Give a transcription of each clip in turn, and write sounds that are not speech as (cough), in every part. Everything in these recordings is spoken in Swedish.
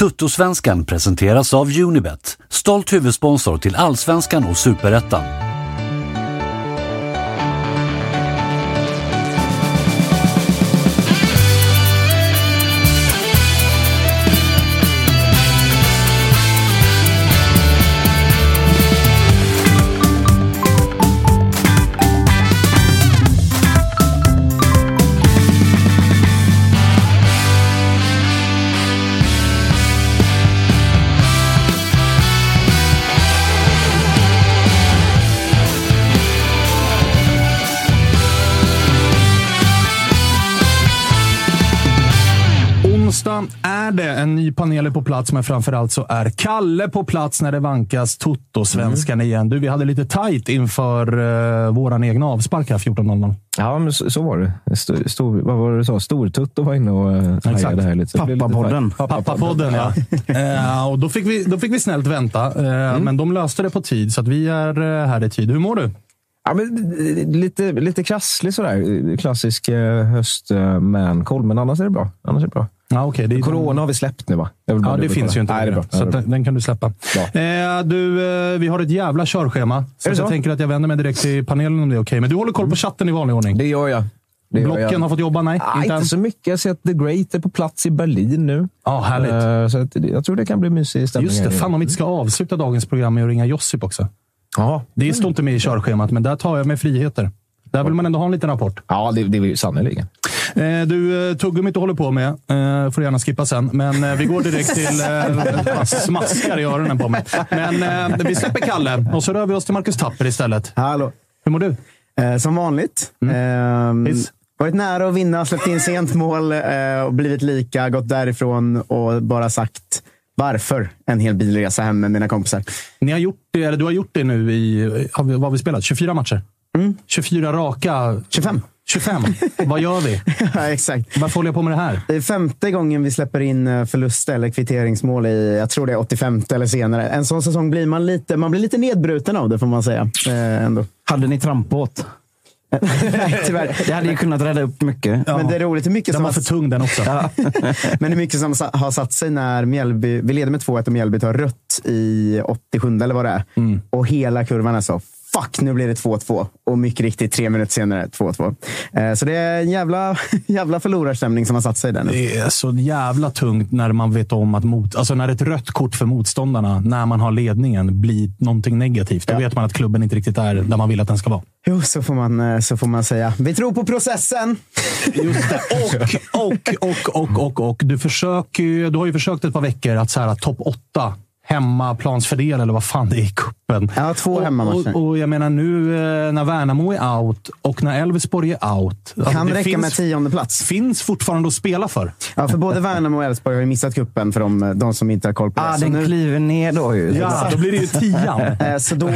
Tuttosvenskan presenteras av Unibet, stolt huvudsponsor till Allsvenskan och Superettan. Det. En ny panel är på plats, men framförallt så är Kalle på plats när det vankas Toto-svenskan Mm. igen. Du, vi hade lite tajt inför uh, våran egna avspark här 14.00. Ja, men så, så var det. Stor, stor, vad var det du sa? Stortutto var inne och uh, hajade här lite. Pappapodden. Pappapodden, ja. (laughs) Eh, och då, fick vi, då fick vi snällt vänta, eh, Mm. men de löste det på tid, så att vi är eh, här i tid. Hur mår du? Ja, men, eh, lite, lite krasslig sådär. Klassisk uh, höst-man-cold, men annars är det bra. Annars är det bra. Ja, okay, det Corona har vi släppt nu, va? Ja, det finns ju inte Nej, det är bra. så att den, den kan du släppa. Eh, du, eh, vi har ett jävla körschema, så, det jag så? tänker att jag vänder mig direkt till panelen om det är okej. Men du håller koll på chatten i vanlig ordning? Det gör jag. Det gör Blocken jag. har fått jobba? Nej, Ah, inte inte så mycket. Jag har sett The Great är på plats i Berlin nu. Ja, härligt. Eh, så att, jag tror det kan bli mysig stämning. Just det, fan om vi inte ska avsluta dagens program med att ringa Josip också. Ja, Det står inte med i körschemat, men där tar jag mig friheter. Där vill man ändå ha en liten rapport. ja det, det är ju sannerligen. Eh, du, eh, tuggummit du håller på med eh, får du gärna skippa sen. Men eh, vi går direkt till... Eh, (laughs) smaskar i öronen på mig. Men vi släpper Kalle och så rör vi oss till Marcus Tapper istället. Hallå. Hur mår du? Eh, som vanligt. Ehm, Piss. varit nära att vinna, släppt in sent mål eh, och blivit lika. Gått därifrån och bara sagt varför en hel bilresa hem med mina kompisar. Ni har gjort det, eller du har gjort det nu i... Har vi, vad har vi spelat? 24 matcher? 24 raka... 25. 25. vad gör vi? (laughs) ja, exakt. Varför håller jag på med det här? Det är femte gången vi släpper in eh, förlust eller kvitteringsmål i, jag tror det är 85 eller senare. En sån säsong blir man lite, man blir lite nedbruten av det får man säga. Eh, ändå. Hade ni trampbåt? Nej, tyvärr. (laughs) Det hade ju kunnat rädda upp mycket. Men det är roligt hur mycket Den som var för tung den också. (laughs) Men hur mycket som har satt sig när Mjällby, vi leder med 2-1 och Mjällby tar rött i 87 eller vad det är. Mm. Och hela kurvan är så, fuck nu blir det 2-2. Och mycket riktigt tre minuter senare 2-2. Eh, Så det är en jävla, (laughs) jävla förlorarstämning som har satt sig där nu. Det är så jävla tungt när man vet om att mot, alltså när ett rött kort för motståndarna, när man har ledningen, blir någonting negativt. Då Ja. vet man att klubben inte riktigt är där man vill att den ska vara. Jo, så får man, eh, så får man säga. Vi tror på processen. Just det. Och, (laughs) och, och, och, och, och. Du, försöker, du har ju försökt ett par veckor att så här, topp åtta hemmaplansfördel eller vad fan det är i cupen. Ja, två och, hemmamatcher. och, och jag menar nu eh, när Värnamo är out och när Elfsborg är out. alltså, Kan det räcka finns, med tionde plats. finns fortfarande att spela för. Ja, för både Värnamo och Elfsborg har ju missat kuppen för de, de som inte har koll på det. Ah, Så den nu- kliver ner då ju. Ja, då blir det ju tian. (laughs) Eh, Så då,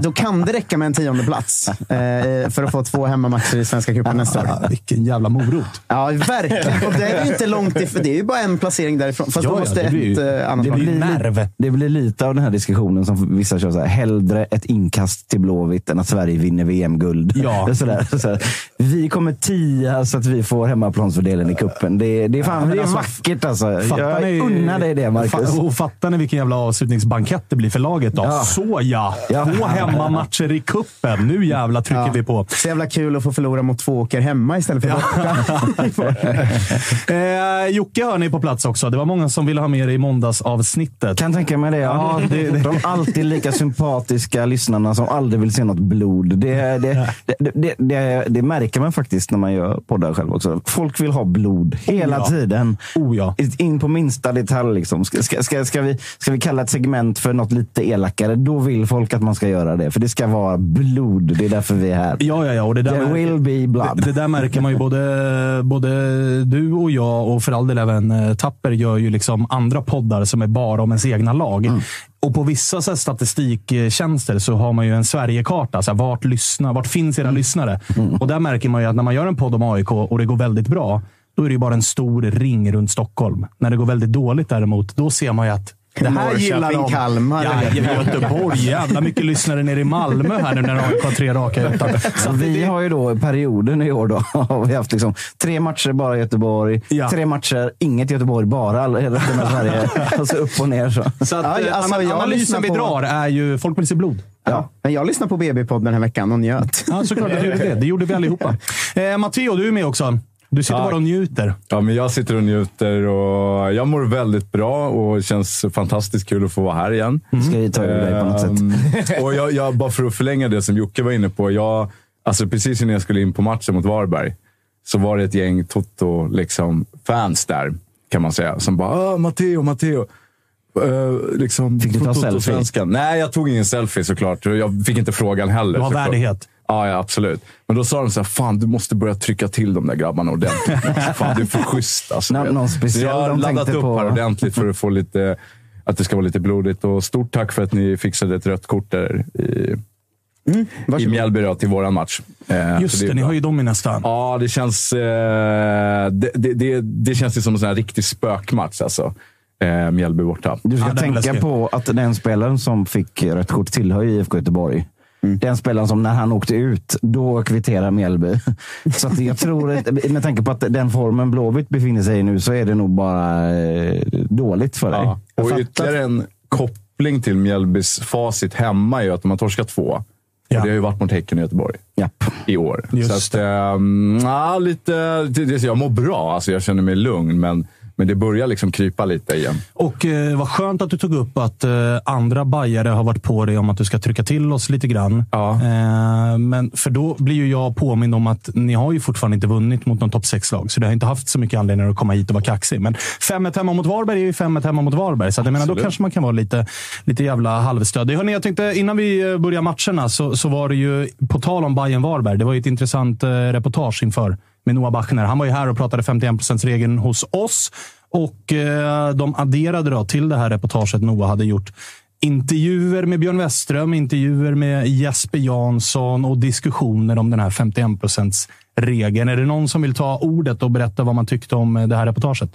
då kan det räcka med en tionde plats eh, för att få två hemmamatcher i Svenska cupen nästa år. Ja, vilken jävla morot. Ja, verkligen. Och det är ju inte långt ifrån. Det är ju bara en placering därifrån. Fast Ja, då ja, måste det blir ju- ett eh, annat det blir- nerv. Det blir lite av den här diskussionen som vissa kör. Så här, hellre ett inkast till Blåvitt än att Sverige vinner VM-guld. Ja. (laughs) Sådär, sådär. Vi kommer tia så att vi får hemmaplansfördelen i kuppen. Det, det är, fan, Ja, det är alltså, vackert alltså. Fattar Jag ni- unnar dig det, Marcus. Fa- Och fattar ni vilken jävla avslutningsbankett det blir för laget då? Ja. Så ja! Ja. Två hemmamatcher i kuppen. Nu jävlar trycker vi på. Så jävla kul att få förlora mot två åker hemma istället för borta. (laughs) Eh, Jocke hör ni på plats också. Det var många som ville ha med dig i måndagsavsnittet. Kan tänka mig det. Ja, det, De alltid lika sympatiska lyssnarna som aldrig vill se något blod. Det, det, det, det, det, det märker man faktiskt när man gör poddar själv också. Folk vill ha blod hela ja. tiden. Oh ja. In på minsta detalj. Liksom. Ska, ska, ska, ska, vi, ska vi kalla ett segment för något lite elakare, då vill folk att man ska göra det. För det ska vara blod. Det är därför vi är här. Ja, ja, ja. Och det, där There märker- will be blood. Det, det där märker man ju. Både, både du och jag och för all del även eh, Tapper gör ju liksom andra poddar som är bara om ens egna lag. Mm. Och på vissa så här, statistiktjänster så har man ju en Sverigekarta. Så här, vart, lyssna, vart finns era lyssnare? Mm. Och där märker man ju att när man gör en podd om AIK och det går väldigt bra, då är det ju bara en stor ring runt Stockholm. När det går väldigt dåligt däremot, då ser man ju att det här Norrköping, gillar de. Kalmar, Ja? Göteborg. Jävla mycket lyssnare nere i Malmö här nu när AIK har tre raka utan. (laughs) Så vi har ju då perioden i år då, (laughs) har vi haft liksom tre matcher bara i Göteborg, Ja. tre matcher inget Göteborg bara, resten av Sverige. (laughs) och så upp och ner. Så. Så att, Ja, eh, alltså, analysen lyssnar vi på- drar är ju folk vill se blod. Ja. Men jag lyssnade på BB-podden den här veckan och njöt. Ja, såklart. Det gjorde, det. det gjorde vi allihopa. Eh, Matteo, du är med också. Du sitter Ja. bara och njuter. Ja, men jag sitter och njuter och jag mår väldigt bra och det känns fantastiskt kul att få vara här igen. Ska vi ta över dig på något sätt? Ehm, och jag, jag, bara för att förlänga det som Jocke var inne på. Jag, alltså precis innan jag skulle in på matchen mot Varberg så var det ett gäng Toto-fans liksom, fans där, kan man säga. Som bara ah, “Matteo, Matteo”. Uh, liksom, Fick du ta selfie? Nej, jag tog ingen selfie såklart. Jag fick inte frågan heller. Du har såklart. värdighet. Ja, ja, absolut. Men då sa de så här, fan du måste börja trycka till de där grabbarna ordentligt. (laughs) fan, du är för schysst alltså. Nå- någon speciell jag har laddat upp på. här ordentligt för att få lite, att det ska vara lite blodigt. Och stort tack för att ni fixade ett rött kort där i, i Varsågod. Mjällby till våran match. Eh, Just det, är ni har ju dem i nästa. Ja, det känns, eh, det, det, det, det känns ju som en sån här riktig spökmatch alltså. Eh, Mjällby borta. Du ska Ja, tänka på att den spelaren som fick rött kort tillhör IFK Göteborg. Mm. Den spelaren som när han åkte ut, då kvitterar Mjällby. (laughs) Så jag tror, att, med tanke på att den formen Blåvitt befinner sig i nu, så är det nog bara eh, dåligt för dig. Ja. Och ytterligare en koppling till Mjällbys facit hemma är ju att de har torskat två. Ja. Och det har ju varit mot Häcken i Göteborg Japp. i år. Just så att, ähm, ja, lite, jag mår bra. Alltså, jag känner mig lugn, men, men det börjar liksom krypa lite igen. Och eh, vad skönt att du tog upp att eh, andra bajare har varit på dig om att du ska trycka till oss lite grann. Ja. Eh, men för då blir ju jag påmind om att ni har ju fortfarande inte vunnit mot någon topp 6-lag. Så det har inte haft så mycket anledning att komma hit och vara kaxig. Men 5-1 hemma mot Varberg är ju 5-1 hemma mot Varberg. Så att jag menar, då kanske man kan vara lite, lite jävla halvstödig. Hörrni, jag tänkte innan vi eh, börjar matcherna så, så var det ju, på tal om bayern varberg det var ju ett intressant eh, reportage inför med Noah Bachner. Han var ju här och pratade 51% regeln hos oss. Och eh, de adderade då till det här reportaget Noah hade gjort intervjuer med Björn Westström, intervjuer med Jesper Jansson och diskussioner om den här 51% regeln Är det någon som vill ta ordet och berätta vad man tyckte om eh, det här reportaget?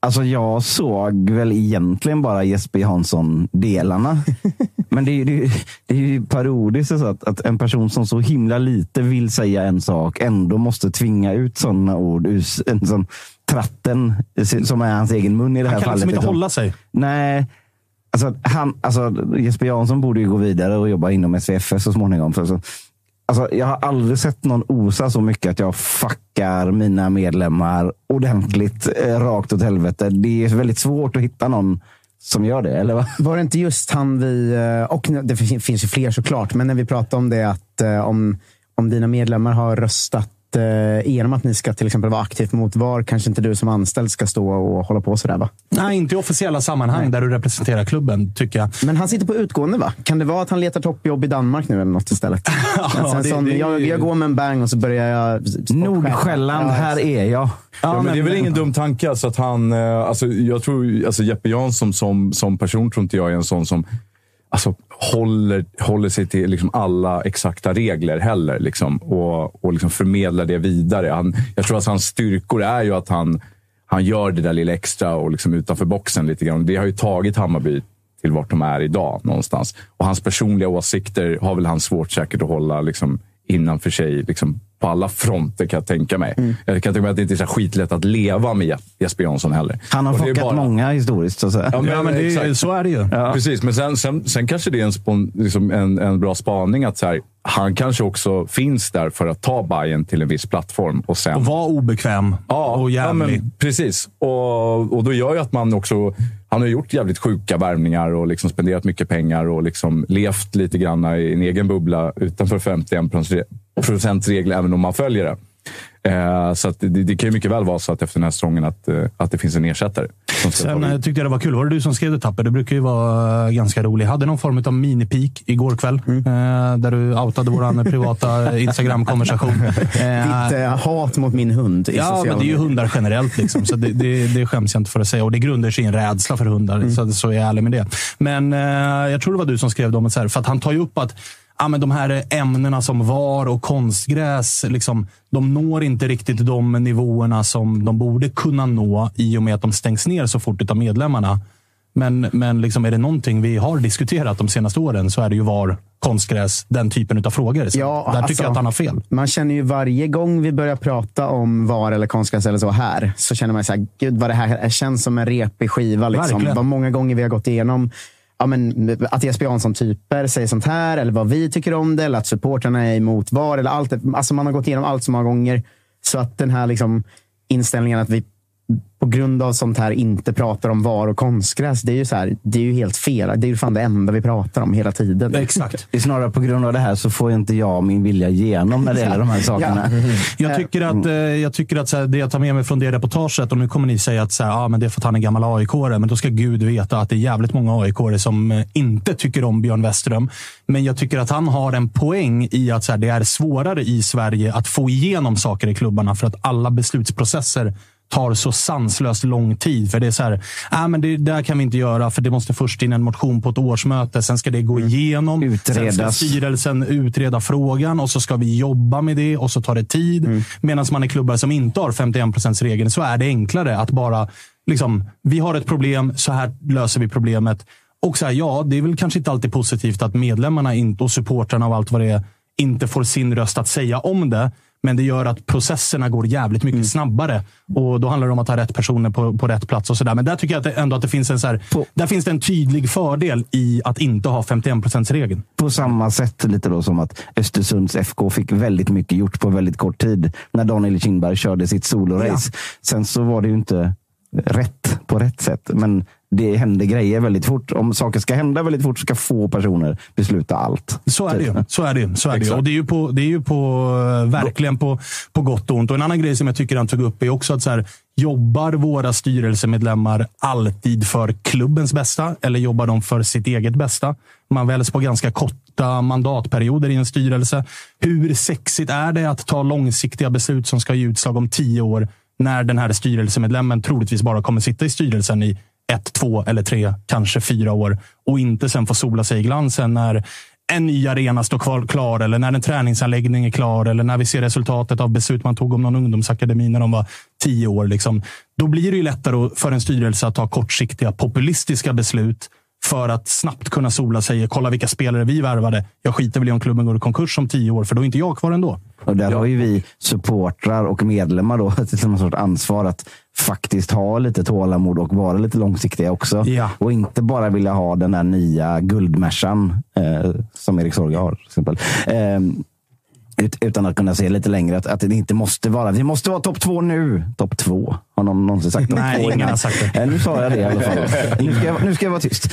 Alltså jag såg väl egentligen bara Jesper Jansson-delarna. (laughs) Men det är, ju- det, är, det är ju parodiskt så att, att en person som så himla lite vill säga en sak ändå måste tvinga ut sådana ord ur en sån tratten som är hans egen mun i det här Han kan fallet. liksom inte liksom. hålla sig. Nej. Alltså, han, alltså, Jesper Jansson borde ju gå vidare och jobba inom SVFS så småningom. För så, alltså, jag har aldrig sett någon osa så mycket att jag fuckar mina medlemmar ordentligt eh, rakt åt helvete. Det är väldigt svårt att hitta någon som gör det, eller? Va? (laughs) Var det inte just han vi, eh, och det finns ju fler såklart, men när vi pratade om det att eh, om, om dina medlemmar har röstat eh, igenom att ni ska till exempel vara aktivt mot VAR, kanske inte du som anställd ska stå och hålla på sådär va? Nej, inte i officiella sammanhang där du representerar klubben, tycker jag. Men han sitter på utgående va? Kan det vara att han letar toppjobb i Danmark nu eller något istället? (laughs) Alltså, en det- sån, det är jag, jag går med en bang och så börjar jag... Nordsjälland, Ja, här är jag. Ja, men det är väl ingen dum tanke. Alltså att han, eh, alltså jag tror, alltså Jeppe Jansson som, som person tror inte jag är en sån som alltså, håller, håller sig till liksom alla exakta regler heller. Liksom, och och liksom förmedlar det vidare. Han, jag tror att hans styrkor är ju att han, han gör det där lilla extra och liksom utanför boxen lite grann. Det har ju tagit Hammarby till vart de är idag någonstans. Och hans personliga åsikter har väl han svårt säkert att hålla liksom, innanför sig liksom, på alla fronter kan jag tänka mig. Mm. Jag kan tänka mig att det inte är så skitlätt att leva med Je- Jesper Jansson heller. Han har Och är fångat bara- många historiskt. Så att säga. Ja, men, Ja, men det, exakt. så är det ju. Precis, men sen, sen, sen kanske det är en, liksom en, en bra spaning att så här, han kanske också finns där för att ta Bayern till en viss plattform. Och sen, Och var obekväm och ja, jävlig. men, precis. Och, och då gör ju att man också... Han har gjort jävligt sjuka värvningar och liksom spenderat mycket pengar och liksom levt lite grann i en egen bubbla utanför 51 procentsregel även om man följer det. Eh, så att det, det kan ju mycket väl vara så att efter den här säsongen att, eh, att det finns en ersättare. Sen vid. eh, tyckte jag det var kul. Var det du som skrev det Tapper? Det brukar ju vara eh, ganska roligt. Jag hade någon form av mini-peak igår kväll. Mm. Eh, där du outade vår (laughs) privata Instagram-konversation. Eh, (laughs) Ditt eh, hat mot min hund i Ja, men det är ju hundar generellt. Liksom. Så det, det, det skäms jag inte för att säga. Och det grundar sig i en rädsla för hundar. Mm. Så, så är jag ärlig med det. Men eh, jag tror det var du som skrev dem. Så här, för att han tar ju upp att ja, men de här ämnena som VAR och konstgräs, liksom, de når inte riktigt de nivåerna som de borde kunna nå i och med att de stängs ner så fort av medlemmarna. Men, men liksom, är det någonting vi har diskuterat de senaste åren så är det ju VAR, konstgräs, den typen av frågor. Så Ja, där alltså- tycker jag att han har fel. Man känner ju varje gång vi börjar prata om VAR eller konstgräs eller så här, så känner man så här, gud vad det här känns som en repig skiva. Liksom. Verkligen. Vad många gånger vi har gått igenom ja, men, att Jesper Jansson-typer säger sånt här, eller vad vi tycker om det, eller att supportrarna är emot VAR. Eller allt. det- Alltså man har gått igenom allt så många gånger. Så att den här liksom, inställningen att vi på grund av sånt här inte pratar om VAR och konstgräs, det är ju, så här, det är ju helt fel. Det är ju fan det enda vi pratar om hela tiden. Exakt. Det är snarare på grund av det här så får inte jag min vilja igenom när det gäller de här sakerna. (laughs) Jag tycker att, eh, jag tycker att så här, det jag tar med mig från det reportaget, och nu kommer ni säga att så här, ah, men det är för att han är gammal aik men då ska Gud veta att det är jävligt många aik som eh, inte tycker om Björn Westerström. Men jag tycker att han har en poäng i att så här, det är svårare i Sverige att få igenom saker i klubbarna för att alla beslutsprocesser tar så sanslöst lång tid. För det är så här, ah, men det där kan vi inte göra för det måste först in en motion på ett årsmöte. Sen ska det gå igenom. Sen ska Utredas. styrelsen utreda frågan och så ska vi jobba med det och så tar det tid. Mm. Medan man i klubbar som inte har 51 regeln så är det enklare att bara liksom, vi har ett problem, så här löser vi problemet. Och så här, ja, det är väl kanske inte alltid positivt att medlemmarna inte, och supportrarna och allt vad det är inte får sin röst att säga om det. Men det gör att processerna går jävligt Mm. mycket snabbare. Och Då handlar det om att ha rätt personer på, på rätt plats. och så där. Men där tycker jag att det, ändå att det finns en, så här, där finns det en tydlig fördel i att inte ha 51% regeln På samma sätt lite då som att Östersunds FK fick väldigt mycket gjort på väldigt kort tid när Daniel Kindberg körde sitt solorace. Sen så var det ju inte rätt på rätt sätt. Men det händer grejer väldigt fort. Om saker ska hända väldigt fort ska få personer besluta allt. Så är det ju. Så är det ju. Så är det. Och det är ju, på, det är ju på, eh, verkligen på, på gott och ont. Och en annan grej som jag tycker han tog upp är också att så här, jobbar våra styrelsemedlemmar alltid för klubbens bästa eller jobbar de för sitt eget bästa? Man väljs på ganska korta mandatperioder i en styrelse. Hur sexigt är det att ta långsiktiga beslut som ska ge utslag om tio år när den här styrelsemedlemmen troligtvis bara kommer sitta i styrelsen i ett, två eller tre, kanske fyra år och inte sen få sola sig i glansen när en ny arena står kvar, klar eller när en träningsanläggning är klar eller när vi ser resultatet av beslut man tog om någon ungdomsakademi när de var tio år. Liksom. Då blir det ju lättare för en styrelse att ta kortsiktiga populistiska beslut för att snabbt kunna sola sig. Kolla vilka spelare vi värvade. Jag skiter väl i om klubben går i konkurs om tio år, för då är inte jag kvar ändå. Och där har ju vi supportrar och medlemmar då (laughs) någon sorts ansvar att faktiskt ha lite tålamod och vara lite långsiktiga också. Ja. Och inte bara vilja ha den där nya guldmersan eh, som Erik Sorga har. Till exempel. Eh, ut, utan att kunna se lite längre att, att det inte måste vara. Vi måste vara topp två nu. Topp två? Har någon någonsin sagt Nej, två ingen har sagt det. Eh, nu sa jag det i alla fall. Nu ska jag, nu ska jag vara tyst.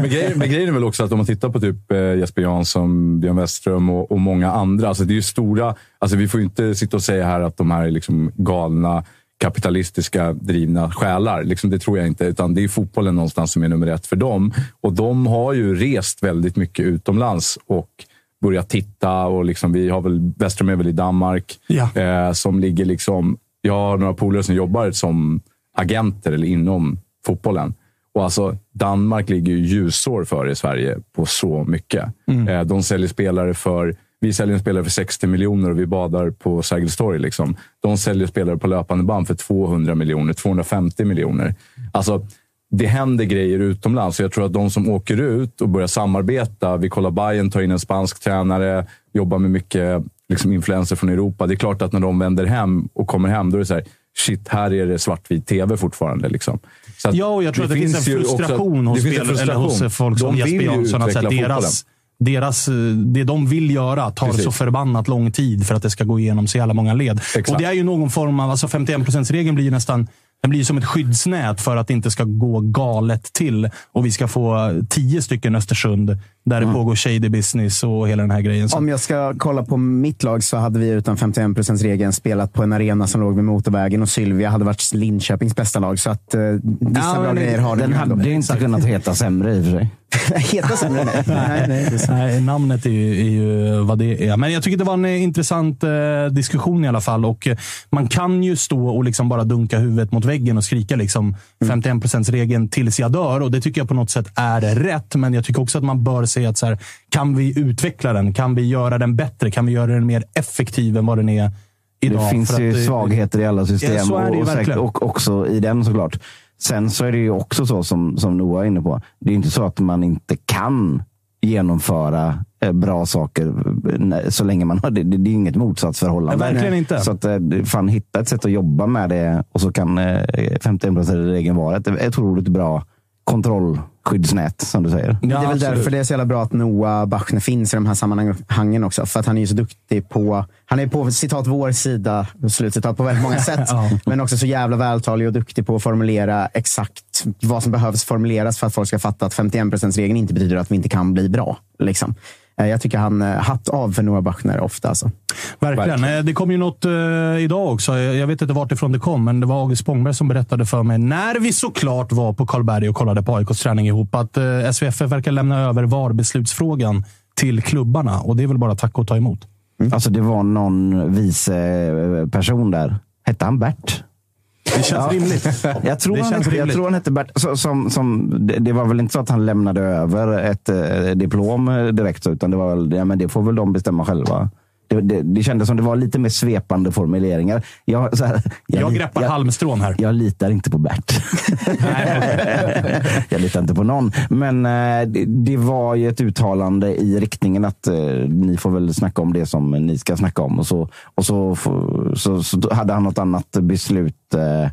Men grejen, men grejen är väl också att om man tittar på typ eh, Jesper Jansson, Björn Westerström och, och många andra. Alltså det är ju stora... Alltså vi får ju inte sitta och säga här att de här är liksom galna kapitalistiska drivna själar. Liksom det tror jag inte. Utan det är fotbollen någonstans som är nummer ett för dem. Och de har ju rest väldigt mycket utomlands och börjat titta. Och liksom, vi har väl, Westerström är väl i Danmark. Ja. Eh, som ligger liksom... Jag har några polare som jobbar som agenter eller inom fotbollen. Och alltså, Danmark ligger ju ljusår före Sverige på så mycket. Eh, de säljer spelare för... Vi säljer en spelare för 60 miljoner och vi badar på Sergels torg. Liksom. De säljer spelare på löpande band för 200 miljoner, 250 miljoner. Alltså, det händer grejer utomlands. Så jag tror att de som åker ut och börjar samarbeta. Vi kollar Bayern tar in en spansk tränare, jobbar med mycket liksom, influenser från Europa. Det är klart att när de vänder hem och kommer hem, då är det så här, shit, här är det svartvit tv fortfarande. Liksom. Så att Ja, och jag tror att det finns en frustration hos, det finns en spel, eller hos frustration. folk som De Jesper Jansson. Att deras, deras, eh, det de vill göra tar Precis. så förbannat lång tid för att det ska gå igenom så jävla många led. Exakt. Och Det är ju någon form av... Alltså 51%-regeln blir ju nästan den blir som ett skyddsnät för att det inte ska gå galet till och vi ska få tio stycken Östersund där det pågår shady business och hela den här grejen. Om jag ska kolla på mitt lag så hade vi utan 51%-regeln spelat på en arena som låg vid motorvägen och Sylvia hade varit Linköpings bästa lag. Så att uh, vissa bra men grejer har den de hade ändå. ju inte kunnat heta sämre i och för sig. (laughs) Heta sämre? (laughs) Nej, nej, nej. Nej, namnet är ju, är ju vad det är. Men jag tycker det var en eh, intressant eh, diskussion i alla fall. Och eh, Man kan ju stå och liksom bara dunka huvudet mot väggen och skrika liksom 51%-regeln tills jag dör. Och Det tycker jag på något sätt är rätt. Men jag tycker också att man bör säga att så här, kan vi utveckla den? Kan vi göra den bättre? Kan vi göra den mer effektiv än vad den är idag? Det finns ju att, svagheter i alla system Ja, och, och också i den såklart. Sen så är det ju också så som, som Noah är inne på. Det är inte så att man inte kan genomföra eh, bra saker eh, så länge man har det. Det det är inget motsatsförhållande. Nej, verkligen inte. Så att eh, fan hitta ett sätt att jobba med det och så kan eh, 51%-regeln vara ett, otroligt bra kontrollskyddsnät som du säger. Ja, det är väl absolut. därför det är så jävla bra att Noah Bachner finns i de här sammanhangen också. För att han är ju så duktig på, han är på citat vår sida, slutcitat, på väldigt många (laughs) sätt. Ja. Men också så jävla vältalig och duktig på att formulera exakt vad som behövs formuleras för att folk ska fatta att 51%-regeln inte betyder att vi inte kan bli bra. Liksom. Eh, Jag tycker han, eh, hatt av för Noah Bachner ofta. Alltså. Verkligen. Eh, Det kom ju något eh, idag också. Jag vet inte vart ifrån det kom, men det var August Spångberg som berättade för mig, när vi såklart var på Karlberg och kollade på AIKs träning ihop, att eh, SVFF verkar lämna över VAR-beslutsfrågan till klubbarna. Och det är väl bara tack och ta emot. Alltså det var någon vice person där. Hette han Bert? Det känns rimligt. Jag tror, Det han hette, jag tror han hette Bert. Så, som, som, det, det var väl inte så att han lämnade över ett eh, diplom direkt, utan det var väl, ja, men det får väl de bestämma själva. Det, det, det kändes som det var lite mer svepande formuleringar. Jag, så här, Jag li- greppar jag, halmstrån här. jag litar inte på Bert. (laughs) jag litar inte på någon. Men eh, det, det var ju ett uttalande i riktningen att eh, ni får väl snacka om det som ni ska snacka om. Och så, och så, så, så hade han något annat beslut eh,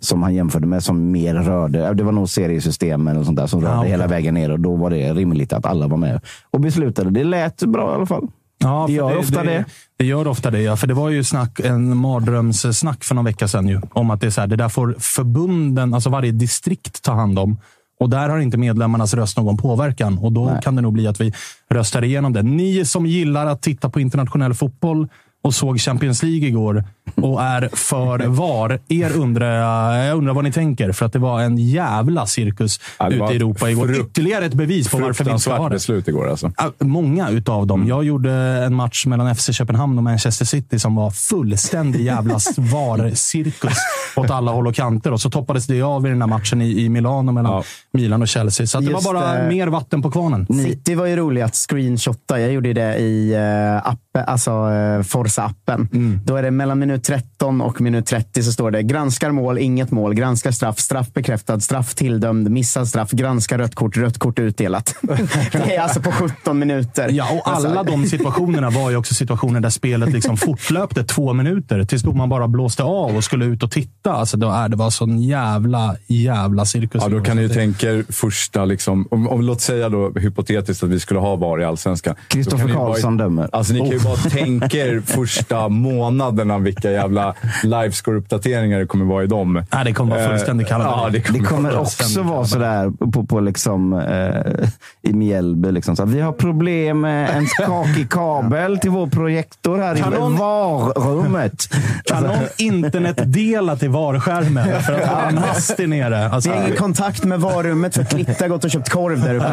som han jämförde med som mer rörde, det var nog seriesystemen och sånt där som rörde okej. hela vägen ner och då var det rimligt att alla var med och beslutade. Det lät bra i alla fall. Ja, Det gör ofta det. Det gör ofta det, ja. För det var ju snack, en mardrömssnack för någon vecka sedan ju, om att det är så här, det där får förbunden, alltså varje distrikt ta hand om. Och där har inte medlemmarnas röst någon påverkan. Och då kan det nog bli att vi röstar igenom det. Ni som gillar att titta på internationell fotboll och såg Champions League igår och är för VAR. Er undrar, jag undrar vad ni tänker, för att det var en jävla cirkus Ja, ute i Europa igår. frukt- Ytterligare ett bevis på varför vi inte ska ha det. beslut igår alltså. Många utav dem. Jag gjorde en match mellan FC Köpenhamn och Manchester City som var fullständig jävla (laughs) VAR-cirkus åt alla håll och kanter. Och så toppades det av i den där matchen i, i Milano mellan Ja. Milan och Chelsea. Så att det var bara det. mer vatten på kvarnen. City var ju rolig att screenshotta. Jag gjorde det i uh, appen, alltså uh, Forza-appen. Mm. Då är det mellan minut 13 och minut 30 så står det granskar mål, inget mål, granskar straff, straff bekräftad, straff tilldömd, missad straff, granskar rött kort, rött kort utdelat. (laughs) det är alltså på 17 minuter. Ja, och alla Alltså, de situationerna var ju också situationer där spelet liksom fortlöpte två minuter tills man bara blåste av och skulle ut och titta. Alltså, då är det var sån jävla, jävla cirkus. Ja, då kan ni ju tänka er första, liksom, om, om låt säga då hypotetiskt att vi skulle ha VAR i Allsvenskan. Kristoffer bara- Karlsson dömer. Alltså, ni kan ju bara tänka er första månaderna vilka jävla livescore-uppdateringar det kommer vara i dem. Nej, det kommer vara fullständig Eh, kalabalik. Ja, det kommer, Det kommer också vara sådär på, på liksom, eh, i Mjällby. Liksom, så vi har problem med en skakig kabel till vår projektor här Kan i någon- VAR-rummet. Kan någon internetdela till VAR-skärmen för att få en hast är nere? Alltså, Vi har ingen kontakt med varummet för Klitta har gått och köpt korv där uppe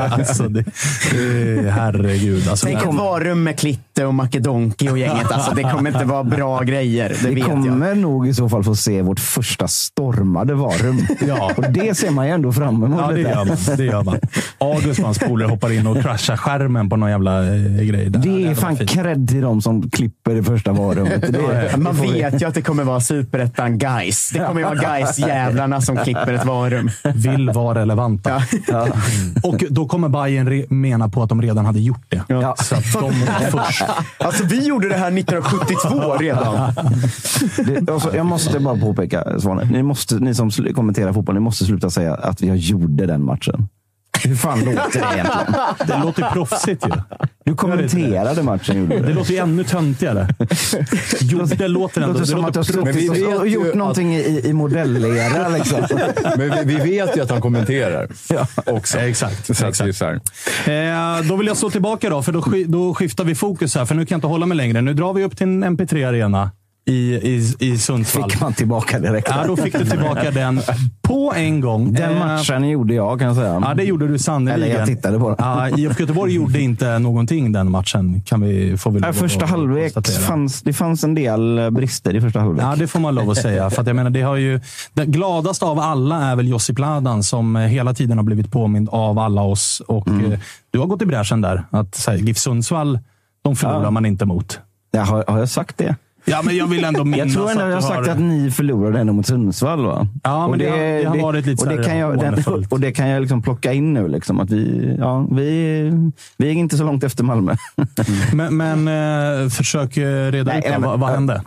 (laughs) alltså, det, det, herregud. Alltså, Tänk det- ett varum med klitter Conte och Makedonki och gänget. (laughs) Alltså, det kommer inte vara bra grejer. Det Vi vet jag. kommer nog i så fall få se vårt första stormade varum. (laughs) Ja. Och det ser man ju ändå fram emot. Ja, det gör man. Det gör man. August och hans polare hoppar in och kraschar skärmen på någon jävla eh, grej. Där. Det är fan cred till de som klipper det första varumet. Det, Man vet ju att det kommer vara superettan guys. Det kommer vara guys jävlarna som klipper ett varum. Vill vara relevanta. Och då kommer Bayern mena på att de redan hade gjort det. Ja. Så att de var (laughs) först. (laughs) Alltså, vi gjorde det här 1972 redan. det, alltså, jag måste bara påpeka, Svanen. Ni, måste, ni som kommenterar fotboll, ni måste sluta säga att jag gjorde den matchen. (laughs) Hur fan låter det egentligen? Det låter proffsigt ju. Du kommenterade matchen, gjorde du Det det? låter ju ännu töntigare. Jo, det låter ändå... låter Det som att du har låter suttit och, gjort att- någonting i, i modellera. Liksom. Men vi, vi vet ju att han kommenterar också. Exakt, Så exakt. så här. Eh, då vill jag slå tillbaka då, för då, då skiftar vi fokus här. För nu kan jag inte hålla mig längre. Nu drar vi upp till en MP3-arena i, i, i Sundsvall. Fick man tillbaka direkt. Ja, då fick du tillbaka den på en gång. Den Eh, matchen gjorde jag, kan jag säga. Ja, det gjorde du sannerligen. Eller jag tittade på den. Ja, IFK Göteborg gjorde inte någonting den matchen, kan vi, får vi Nej, första halvlek fanns det fanns en del eh, brister i första halvlek. Ja, det får man lov att säga. För att jag menar, det har ju, den gladaste av alla är väl Josip Ladan som eh, hela tiden har blivit påmind av alla oss. Och Mm. eh, Du har gått i bräschen där. Att GIF Sundsvall, de förlorar Ja. man inte mot. Ja, har, har jag sagt det? Ja, men jag vill ändå minnas (laughs) Jag tror ändå jag har sagt har... att ni förlorade ändå mot Sundsvall. Va? Ja, men det har- det har varit lite och det kan jag, den, och det kan jag liksom plocka in nu. Liksom, att vi, ja, vi, vi är inte så långt efter Malmö. Men, men eh, försök eh, reda Nej, ut vad, vad hände?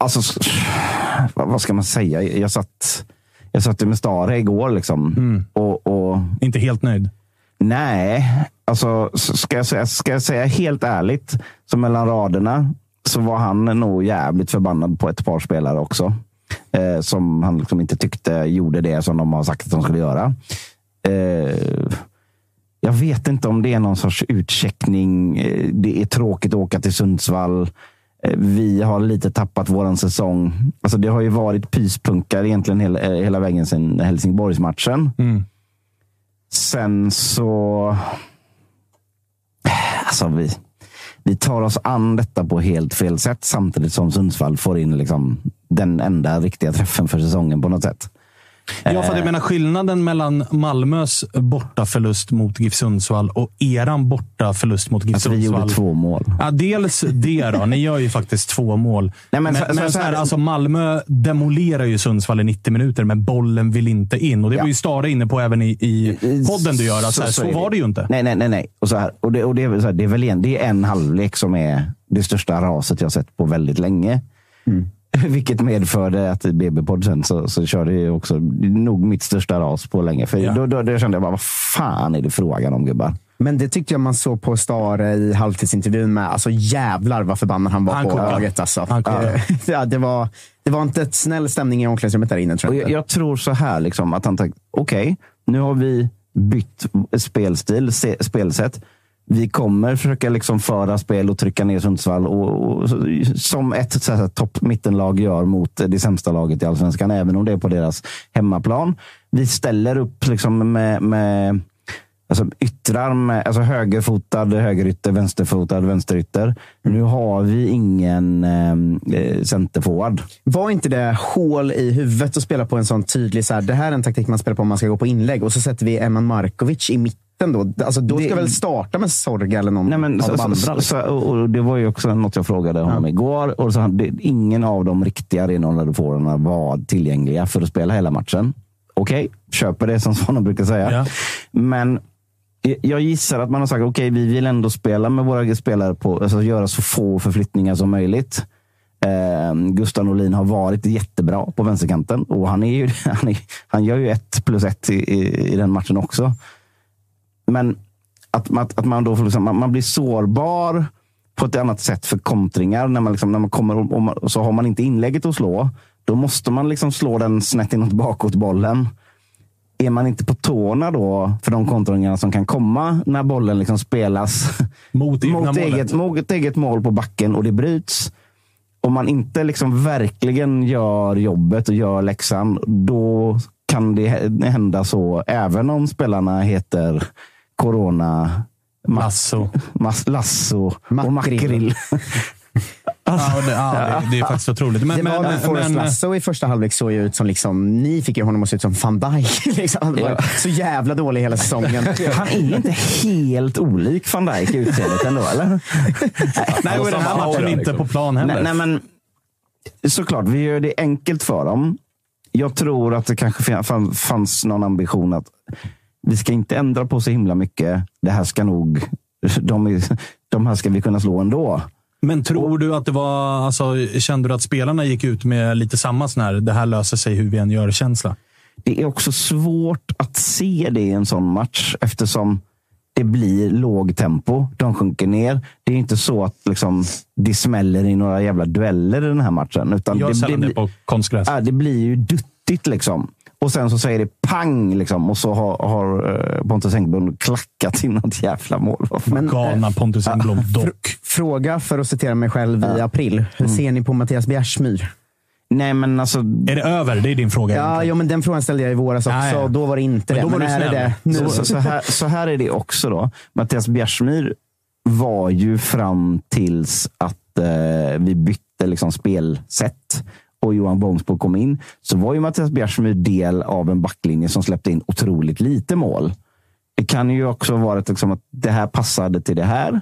Alltså, vad, vad ska man säga? Jag satt, jag satt med Stare igår. Liksom, Mm. och, och Inte helt nöjd? Nej, alltså ska jag, säga, ska jag säga helt ärligt, så mellan raderna så var han nog jävligt förbannad på ett par spelare också. Eh, som han liksom inte tyckte gjorde det som de har sagt att de skulle göra. Eh, jag vet inte om det är någon sorts utcheckning. Eh, Det är tråkigt att åka till Sundsvall. Eh, Vi har lite tappat våran säsong. Alltså det har ju varit pyspunkar egentligen hela, eh, hela vägen sedan Helsingborgsmatchen. Mm. Sen så... Alltså vi, vi tar oss an detta på helt fel sätt samtidigt som Sundsvall får in liksom den enda riktiga träffen för säsongen på något sätt. Ja, för jag menar skillnaden mellan Malmös bortaförlust mot GIF Sundsvall och eran bortaförlust mot GIF Alltså vi Sundsvall. gjorde två mål. Ja, dels det då. Ni gör ju faktiskt två mål. Nej, men men så- men, så- så här, så alltså Malmö demolerar ju Sundsvall i 90 minuter, men bollen vill inte in. Och Det Ja. var ju Stare inne på även i, i podden du gör. Så, här, så, är var det ju inte. Nej, nej, nej. nej. Och så här, och det, och det, är så här, det är väl en, det är en halvlek som är det största raset jag sett på väldigt länge. Mm. (laughs) Vilket medförde att i BB-podd sen så, så körde jag också nog mitt största ras på länge. För Ja. då, då, då kände jag bara, vad fan är det frågan om gubbar? Men det tyckte jag man såg på Stare i halvtidsintervjun med. Alltså jävlar vad förbannad han var Han på laget. Alltså. Han (laughs) ja, det, var, det var inte ett snäll stämning i omklädningsrummet där inne tror jag jag, jag tror så här, liksom, att han tänkte, okej, nu har vi bytt spelstil, se, spelsätt. Vi kommer försöka liksom föra spel och trycka ner Sundsvall och, och, som ett så här, topp-mittenlag gör mot det sämsta laget i allsvenskan, även om det är på deras hemmaplan. Vi ställer upp liksom med, med Alltså yttrar med alltså högerfotad högerytter, vänsterfotad vänsterytter. Nu har vi ingen eh, centerforward. Var inte det hål i huvudet att spela på en sån tydlig, så här, det här är en taktik man spelar på om man ska gå på inlägg och så sätter vi Eman Markovic i mitten då. Alltså, då ska Det- väl starta med Sorga eller någon Nej, men, av så, de andra. så, liksom. så, och och det var ju också något jag frågade honom igår. Och så, han- det, ingen av de riktiga renodlade forwarderna var tillgängliga för att spela hela matchen. Okej, köper det som (laughs) Svanen brukar säga. Ja. Men jag- gissar att man har sagt okej, vi vill ändå spela med våra spelare på, alltså göra så få förflyttningar som möjligt. Eh, Gustav Norlin har varit jättebra på vänsterkanten och han, är ju, (laughs) han, är, han gör ju ett plus ett i, i, i den matchen också. Men att, att, att man då får liksom, man, man blir sårbar på ett annat sätt för kontringar. När man, liksom, när man kommer och, och, man, och så har man inte inlägget att slå. Då måste man liksom slå den snett inåt bakåt bollen. Är man inte på tårna då för de kontringarna som kan komma när bollen liksom spelas (laughs) Mot mot, eget, mot eget mål på backen och det bryts. Om man inte liksom verkligen gör jobbet och gör läxan, då kan det hända så. Även om spelarna heter Corona Lasso. Mas, lasso och Makrill. makrill. (laughs) Ja, det, ja, det, det är faktiskt otroligt. Men, det när men, Forrest men, Lasso i första halvlek såg ju ut som liksom, ni fick ju honom att se ut som van Dijk. (laughs) Liksom. Han var Ja. så jävla dålig hela säsongen. (laughs) Han är inte helt olik van Dijk i utseendet ändå, eller? nej, och den här matchen inte liksom. på plan heller. Nej, nej, men såklart, vi gör det enkelt för dem. Jag tror att det kanske fanns någon ambition att vi ska inte ändra på så himla mycket. Det här ska nog... De, de här ska vi kunna slå ändå. Men tror du att det var... Alltså, kände du att spelarna gick ut med lite samma sån här, det här löser sig hur vi än gör-känsla? Det är också svårt att se det i en sån match eftersom det blir låg tempo. De sjunker ner. Det är inte så att liksom, det smäller i några jävla dueller i den här matchen. Utan Gör det, det blir- på konstgräs. Ja, det blir ju duttigt liksom. Och sen så säger det pang liksom. Och så har, har eh, Pontus Engblom klackat in något jävla mål. Men, (laughs) Galna Pontus Engblom dock. Fråga, för att citera mig själv, i april. Hur Mm. ser ni på Mattias Bjärsmyr? Nej, men alltså. Är det över? Det är din fråga. Ja, ja, men den frågan ställde jag i våras också. Ja, ja. Då var det inte Men det. då var men du är det det nu? Så, så, här, så här är det också då. Mattias Bjärsmyr var ju fram tills att eh, vi bytte liksom spelsätt och Johan Bångsbo kom in. Så var ju Mattias Bjärsmyr del av en backlinje som släppte in otroligt lite mål. Det kan ju också ha varit liksom att det här passade till det här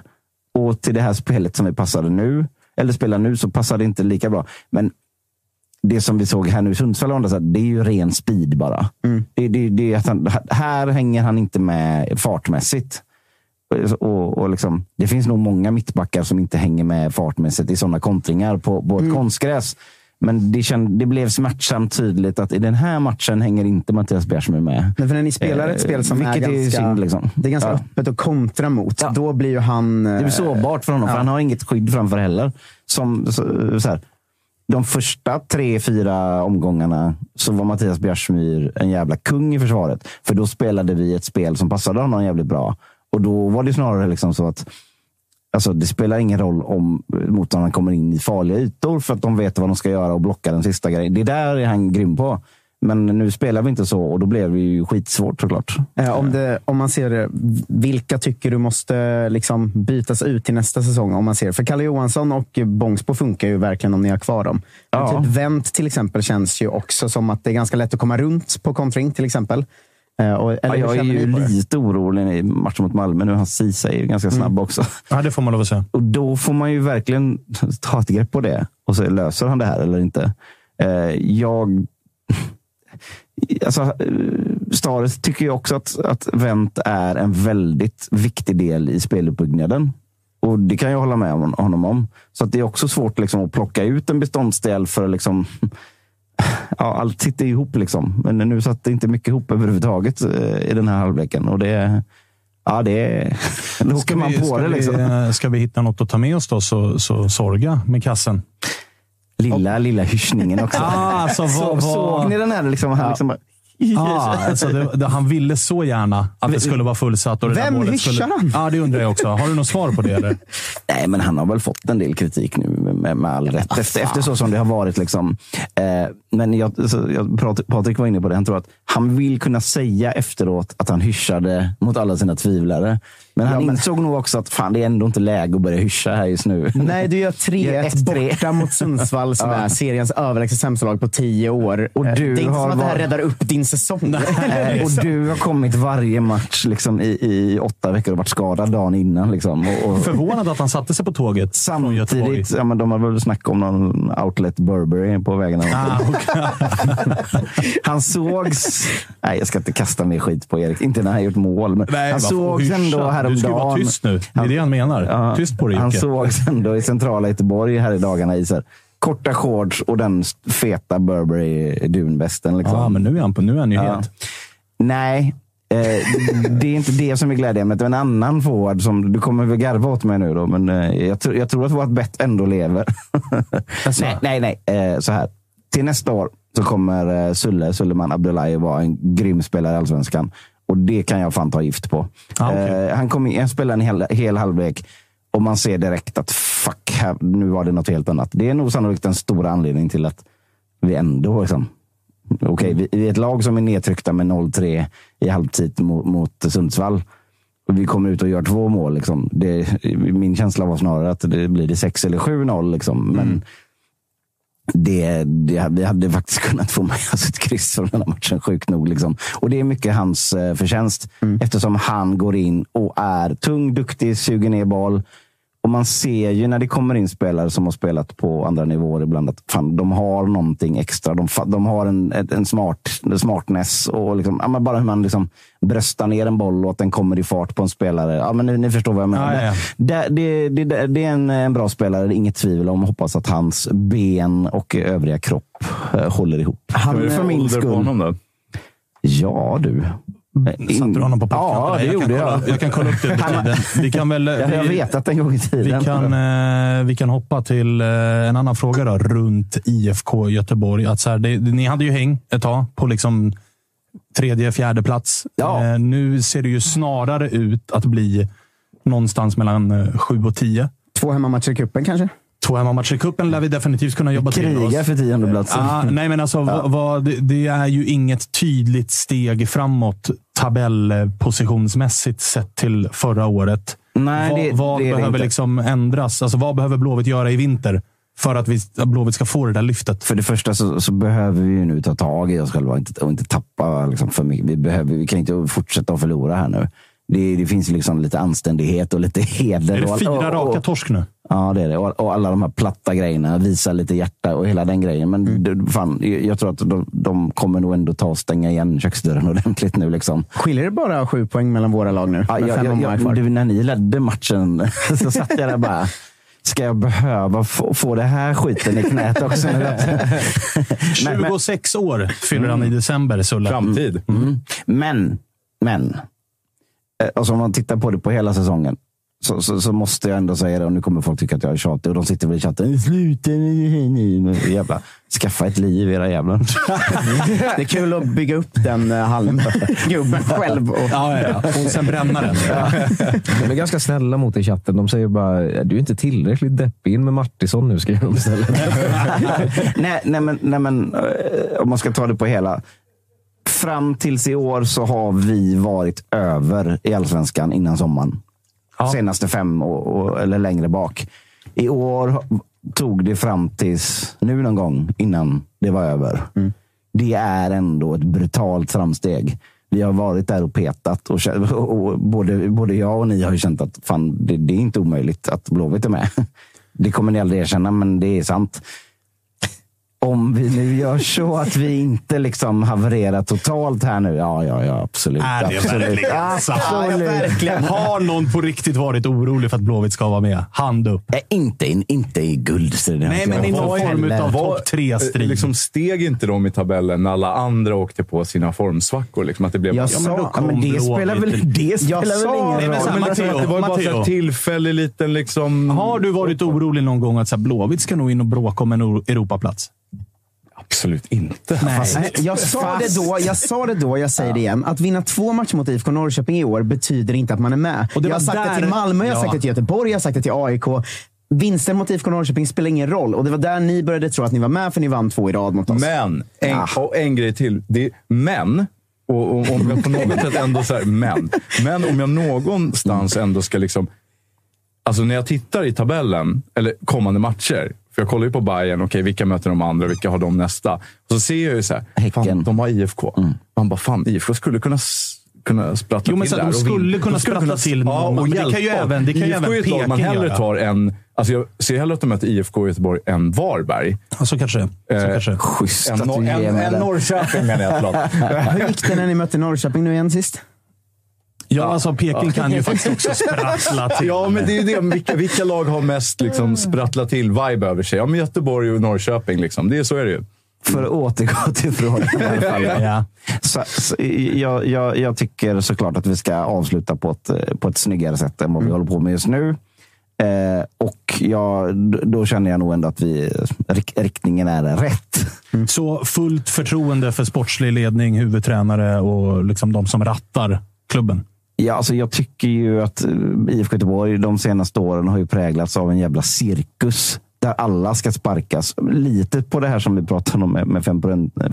och till det här spelet som vi passade nu, eller spelar nu, så passade det inte lika bra. Men det som vi såg här nu i Sundsvall, det är ju ren speed bara. Det, det, det är att han, här hänger han inte med fartmässigt. Och, och liksom, det finns nog många mittbackar som inte hänger med fartmässigt i sådana kontringar på, på ett konstgräs. Men det, känd, det blev smärtsamt tydligt att i den här matchen hänger inte Mattias Bjärsmyr med. Men för när ni spelar ett spel som Eh, är ganska, synd, liksom. det är ganska Ja. öppet att kontra mot, Ja. då blir ju han... Det eh, blir sårbart för honom, för han har inget skydd framför heller. Som, så, så här, de första tre, fyra omgångarna så var Mattias Bjärsmyr en jävla kung i försvaret. För då spelade vi ett spel som passade honom jävligt bra. Och då var det snarare liksom så att Alltså, det spelar ingen roll om motståndaren kommer in i farliga ytor för att de vet vad de ska göra och blocka den sista grejen. Det där är han grym på. Men nu spelar vi inte så och då blev det ju skitsvårt såklart. Eh, om, det, om man ser det, vilka tycker du måste liksom bytas ut till nästa säsong? Om man ser. För Kalle Johansson och Bångsbo funkar ju verkligen om ni har kvar dem. Ja. Typ Wendt till exempel känns ju också som att det är ganska lätt att komma runt på kontring till exempel. Eh, och, eller Ja, jag är ju lite orolig i matchen mot Malmö nu. Hans Ceesay är ju ganska snabb också. Ja, det får man lov att säga. Och då får man ju verkligen ta ett grepp på det. Och så löser han det här eller inte. Eh, jag... (laughs) Alltså, eh, Stares tycker ju också att, att Wendt är en väldigt viktig del i speluppbyggnaden. Och det kan jag hålla med om, honom om. Så att det är också svårt liksom, att plocka ut en beståndsdel för att liksom, ja, allt sitter ihop. Liksom. Men nu satt det inte mycket ihop överhuvudtaget eh, i den här halvleken. Och det, ja, det, (laughs) då åker man på ska, det. Liksom. vi, eh, ska vi hitta något att ta med oss då, så, så Sorga med kassen. Lilla, lilla hyschningen också. (laughs) Ah, alltså, vad- så, vad- Såg ni den här? Liksom, han liksom bara, Ah, alltså det, det, han ville så gärna att det skulle vara fullsatt. Och det Vem hyschar skulle, han? Ja, det undrar jag också. Har du något svar på det? Eller? (laughs) Nej, men han har väl fått en del kritik nu med, med, med all rätt. Efter, efter så som det har varit. Liksom. Eh, men jag, så, jag, Pat- Patrik var inne på det. Han tror att han vill kunna säga efteråt att han hyschade mot alla sina tvivlare. Men han Ja, men- insåg nog också att fan, det är ändå inte läge att börja hyscha här just nu. Nej, du gör Gör 3-1 1-3. borta mot Sundsvall som (laughs) är seriens överlägset sämsta lag på tio år. Och Eh, du det är inte har som att det här räddar upp din säsong. Eh, (laughs) och du har kommit varje match liksom, i, i åtta veckor och varit skadad dagen innan. Liksom, och, och, Förvånad att han satte sig på tåget från Göteborg. Samtidigt, ja, men de har väl snackat om någon outlet Burberry på vägen. Ah, okej. (laughs) Han sågs... Nej, jag ska inte kasta mer skit på Erik. Inte när han gjort mål. Men Nej, han sågs ändå häromdagen. Du ska ju vara tyst nu. Det är det han menar. Ja, Tyst på dig, Han sågs ändå i centrala Göteborg här i dagarna i så här, korta shorts och den feta Burberry dunvästen. Liksom. Ja, men nu är han, på, nu är han ju Ja. het. Nej, eh, det är inte det som är glädjeämnet. En annan forward som, du kommer väl garva åt mig nu då, men eh, jag, tror- jag tror att vårt bett ändå lever. Jaså? (laughs) nej, nej, nej. Eh, så här. Till nästa år så kommer eh, Sulle, Suleman Abdullahi vara en grym spelare i Allsvenskan. Och det kan jag fan ta gift på. Ah, okej. eh, han, kom in, han spelar en hel, hel halvlek och man ser direkt att fuck, här, nu var det något helt annat. Det är nog sannolikt den stora anledningen till att vi ändå liksom, Okej, vi vi är ett lag som är nedtryckta med 0-3 i halvtid mot, mot Sundsvall. och vi kommer ut och gör två mål. Liksom. Det, min känsla var snarare att det blir det 6 eller 7-0. Liksom. Men det, det, vi hade faktiskt (laughs) kunnat få med oss ett kryss från den här matchen, sjukt nog. Liksom. Och det är mycket hans eh, förtjänst eftersom han går in och är tung, duktig, suger ner boll. Och man ser ju när det kommer in spelare som har spelat på andra nivåer ibland att fan, de har någonting extra. De, de har en, en smart, en smartness och liksom, ja, men bara hur man liksom bröstar ner en boll och att den kommer i fart på en spelare. Ja, men ni, ni förstår vad jag menar. Ja, ja. Det, det, det, det är en, en bra spelare, det är inget tvivel om. Hoppas att hans ben och övriga kropp eh, håller ihop. Det för min skull. honom då? Ja, du. Satte du honom på pottkanten? Ja, det jag, kan gjorde kolla, jag. jag kan kolla upp det under tiden. (laughs) Vi kan väl... Jag har vetat en gång i tiden. Vi kan, eh, vi kan hoppa till eh, en annan fråga då, runt IFK Göteborg. Att så här, det, ni hade ju häng ett tag på liksom tredje, fjärde plats. Ja. Eh, nu ser det ju snarare ut att bli någonstans mellan sju och tio. Två hemmamatcher i cupen kanske? Två hemmamatcher i cupen lär vi definitivt kunna jobba till oss. Kriga för tiondeplatsen. Ah, nej, men alltså, vad, vad, det, det är ju inget tydligt steg framåt tabellpositionsmässigt sett till förra året. Nej, vad det- vad det behöver liksom ändras? Alltså, vad behöver Blåvitt göra i vinter för att, vi, Blåvitt ska få det där lyftet? För det första så, så behöver vi ju nu ta tag i oss själva och inte, och inte tappa liksom för mycket. Vi, behöver, vi kan inte fortsätta att förlora här nu. Det, det finns liksom lite anständighet och lite heder. Är det fyra och, och, raka torsk nu? Ja, det är det. Och, och alla de här platta grejerna. Visa lite hjärta och hela den grejen. Men det, fan, jag tror att de, de kommer nog ändå ta och stänga igen köksdörren (laughs) ordentligt nu. Liksom. Skiljer det bara sju poäng mellan våra lag nu? Ja, jag, jag, jag, du, när ni ledde matchen (laughs) så satt jag där bara. Ska jag behöva få, få det här skiten i knät också? nu? (laughs) Men- men- 26 år fyller han i december, Sulle. Framtid. Mm. Men, men. Eh, Alltså om man tittar på det på hela säsongen. Så, så, så måste jag ändå säga det, och nu kommer folk tycka att jag är tjatig och de sitter väl i chatten. Sluta nu. Jävla, skaffa ett liv era jävlar. (laughs) Det är kul att bygga upp den uh, halmgubben (laughs) själv. Och, Ja, ja, ja. Och sen bränna den. (laughs) De är ganska snälla mot dig i chatten. De säger bara, du är inte tillräckligt deppig. In med Martinsson nu, skriver de istället. nej, nej, men, nej, men eh, om man ska ta det på hela. Fram tills i år så har vi varit över i allsvenskan innan sommaren. Ja. Senaste fem år, år, eller längre bak. I år tog det fram tills nu någon gång innan det var över. Det är ändå ett brutalt framsteg. Vi har varit där och petat (laughs) och, och både, både jag och ni har ju känt att fan, det, det är inte omöjligt att Blåvitt är med. (laughs) Det kommer ni aldrig erkänna, men det är sant. Om vi nu gör så att vi inte liksom havererar totalt här nu. Ja, ja, ja absolut. Är det absolut. verkligen? Absolut. Har någon på riktigt varit orolig för att Blåvitt ska vara med? Hand upp. Eh, Inte, inte i guldstriden. Nej, men i någon form av topp tre-strid. Liksom steg inte de i tabellen när alla andra åkte på sina formsvackor? Liksom, att det blev Jag bara- sa- Ja, men det spelar väl, det spelar väl sa- ingen Nej, men roll? Men Matteo, det var ju bara här tillfällig liten liksom... Har du varit orolig någon gång att så här, Blåvitt ska nog in och bråka om en Europaplats? Absolut inte. Nej, jag, sa det då, jag sa det då, jag säger det igen. Att vinna två matcher mot IFK Norrköping i år betyder inte att man är med. Och det jag har sagt det där- till Malmö, jag har Ja. sagt det till Göteborg, jag har sagt det till AIK. Vinsten mot IFK Norrköping spelar ingen roll. Och det var där ni började tro att ni var med, för ni vann två i rad mot oss. Men, en, Ja. och en grej till. Det, men, och, och om jag på något sätt ändå så här, men. Men om jag någonstans ändå ska liksom... Alltså när jag tittar i tabellen, eller kommande matcher. För jag kollar ju på Bayern, okej vilka möter de andra, vilka har de nästa? Och så ser jag ju så här, fan, de har IFK. Man bara, fan IFK skulle kunna, kunna sprattla Jo, men till där de skulle kunna De skulle till någon, ja, och men det kan ju även- det kan ju även är ett lag man hellre tar än... Alltså jag ser hellre att de möter IFK i Göteborg än Varberg. Ja, så kanske det är. Eh, kanske. Schysst En, att du ger en, mig en den. Norrköping menar jag. (laughs) Hur gick det när ni mötte Norrköping nu igen sist? Ja, alltså Peking kan ju faktiskt också sprattla (laughs) till. Ja, men det är ju det. Vilka, vilka lag har mest liksom, sprattlat till vibe över sig? Ja, men Göteborg och Norrköping. Liksom. Det är, så är det ju. För att återgå till frågan. i alla fall. Ja. Så, så, jag, jag, jag tycker såklart att vi ska avsluta på ett, på ett snyggare sätt än vad vi håller på med just nu. Eh, och jag, då känner jag nog ändå att vi, rik, riktningen är rätt. Så fullt förtroende för sportslig ledning, huvudtränare och liksom de som rattar klubben. Ja, alltså jag tycker ju att eh, IFK Göteborg de senaste åren har ju präglats av en jävla cirkus. Där alla ska sparkas. Lite på det här som vi pratade om med, med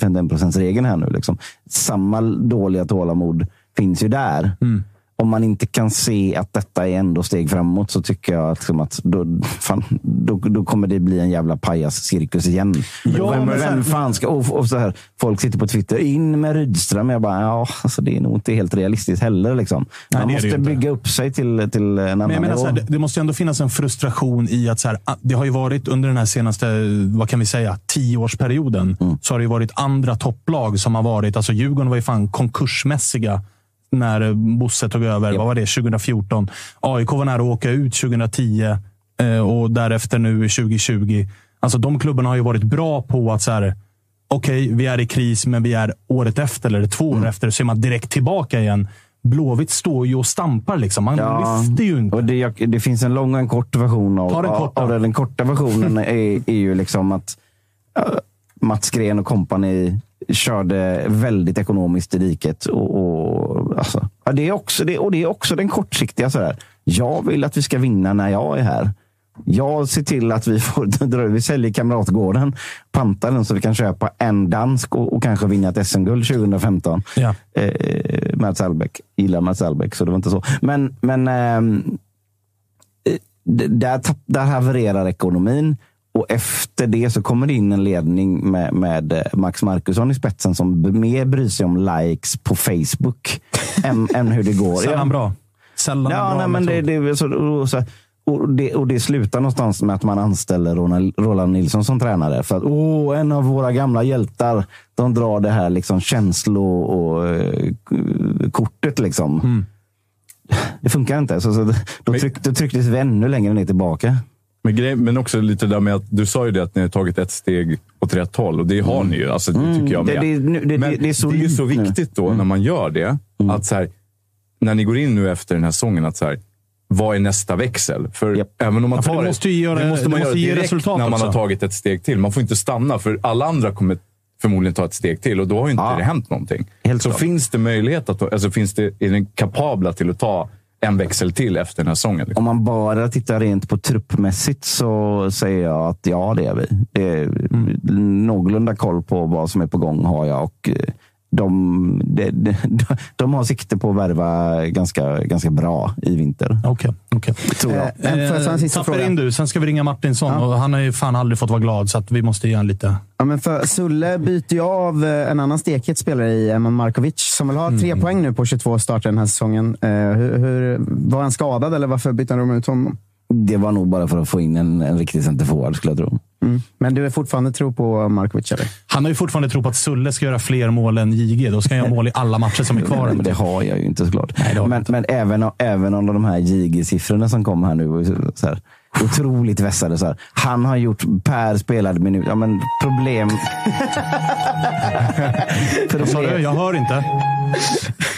51 regeln här nu. Liksom. Samma dåliga tålamod finns ju där. Mm om man inte kan se att detta är ändå steg framåt så tycker jag att, liksom att då, fan, då, då kommer det bli en jävla pajascirkus igen. Ja, vem, men sen- vem fan ska... Och, och så här, folk sitter på Twitter, in med Rydström. Jag bara, ja, alltså, det är nog inte helt realistiskt heller. Liksom. Nej, Man måste bygga upp sig till, till en annan Men menar, här, det, måste ju ändå finnas en frustration i att så här, ah, det har ju varit under den här senaste, vad kan vi säga, tioårsperioden. Så har det ju varit andra topplag som har varit, alltså Djurgården var ju fan konkursmässiga när eh, Bosse tog över. Vad var det? 2014. AIK var nära att åka ut 2010 eh, och därefter nu 2020. Alltså de klubbarna har ju varit bra på att så här, okej, vi är i kris, men vi är året efter eller två år efter så är man direkt tillbaka igen. Blåvitt står ju och stampar. Liksom. Man lyfter ju inte. Och det, det finns en lång och en kort version av, Ta den korta. av det. Den korta versionen är, är ju liksom att uh, Mats Gren och kompani körde väldigt ekonomiskt i diket. Och, och, alltså, ja, det är också, det, och det är också den kortsiktiga. Sådär. Jag vill att vi ska vinna när jag är här. Jag ser till att vi får (laughs) vi säljer Kamratgården, pantar den så vi kan köpa en dansk och, och kanske vinna ett SM-guld 2015. Ja. Eh, Mats Albeck. Gillar Mats Albeck, så det var inte så. Men, men ehm, eh, där, där havererar ekonomin. Och efter det så kommer det in en ledning med, med eh, Max Markusson i spetsen som mer bryr sig om likes på Facebook (laughs) än, än hur det går. Sällan bra. Sällan Ja, bra nej, men det, det, så, och, så, och, det, och det slutar någonstans med att man anställer Roland Nilsson som tränare. För att åh, en av våra gamla hjältar, de drar det här liksom känslo och eh, kortet. Liksom. Mm. Det funkar inte. Så, så, då, tryck, då trycktes vi ännu längre ner tillbaka. Men, grej, men också lite där med att du sa ju det att ni har tagit ett steg åt rätt håll och det har ni ju. Alltså, det tycker jag Mm. Det- med. det- nu- det- men det- det är så ju lite så. Mm. viktigt då när man gör det. Att så här, när ni går in nu efter den här säsongen, att så här, vad är nästa växel? För även om man Ja, tar det måste göra- det måste det man måste göra direkt när man också. har tagit ett steg till. Man får inte stanna, för alla andra kommer förmodligen ta ett steg till och då har ju inte Ja. det hänt någonting. Helt så klart. finns det möjlighet att, alltså finns det, är ni kapabla till att ta en växel till efter den här säsongen? Liksom? Om man bara tittar rent på truppmässigt så säger jag att ja, det är vi. Det är Någorlunda koll på vad som är på gång har jag. Och eh, de, de, de, (laughs) de har sikte på att värva ganska, ganska bra i vinter. Okej. Tror jag. Eh, Tapper fråga? in du, sen ska vi ringa Martinsson. Ja. Och han har ju fan aldrig fått vara glad, så att vi måste ge honom lite... Ja, men för Sulle byter ju av eh, en annan stekhet spelare i Eman Markovic, som vill ha tre Mm. poäng nu på 22 starter den här säsongen. Eh, hur, hur, var han skadad eller varför bytte de ut honom? Det var nog bara för att få in en, en riktig centerforward skulle jag tro. Mm. Men du är fortfarande tro på Markovic, eller? Han har ju fortfarande tro på att Sulle ska göra fler mål än JG. Då ska han göra mål i alla matcher som är kvar. Men det har jag ju inte såklart. Nej, men inte. men även, även om de här JG-siffrorna som kom här nu, så här, otroligt vässade. Så här. Han har gjort per spelad minut. Ja, men problem... (laughs) Du? Jag hör inte.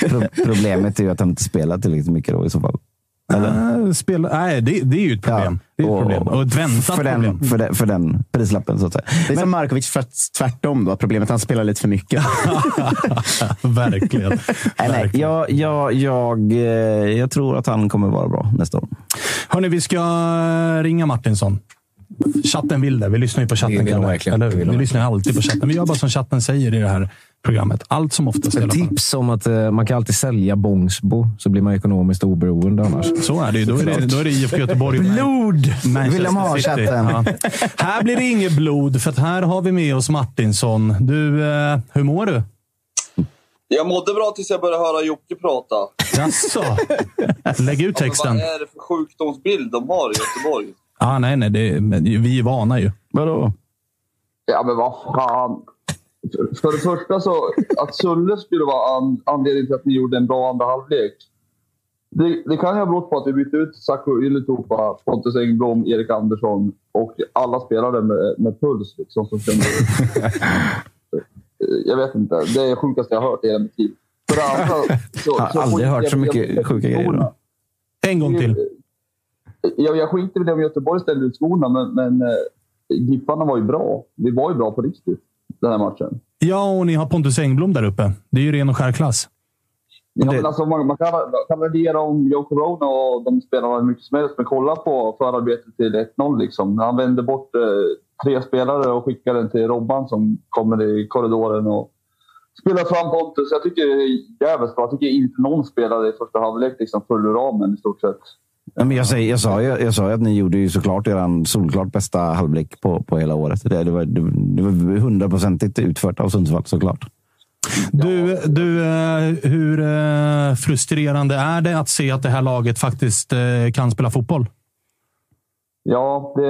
Pro- problemet är ju att han inte spelar tillräckligt mycket då i så fall. Äh, spela, nej, det, det är ju ett problem. Det är ett problem. Och ett väntat för den, problem. För, den, för den prislappen, så att säga. Det är som Markovic fast tvärtom. Då. Problemet är att han spelar lite för mycket. (laughs) Verkligen. (laughs) Nej, nej, jag, jag, jag, eh, jag tror att han kommer vara bra nästa år. Hörni, vi ska ringa Martinsson. Chatten vill det. Vi lyssnar ju på chatten. Det vill de. Eller de Vi lyssnar ju alltid på chatten. Vi gör bara som chatten säger i det här programmet. Allt som oftast Ett tips om att eh, man kan alltid sälja Bångsbo, så blir man ekonomiskt oberoende annars. Så är det ju. Då är det, då är det IFK Göteborg. Blod Manchester vill de ha, chatten. Ja. Här blir det inget blod, för att här har vi med oss Martinsson. Du, eh, hur mår du? Jag mådde bra tills jag började höra Jocke prata. Jaså? Lägg ut texten. vad är det för sjukdomsbild de har i Göteborg? Ah, nej, nej. Det, men vi är vana ju. Vadå? Ja, men vad fan. För- det första så, att Sulle skulle vara an, anledningen till att ni gjorde en bra andra halvlek. Det, det kan ju ha berott på att vi bytte ut Saku Ylätupa, Pontus Engblom, Erik Andersson och alla spelare med, med puls. Liksom, som kunde, (laughs) jag vet inte. Det är det sjukaste jag har hört i hela mitt liv. För det andra, så, Jag har aldrig hört så mycket sjuka grejer. då. En gång till. Jag, jag skiter i det om Göteborg ställde ut skorna, men, men eh, Gipparna var ju bra. Vi var ju bra på riktigt den här matchen. Ja, och ni har Pontus Engblom där uppe. Det är ju ren och skär klass. Ja, men alltså, man, man kan, kan värdera om Joe Corona och de spelarna hur mycket som helst, men kolla på förarbetet till 1-0. Liksom. Han vände bort eh, tre spelare och skickade den till Robban som kommer i korridoren och spela fram Pontus. Jag tycker det är jävligt bra. Jag tycker inte någon spelade i första halvlek liksom full ramen i stort sett. Ja, men jag, säger, jag, sa ju, jag sa ju att ni gjorde ju såklart er solklart bästa halvlek på, på hela året. Det, det var, det, var hundraprocentigt utfört av Sundsvall såklart. Du, du, eh, hur eh, frustrerande är det att se att det här laget faktiskt eh, kan spela fotboll? Ja, det,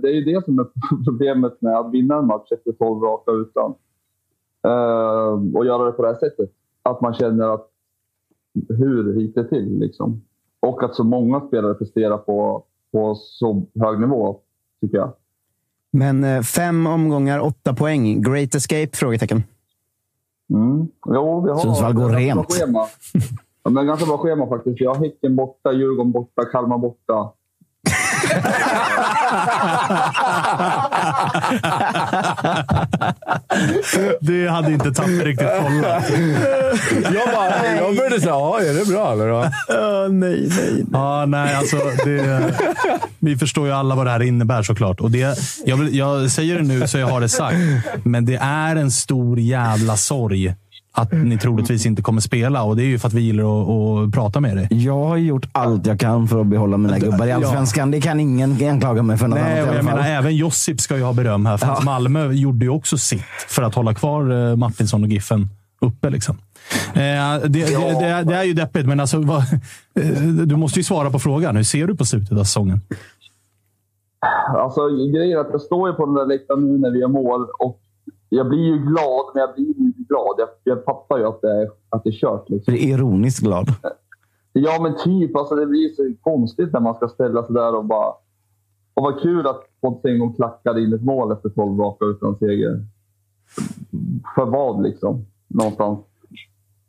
det är ju det som är (laughs) problemet med att vinna en match efter 12 raka utan. Uh, och göra det på det här sättet. Att man känner att hur gick det till? Liksom. Och att så många spelare presterar på, på så hög nivå, tycker jag. Men fem omgångar, åtta poäng. Great escape? Frågetecken. Mm. Jo, vi har Sundsvall går rent. Schema. Ja, men ganska bra schema faktiskt. Vi har Häcken borta, Djurgården borta, Kalmar borta. Det hade inte Tapper riktigt kollat. jag, bara, jag började säga, ja, är det bra eller? Uh, nej, nej, nej. Ja, nej alltså, det, vi förstår ju alla vad det här innebär såklart. Och det, jag, vill, jag säger det nu så jag har det sagt, men det är en stor jävla sorg att ni troligtvis inte kommer spela. Och Det är ju för att vi gillar att, att prata med dig. Jag har gjort allt jag kan för att behålla mina gubbar i Allsvenskan. Det kan ingen anklaga mig för något Nej, annat. Jag menar, även Josip ska ju ha beröm här. För ja. Malmö gjorde ju också sitt för att hålla kvar eh, Martinsson och Giffen uppe. Liksom. Eh, det, det, det, det, är ju deppigt, men alltså, vad, eh, du måste ju svara på frågan. Hur ser du på slutet av säsongen? Alltså, grejen är att jag står ju på den där läktaren nu när vi gör mål och jag blir ju glad, men jag blir inte glad. Jag, jag fattar ju att det är, att det är kört. Liksom. Du är ironiskt glad? Ja, men typ. Alltså, det blir så konstigt när man ska ställa sig där och bara... Och vad kul att Pontus en gång klackade in ett mål efter 12 raka utan seger. För vad liksom? Någonstans.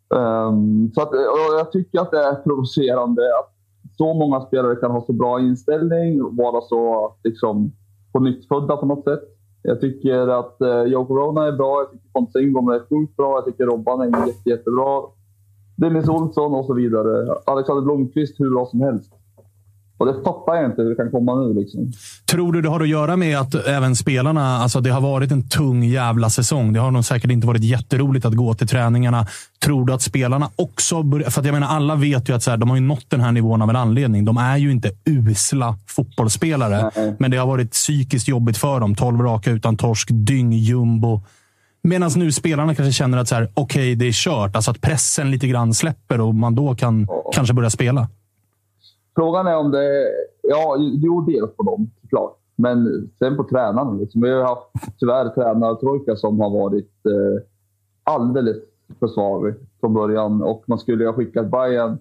Um, så att, jag tycker att det är provocerande att så många spelare kan ha så bra inställning och vara så liksom, på nytt födda på något sätt. Jag tycker att eh, Joe Corona är bra. Jag tycker Pontus Engblom är sjukt bra. Jag tycker Robban är jätte, jättebra. Dennis Olsson och så vidare. Alexander Blomqvist hur bra som helst. Och det fattar jag inte hur det kan komma nu. Liksom. Tror du det har att göra med att även spelarna... Alltså det har varit en tung jävla säsong. Det har nog säkert inte varit jätteroligt att gå till träningarna. Tror du att spelarna också... Börjar, för jag menar, alla vet ju att så här, de har ju nått den här nivån av en anledning. De är ju inte usla fotbollsspelare, Nej. men det har varit psykiskt jobbigt för dem. 12 raka utan torsk, dyng, jumbo. Medan nu spelarna kanske känner att okej, okay, det är kört. Alltså att pressen lite grann släpper och man då kan oh. kanske börja spela. Frågan är om det... Ja, jo, dels på dem såklart. Men sen på tränarna. Liksom. Vi har haft tyvärr tränartrojka som har varit eh, alldeles för svag från början. Och man skulle ha skickat Bayern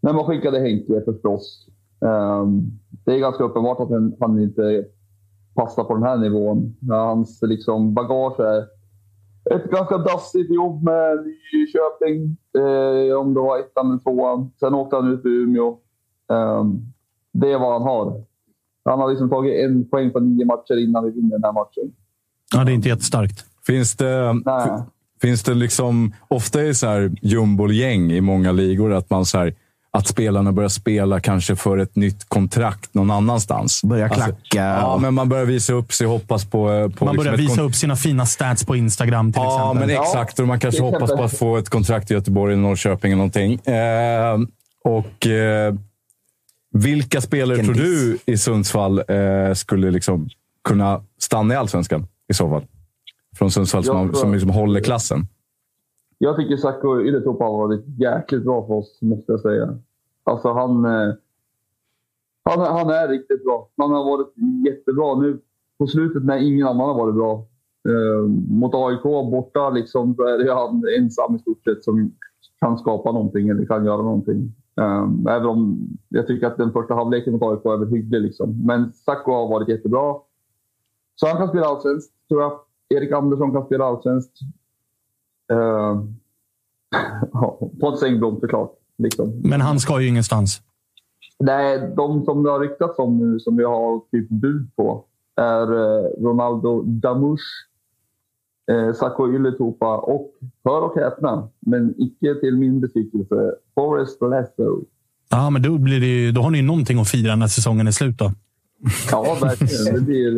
när man skickade Henke förstås. Um, det är ganska uppenbart att han, han inte passar på den här nivån. Hans liksom, bagage är ett ganska dassigt jobb med Nyköping, eh, om det var ettan eller tvåan. Sen åkte han ut i Umeå. Um, det är vad han har. Han har liksom tagit en poäng på nio matcher innan vi vinner den här matchen. Ja, det är inte jättestarkt. Finns det, finns det liksom... Ofta är så här jumbo-gäng i många ligor att man så här, att spelarna börjar spela kanske för ett nytt kontrakt någon annanstans. Börjar alltså, klacka. Alltså, ja, men man börjar visa upp sig hoppas på... på man liksom börjar visa upp sina fina stats på Instagram till ja, exempel. Ja, men exakt. Och man kanske hoppas på att få ett kontrakt i Göteborg eller Norrköping eller någonting. Eh, och... Eh, vilka spelare Vilken tror du i Sundsvall eh, skulle liksom kunna stanna i allsvenskan i så fall? Från Sundsvall som, tror, som liksom håller klassen. Jag tycker Sacco Ylätupa har varit jäkligt bra för oss, måste jag säga. Alltså han, eh, han, han är riktigt bra. Han har varit jättebra nu på slutet när ingen annan har varit bra. Eh, mot AIK borta liksom, så är det han ensam i stort sett som kan skapa någonting eller kan göra någonting. Um, även om jag tycker att den första halvleken mot AIK väl hygglig. Liksom. Men Sacco har varit jättebra. Så han kan spela allsvenskt, tror jag. Erik Andersson kan spela allsvenskt. Uh, (laughs) Pontus Engblom såklart. Liksom. Men han ska ju ingenstans. Nej, de som det har ryktats om nu, som vi har typ bud på, är uh, Ronaldo Damush eh, Sacco Ylätupa och, hör och häpna, men icke till min besvikelse, Forrest Lasso. Ja, men då, blir det, då har ni någonting att fira när säsongen är slut. Då. Ja, verkligen. Det blir,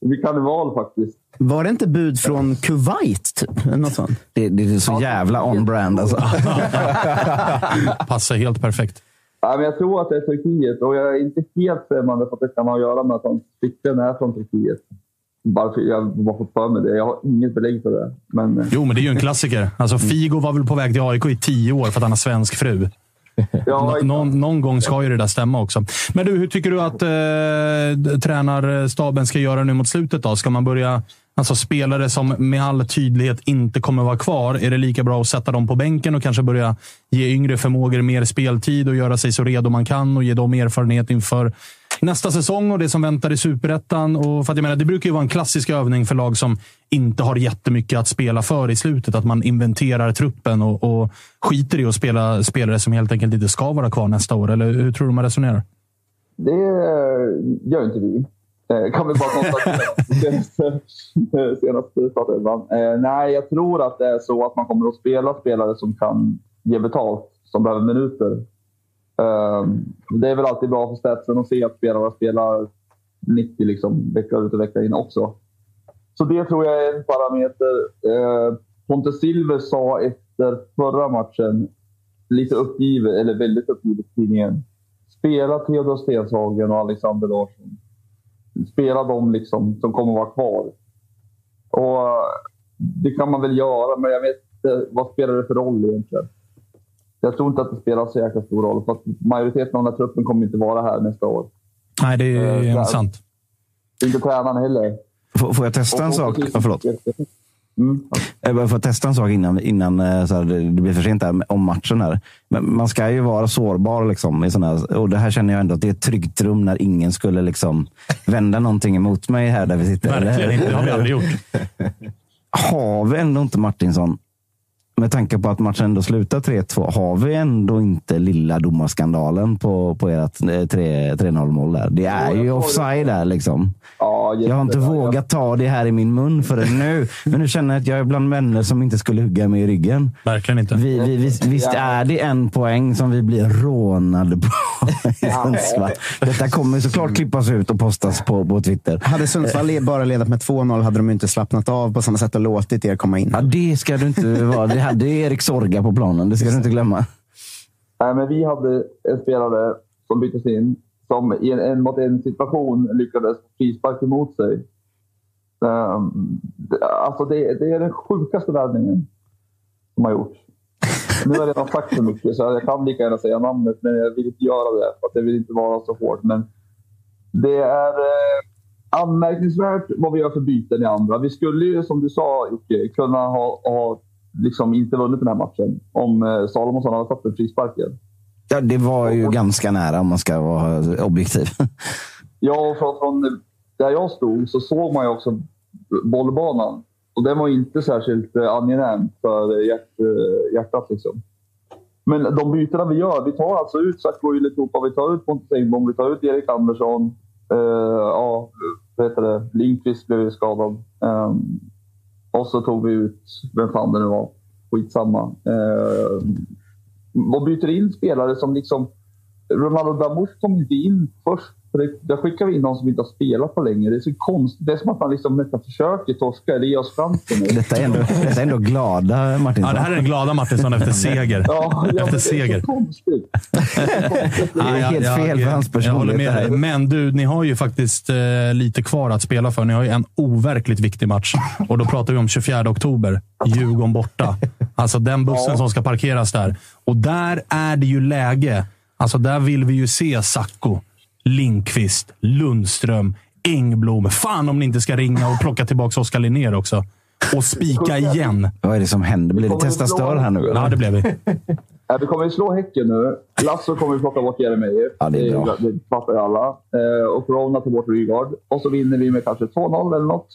det blir karneval faktiskt. Var det inte bud från Kuwait? Typ? Något sånt? Det, det är så jävla on-brand alltså. (laughs) Passar helt perfekt. Ja, men jag tror att det är Turkiet och jag är inte helt främmande för att det kan ha att göra med att hans flickvän är från Turkiet. Varför jag bara fått för mig det. Jag har inget belägg för det. Men, eh, Jo, men det är ju en klassiker. Alltså, Figo var väl på väg till AIK i tio år för att han har svensk fru. (laughs) ja, Nå- någon, någon gång ska ju det där stämma också. Men du, hur tycker du att eh, tränarstaben ska göra nu mot slutet? då? Ska man börja... Alltså spelare som med all tydlighet inte kommer vara kvar. Är det lika bra att sätta dem på bänken och kanske börja ge yngre förmågor mer speltid och göra sig så redo man kan och ge dem erfarenhet inför nästa säsong och det som väntar i superettan? Och för att jag menar, det brukar ju vara en klassisk övning för lag som inte har jättemycket att spela för i slutet. Att man inventerar truppen och, och skiter i att spela spelare som helt enkelt inte ska vara kvar nästa år. Eller hur tror du man resonerar? Det gör inte vi. Eh, Kan vi bara konstatera. (laughs) (laughs) senaste senaste startelvan. Eh, Nej, jag tror att det är så att man kommer att spela spelare som kan ge betalt, som behöver minuter. Ehm, det är väl alltid bra för statsen att se att spelarna spelar 90 liksom, vecka ut och vecka in också. Så det tror jag är en parameter. Ehm, Pontus Silver sa efter förra matchen, lite uppgivet, eller väldigt uppgivet i tidningen. Spela Theodor Stenshagen och Alexander Larsson. Spela dem liksom som kommer vara kvar. Och eh, det kan man väl göra, men jag vet inte vad spelar det för roll egentligen. Jag tror inte att det spelar så jäkla stor roll. För att majoriteten av den här truppen kommer inte vara här nästa år. Nej, det är Eh, sant. Inte tränaren heller. Får, får jag testa en Och- sak? och- Ja, förlåt. Mm. Jag bara får testa en sak innan, innan eh, så här, det det blir för sent här, om matchen. här. Men man ska ju vara sårbar. Liksom, i såna här, och det här känner jag ändå att det är ett tryggt rum när ingen skulle liksom, vända någonting emot mig här där vi sitter. Verkligen inte. Det har vi aldrig gjort. (laughs) Har vi ändå inte Martinsson, med tanke på att matchen ändå slutar 3-2, har vi ändå inte lilla domarskandalen på, på ert eh, 3 3-0 mål där? Det är ju offside där liksom. Ja, Jag har inte vågat ta det här i min mun förrän nu. Men nu känner jag att jag är bland vänner som inte skulle hugga mig i ryggen. Verkligen inte. Vi, vi, visst, visst är det en poäng som vi blir rånade på (laughs) i Sundsvall. Detta kommer såklart klippas ut och postas på, på Twitter. Hade Sundsvall bara ledat med 2-0 hade de inte slappnat av på samma sätt och låtit er komma in. Ja, det ska du inte vara. Det ju Erik Sorga på planen. Det ska du inte glömma. Nej, men vi hade en spelare som byttes in som i en, en mot en situation lyckades få frispark emot sig. Um, det- alltså det, det är den sjukaste värvningen som har gjorts. Nu har jag redan sagt så mycket så jag kan lika gärna säga namnet men jag vill inte göra det för att det vill inte vara så hårt. Men det är eh, anmärkningsvärt vad vi gör för byten i andra. Vi skulle ju som du sa Jocke kunna ha, ha liksom inte vunnit den här matchen om eh, Salomonsson hade fått den frisparken. Ja, det var ju ganska nära om man ska vara objektiv. (laughs) Ja, och från, där jag stod så såg man ju också bollbanan. Och den var inte särskilt eh, angenäm för hjärt, eh, hjärtat. Liksom. Men de bytena vi gör, vi tar alltså ut Sacco Ylätupa, vi tar ut Pontus Engblom, vi tar ut Erik Andersson. Eh, ja, vad heter det? Lindqvist blev skadad. Eh, och så tog vi ut, vem fan det nu var, skitsamma. Eh, och byter in spelare som liksom... Ronaldo Damus kom inte in först. För det, där skickar vi in någon som inte har spelat på länge. Det är så konstigt. Det är som att man liksom nästan försöker torska eller ge oss chansen. Detta är ändå, detta är ändå glada Martinsson. Ja, det här är den glada Martinsson efter seger. Ja, ja, efter det är seger. så konstigt. Det är helt fel för hans Jag håller personlighet. med det dig. Men du, ni har ju faktiskt eh, lite kvar att spela för. Ni har ju en overkligt viktig match. Och då pratar vi om 24 oktober. Djurgården borta. Alltså den bussen som ska parkeras där. Och där är det ju läge. Alltså där vill vi ju se Sacco, Linkvist, Lundström, Engblom. Fan om ni inte ska ringa och plocka tillbaka Oskar Linnér också. Och spika igen. Vad är det som händer? Blir det testa stör här nu? Ja, det blev vi. Ja, vi kommer ju slå Häcken nu. Lasso kommer vi plocka bort Jeremejeff. Ja, det är bra. Det, fattar ju alla. Eh, och Corona tar bort Rygaard. Och så vinner vi med kanske 2-0 eller något.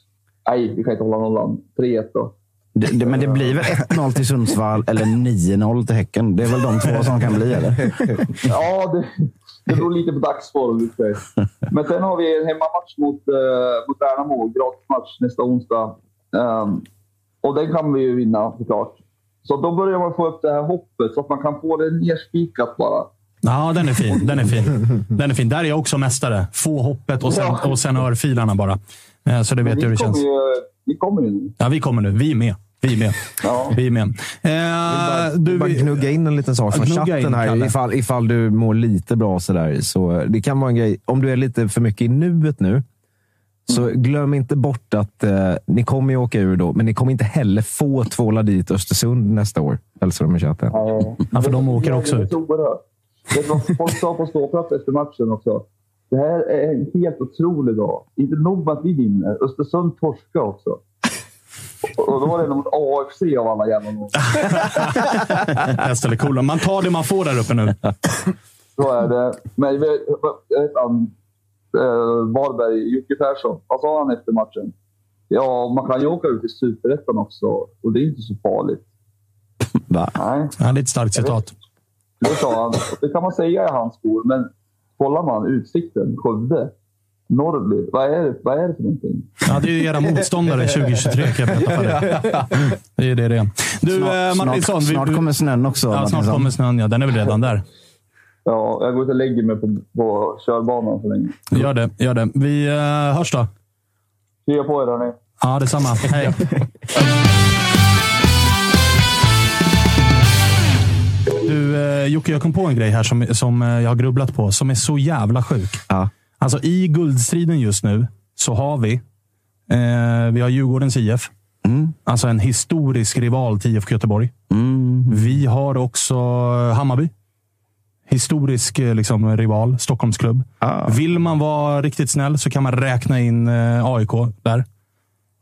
Nej, vi kan inte hålla nollan. 3-1 då. Det, det, men det blir väl 1-0 till Sundsvall eller 9-0 till Häcken? Det är väl de två som kan bli, eller? (laughs) Ja, det, det beror lite på dagsform. Men sen har vi en hemmamatch mot, uh, mot Värnamo. Gratismatch nästa onsdag. Ehm, och den kan vi ju vinna såklart. Så då börjar man få upp det här hoppet så att man kan få det nerspikat bara. Ja, den är fin. Den är fin. Den är fin. Där är jag också mästare. Få hoppet och sen, och sen örfilarna bara. Eh, Så det vet du hur det känns. ju, ni kommer ju nu. Ja, vi kommer nu. Vi är med. Vi är med. Ja. Vi är med. Eh, Du, du, bara gnugga in en liten sak från chatten in, här. Kalle. Ifall, ifall du mår lite bra sådär. Så det kan vara en grej. Om du är lite för mycket i nuet nu, så glöm inte bort att eh, ni kommer ju åka ur då, men ni kommer inte heller få tvåla dit Östersund nästa år. Hälsar de i chatten. Ja, för de åker också ut. Vet du vad folk sa på ståplats efter matchen också? Det här är en helt otrolig dag. Inte nog med att vi vinner, Östersund torskar också. Och då var det mot AFC av alla jävla. Häst (laughs) eller kola. Man tar det man får där uppe nu. Så är det. Men jag vet, han, eh, Varberg, Jocke Persson, vad sa han efter matchen? Ja, man kan ju åka ut i Superettan också och det är inte så farligt. Va? Nej, Ja, det är ett starkt citat. det sa han. Det kan man säga i hans skor, men kollar man utsikten, Skövde, Norrby, vad är det, vad är det för någonting? Ja, det är ju era motståndare 2023 kan jag berätta för dig. (laughs) Det är det det är. Du, eh, Snart, Martinsson. snart, vi- snart kommer snön också. Ja, snart kommer snön. Ja. Den är väl redan där. Ja, jag går ut och lägger mig på, på körbanan så länge. Gör det. Gör det. Vi uh, hörs då. Krya på er hörni. Ja, detsamma. Hej. (laughs) Du, eh, Jocke, jag kom på en grej här som, som eh, jag har grubblat på, som är så jävla sjuk. Ja. Alltså i guldstriden just nu så har vi, eh, vi har Djurgårdens IF. Mm. Alltså en historisk rival till IFK Göteborg. Mm. Vi har också Hammarby. Historisk eh, liksom, rival, Stockholmsklubb. Ah. Vill man vara riktigt snäll så kan man räkna in eh, AIK där.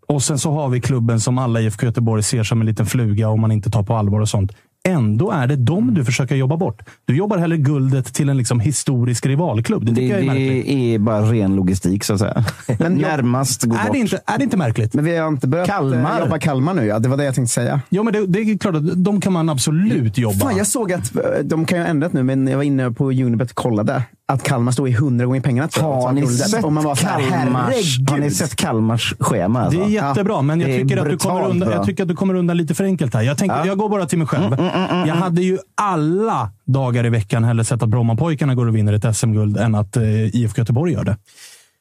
Och sen så har vi klubben som alla IFK Göteborg ser som en liten fluga om man inte tar på allvar och sånt. Ändå är det dem du försöker jobba bort. Du jobbar hellre guldet till en liksom historisk rivalklubb. Det Det, är det är bara ren logistik, så att säga. (laughs) Men Närmast gå Är bort. det, inte, är det inte märkligt? Men vi har inte börjat Kalmar. eh, jobba Kalmar nu. Ja. Det var det jag tänkte säga. Ja, men det, det är klart att de kan man absolut jobba. Fan, jag såg att eh, de kan ju ha ändrat nu, men jag var inne på Unibet och kollade att Kalmar stod i hundra gånger pengarna. Har ni, sett Och man var här, Kalmars, har ni sett Kalmars schema? Alltså? Det är jättebra, men jag tycker, att du kommer undan, bra. jag tycker att du kommer undan lite för enkelt här. Jag, tänker, Ja. jag går bara till mig själv. jag hade ju alla dagar i veckan hellre sett att Brommapojkarna går och vinner ett SM-guld än att eh, IFK Göteborg gör det.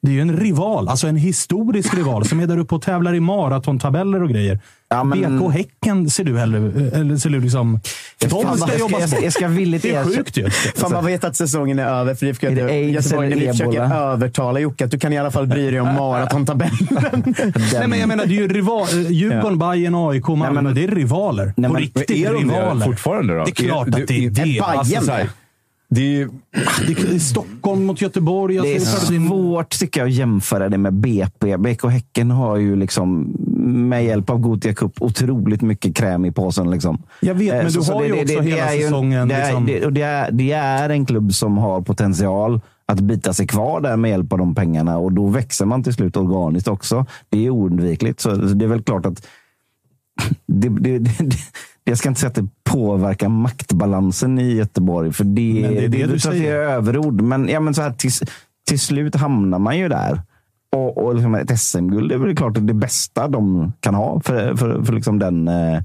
Det är ju en rival, alltså en historisk rival som är där uppe och tävlar i maratontabeller och grejer. Ja, men- BK Häcken ser du hellre... Eller ser du liksom... De Fan, ska jag, ska, jobbas jag, ska, bort. jag ska villigt Det är sjukt ju. Fan, man vet att säsongen är över för IFK Göteborg. när vi försöker övertala Jocke att du kan i alla fall bry dig om maratontabellen. (laughs) Nej, men jag menar, det är ju rival, eh, Djurgården, Bayern, AIK, Malmö. men- det är rivaler. Nej, På men- riktigt Är de rivaler. fortfarande då? Det är klart att det är det. Bayern. Alltså, det är, Det är Stockholm mot Göteborg. Det är det svårt tycker jag att jämföra det med BP. BK Häcken har ju liksom med hjälp av Gothia Cup otroligt mycket kräm i påsen. Liksom. Jag vet, men Eh, du har ju också hela är ju en- säsongen, Det är, liksom- det, och det, är, det är en klubb som har potential att bita sig kvar där med hjälp av de pengarna och då växer man till slut organiskt också. Det är oundvikligt. Så det är väl klart att (laughs) det, det, det, det, jag ska inte säga att det påverkar maktbalansen i Göteborg, för det, Men det är det att säger. är överord. Men, ja, men så här, till, till slut hamnar man ju där. Och, och liksom ett SM-guld är väl klart det bästa de kan ha för, för, för, liksom den, eh,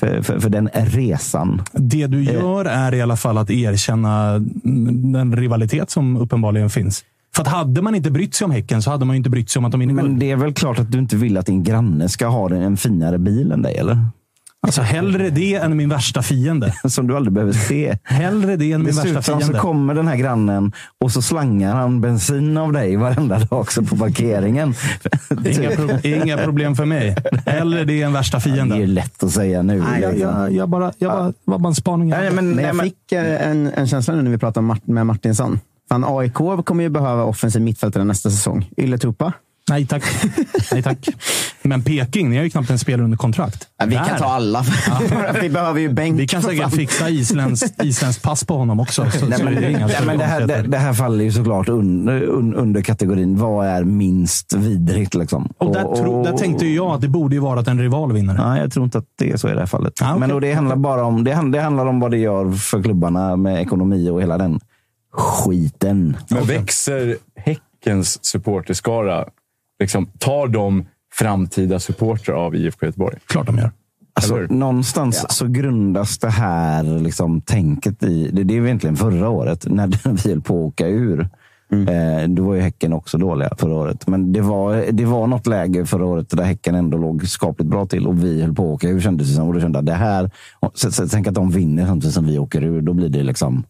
för, för, för den resan. Det du gör är i alla fall att erkänna den rivalitet som uppenbarligen finns. För att hade man inte brytt sig om Häcken så hade man inte brytt sig om att de vinner Men det är väl klart att du inte vill att din granne ska ha en finare bil än dig, eller? Alltså hellre det än min värsta fiende. (laughs) Som du aldrig behöver se. Hellre det än min värsta Dessutom så fiende. kommer den här grannen och så slangar han bensin av dig varenda dag också på parkeringen. (laughs) Inga, pro inga problem för mig. Hellre det än värsta Det är ju fienden. lätt att säga nu. Nej, jag, jag, jag bara, jag bara, var bara en spaning. Nej, men, Men nej, jag fick eh, en, en känsla nu när vi Mart- med Martinsson. Fan, AIK kommer ju behöva offensiv mittfältare nästa säsong. Ylletupa. Nej tack. Nej tack. Men Peking, ni har ju knappt en spelare under kontrakt. Ja, vi Där. kan ta alla. vi behöver ju bänk. Vi kan säkert fixa isländskt isländsk pass på honom också. Så, nej, så men, det nej, men här, det, konstigheter. det här faller ju såklart un, un, under kategorin vad är minst vidrigt. Liksom. Och där, tro, där tänkte ju jag att det borde ju vara att en rival vinner. Nej, jag tror inte att det är så i det här fallet. Ah, okej. Men och det handlar bara om det, hand- det handlar om vad det gör för klubbarna med ekonomi och hela den skiten. Men växer Häckens supporterskara? Liksom, tar de framtida supportrar av IFK Göteborg? Klart de gör. Alltså, någonstans så grundas det här liksom, tänket i... Det, det är egentligen förra året, när (laughs) vi höll på att åka ur. Eh, då var ju Häcken också dåliga förra året. Men det var, det var något läge förra året där Häcken ändå låg skapligt bra till och vi höll på att åka ur kändes det som. Och då kände jag, det här... Så, så, tänk att de vinner samtidigt som vi åker ur. Då blir det liksom...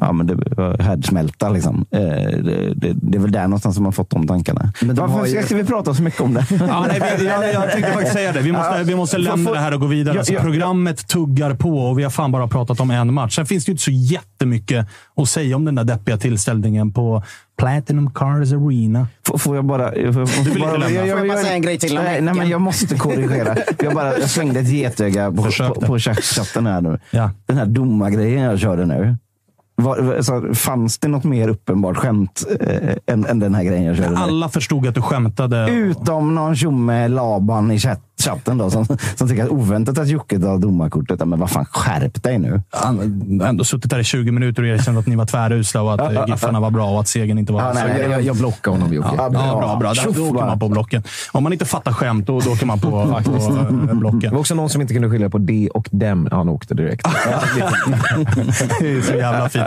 Ja, men det härdsmälta liksom. Eh, det, det, det är väl där någonstans som man fått de tankarna. Men de Varför ju- ska vi prata så mycket om det? Ja, nej, vi, jag, jag tänkte faktiskt säga det. Vi måste, vi måste lämna det här och gå vidare. Alltså, programmet tuggar på och vi har fan bara pratat om en match. Sen finns det ju inte så jättemycket att säga om den där deppiga tillställningen på Platinum Cars Arena. Får, får jag bara... Får, får, Du vill inte lämna. jag, Får jag bara säga en grej till nej, nej, men jag måste korrigera. jag, bara, jag slängde ett getöga på, på, på chatt- chatten här nu. Ja. Den här domargrejen jag körde nu. Var, alltså, fanns det något mer uppenbart skämt eh, än, än den här grejen jag körde? Alla förstod att du skämtade. Utom någon tjomme Laban i chatt, chatten då, som, som tycker att oväntat att Jocke tar domarkortet. Men vad fan, skärp dig nu. Han har ändå suttit där i 20 minuter och erkänt att ni var tvärusla och att (laughs) Giffarna var bra och att segern inte var Ja, nej, Jag, jag, jag blockar honom Jocke. Ja, bra, bra. Där, Tjoff då åker man på blocken. Om man inte fattar skämt, då, då åker man på, (laughs) på eh, blocken. Det var också någon som inte kunde skilja på det och dem. Han åkte direkt. (laughs) Det är så jävla fint.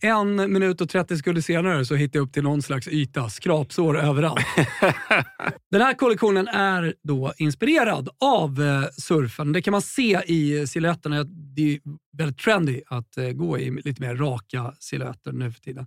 En minut och 30 sekunder senare så hittade jag upp till någon slags yta, skrapsår överallt. (laughs) Den här kollektionen är då inspirerad av eh, surfen. Det kan man se i silhuetterna. Det är väldigt trendy att eh, gå i lite mer raka silhuetter nu för tiden.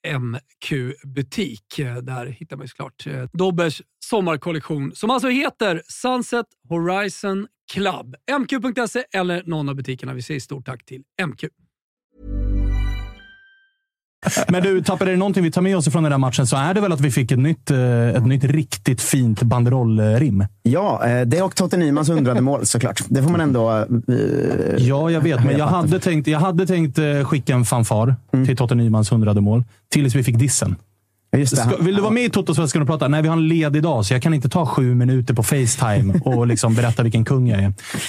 MQ-butik. Eh, där hittar man ju såklart eh, Dobbers sommarkollektion som alltså heter Sunset Horizon Club. MQ.se eller någon av butikerna. Vi säger stort tack till MQ. Men du, Tapper, är det någonting vi tar med oss ifrån den där matchen så är det väl att vi fick ett nytt, eh, ett nytt riktigt fint banderollrim. Ja, eh, det och Totte Nymans mål såklart. Det får man ändå... eh, Ja, jag vet. Men jag hade tänkt, jag hade tänkt skicka en fanfar till Totte Nymans mål. Tills vi fick dissen. Ska, vill du vara med i Totosvenskan och prata? Nej, vi har en ledig dag, så jag kan inte ta sju minuter på Facetime och liksom berätta vilken kung jag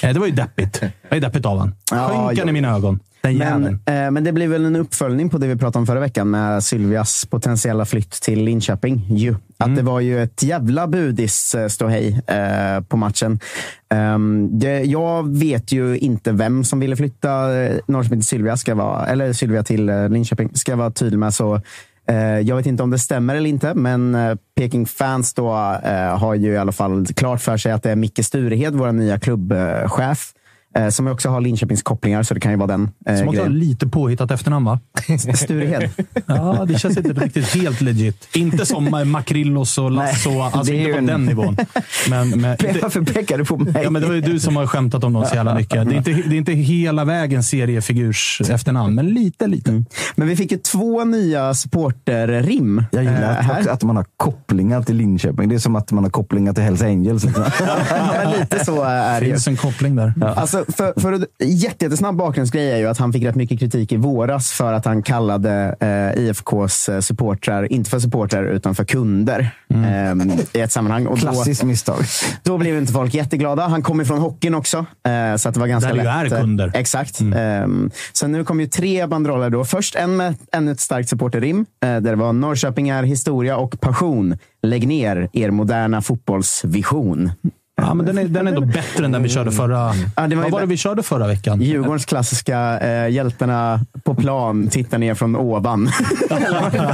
är. Det var ju deppigt. Det var ju deppigt av honom. Ja, Skynkan jo. i mina ögon. Men, eh, men det blir väl en uppföljning på det vi pratade om förra veckan med Sylvias potentiella flytt till Linköping. Ju. Att det var ju ett jävla budis eh, ståhej eh, på matchen. Ehm, det, jag vet ju inte vem som ville flytta eh, Norrköping till Sylvia, ska vara, eller Sylvia till eh, Linköping, ska jag vara tydlig med. Så, jag vet inte om det stämmer eller inte, men Peking-fans då, har ju i alla fall klart för sig att det är Micke Sturehed, vår nya klubbchef, eh, som också har Linköpings kopplingar, så det kan ju vara den eh, Som också har grejen. lite påhittat efternamn, va? (laughs) Sturehed. Ja, det känns inte riktigt helt legit. Inte som Makrillos och Lasso. Alltså det är inte på en- den nivån. Men, men, (laughs) Varför pekar du på mig? Ja, men det var ju du som har skämtat om dem så jävla mycket. Det är inte, det är inte hela vägen seriefigurs efternamn, men lite, lite. Men vi fick ju två nya supporterrim. Jag gillar att, här. att man har kopplingar till Linköping. Det är som att man har kopplingar till Hells Angels. Liksom. (laughs) ja, lite så är det ju. finns en koppling där. Alltså, för, för en jätte, jättesnabb bakgrundsgrej är ju att han fick rätt mycket kritik i våras för att han kallade eh, IFKs supportrar, inte för supportrar, utan för kunder Mm. eh, i ett sammanhang. Och Klassiskt misstag. Då, då blev inte folk jätteglada. Han kommer från hockeyn också, eh, så att det var ganska Där lätt. är kunder. Mm. Eh, Exakt. Eh, så nu kom ju tre banderoller då. Först en med ännu ett starkt supporterrim, eh, där det var Norrköping är historia och passion. Lägg ner er moderna fotbollsvision. Ja, men den är, den är ändå (laughs) bättre än den vi körde förra... Ja, det var Vad var det vi körde förra veckan? Djurgårdens klassiska eh, hjältarna på plan tittar ner från ovan. (laughs)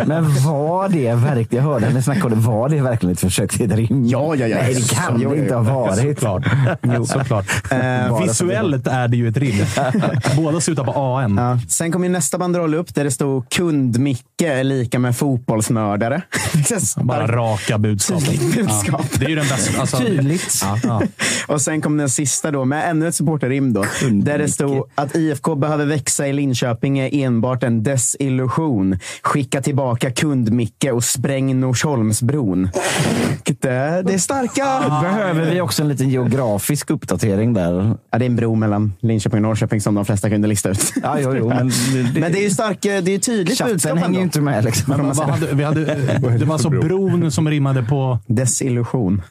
Men var det verkligen, jag hörde henne snacka om det, var det verkligen ett försök till rim? Ja, ja, ja. Nej, det kan det inte ha varit. Såklart. Jo, såklart. Eh, Visuellt är det ju ett rim. (laughs) Båda slutar på AN. Ja. Sen kom ju nästa banderoll upp där det stod kund Micke är lika med fotbollsmördare. Bara raka budskap. Tydligt budskap. Ja, det är ju den bästa. Alltså, Tydligt. Ja, ja. (laughs) Och sen kom den sista då med ännu ett supporterrim då. Där det stod att IFK behöver växa i Linköping är enbart en desillusion. Skicka tillbaka kund-Micke och spräng Norsholmsbron. Det, det är starka... Behöver vi också en liten geografisk uppdatering där? Ja, det är en bro mellan Linköping och Norrköping som de flesta kunde lista ut. Ja, jo, jo, men, (laughs) det, Men det är ju stark, det är tydligt Chatten budskap hänger ändå. ju inte med. Liksom. Men vad hade, vi hade, (laughs) det var alltså bron som rimmade på... Desillusion.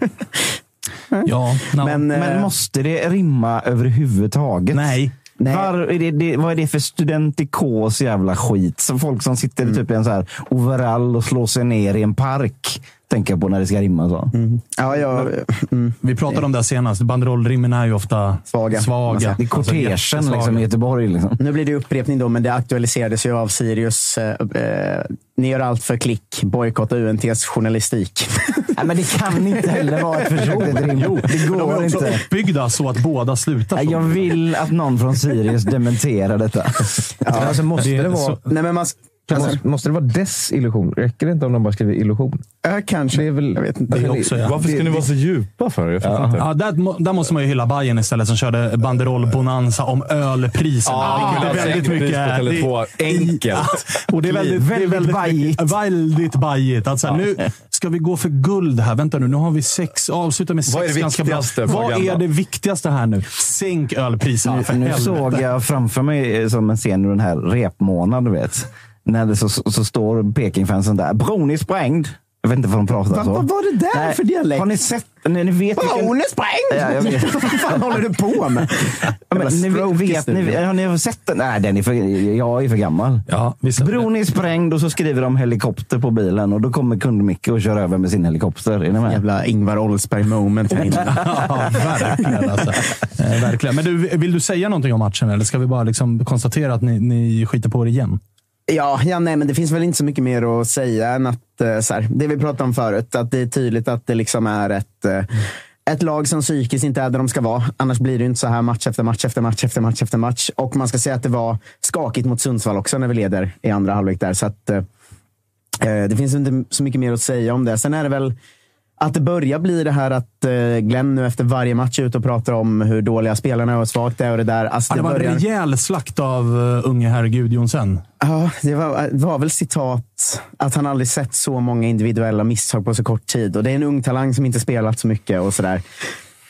(laughs) Ja, no. Men, eh, Men måste det rimma överhuvudtaget? Nej. Nej. Var, är det, det, vad är det för studentikos jävla skit? Som folk som sitter Mm. typ i en så här overall och slår sig ner i en park. Tänker jag på när det ska rimma så. Ja, ja, mm. Vi pratade om det senast. Banderollrimmen är ju ofta Svaga. svaga. Det är Alltså, kortegen jättesvaga. liksom, i Göteborg. Liksom. Nu blir det upprepning då, men det aktualiserades ju av Sirius. Eh, eh, ni gör allt för klick. Bojkotta UNTs journalistik. (laughs) Nej, men det kan inte heller vara ett försök till rim. Det De är går också inte. uppbyggda så att båda slutar Nej. Jag vill att någon från Sirius dementerar detta. alltså, måste det är det, vara, så- Nej, men man, måste, måste det vara desillusion? Räcker det inte om de bara skriver illusion? äh, kanske. Det är väl, jag vet inte. Det är också, ja. Varför ska ni vara så djupa för? Jag fattar inte. Ja, där, där måste man ju hylla Bayern istället som körde banderoll-bonanza om ölpriserna. Ja, vilket är väldigt mycket... Tele2. det- Enkelt. Ja, (laughs) och det är väldigt, det är Väldigt väldigt bajigt. Väldigt bajigt. Alltså, Nu ska vi gå för guld här. Vänta nu, nu har vi sex. Avsluta med sex Vad är det viktigaste Vad är det viktigaste här nu? Sänk ölpriserna för Nu helvete. såg jag framför mig eh, som en scen ur den här repmånaden, du vet. När det så, så, står Pekingfansen där. Bron är sprängd. Jag vet inte vad de pratar Va, så. vad var det där Nej, för dialekt? Har ni sett? Ni, ni vet Bron är sprängd! Ja, jag vet. (laughs) Vad fan håller du på med? Ja, men, ni, vet, ni, har ni sett den? Nej, den är för, jag är för gammal. Ja. Bron är sprängd och så skriver de helikopter på bilen och då kommer kund-Micke och kör över med sin helikopter. Är ni med? Jävla Ingvar Oldsberg moment här inne. (laughs) Ja, verkligen. Alltså. Eh, verkligen. Men du, vill du säga någonting om matchen eller ska vi bara liksom konstatera att ni, ni skiter på er igen? Ja, ja nej, men det finns väl inte så mycket mer att säga än att eh, så här, det vi pratade om förut, att det är tydligt att det liksom är ett eh, ett lag som psykiskt inte är där de ska vara. Annars blir det inte så här match efter match efter match efter match efter match. Och man ska säga att det var skakigt mot Sundsvall också när vi leder i andra halvlek där. Så att, eh, eh, det finns inte så mycket mer att säga om det. Sen är det väl att det börjar bli det här att eh, Glenn nu efter varje match är ute och pratar om hur dåliga spelarna är och svagt det är och det där. Alltså, Ja, det var en börjar... rejäl slakt av uh, unge herr Gudjonsen. Ja, det var, det var väl citat att han aldrig sett så många individuella misstag på så kort tid. Och det är en ung talang som inte spelat så mycket och sådär.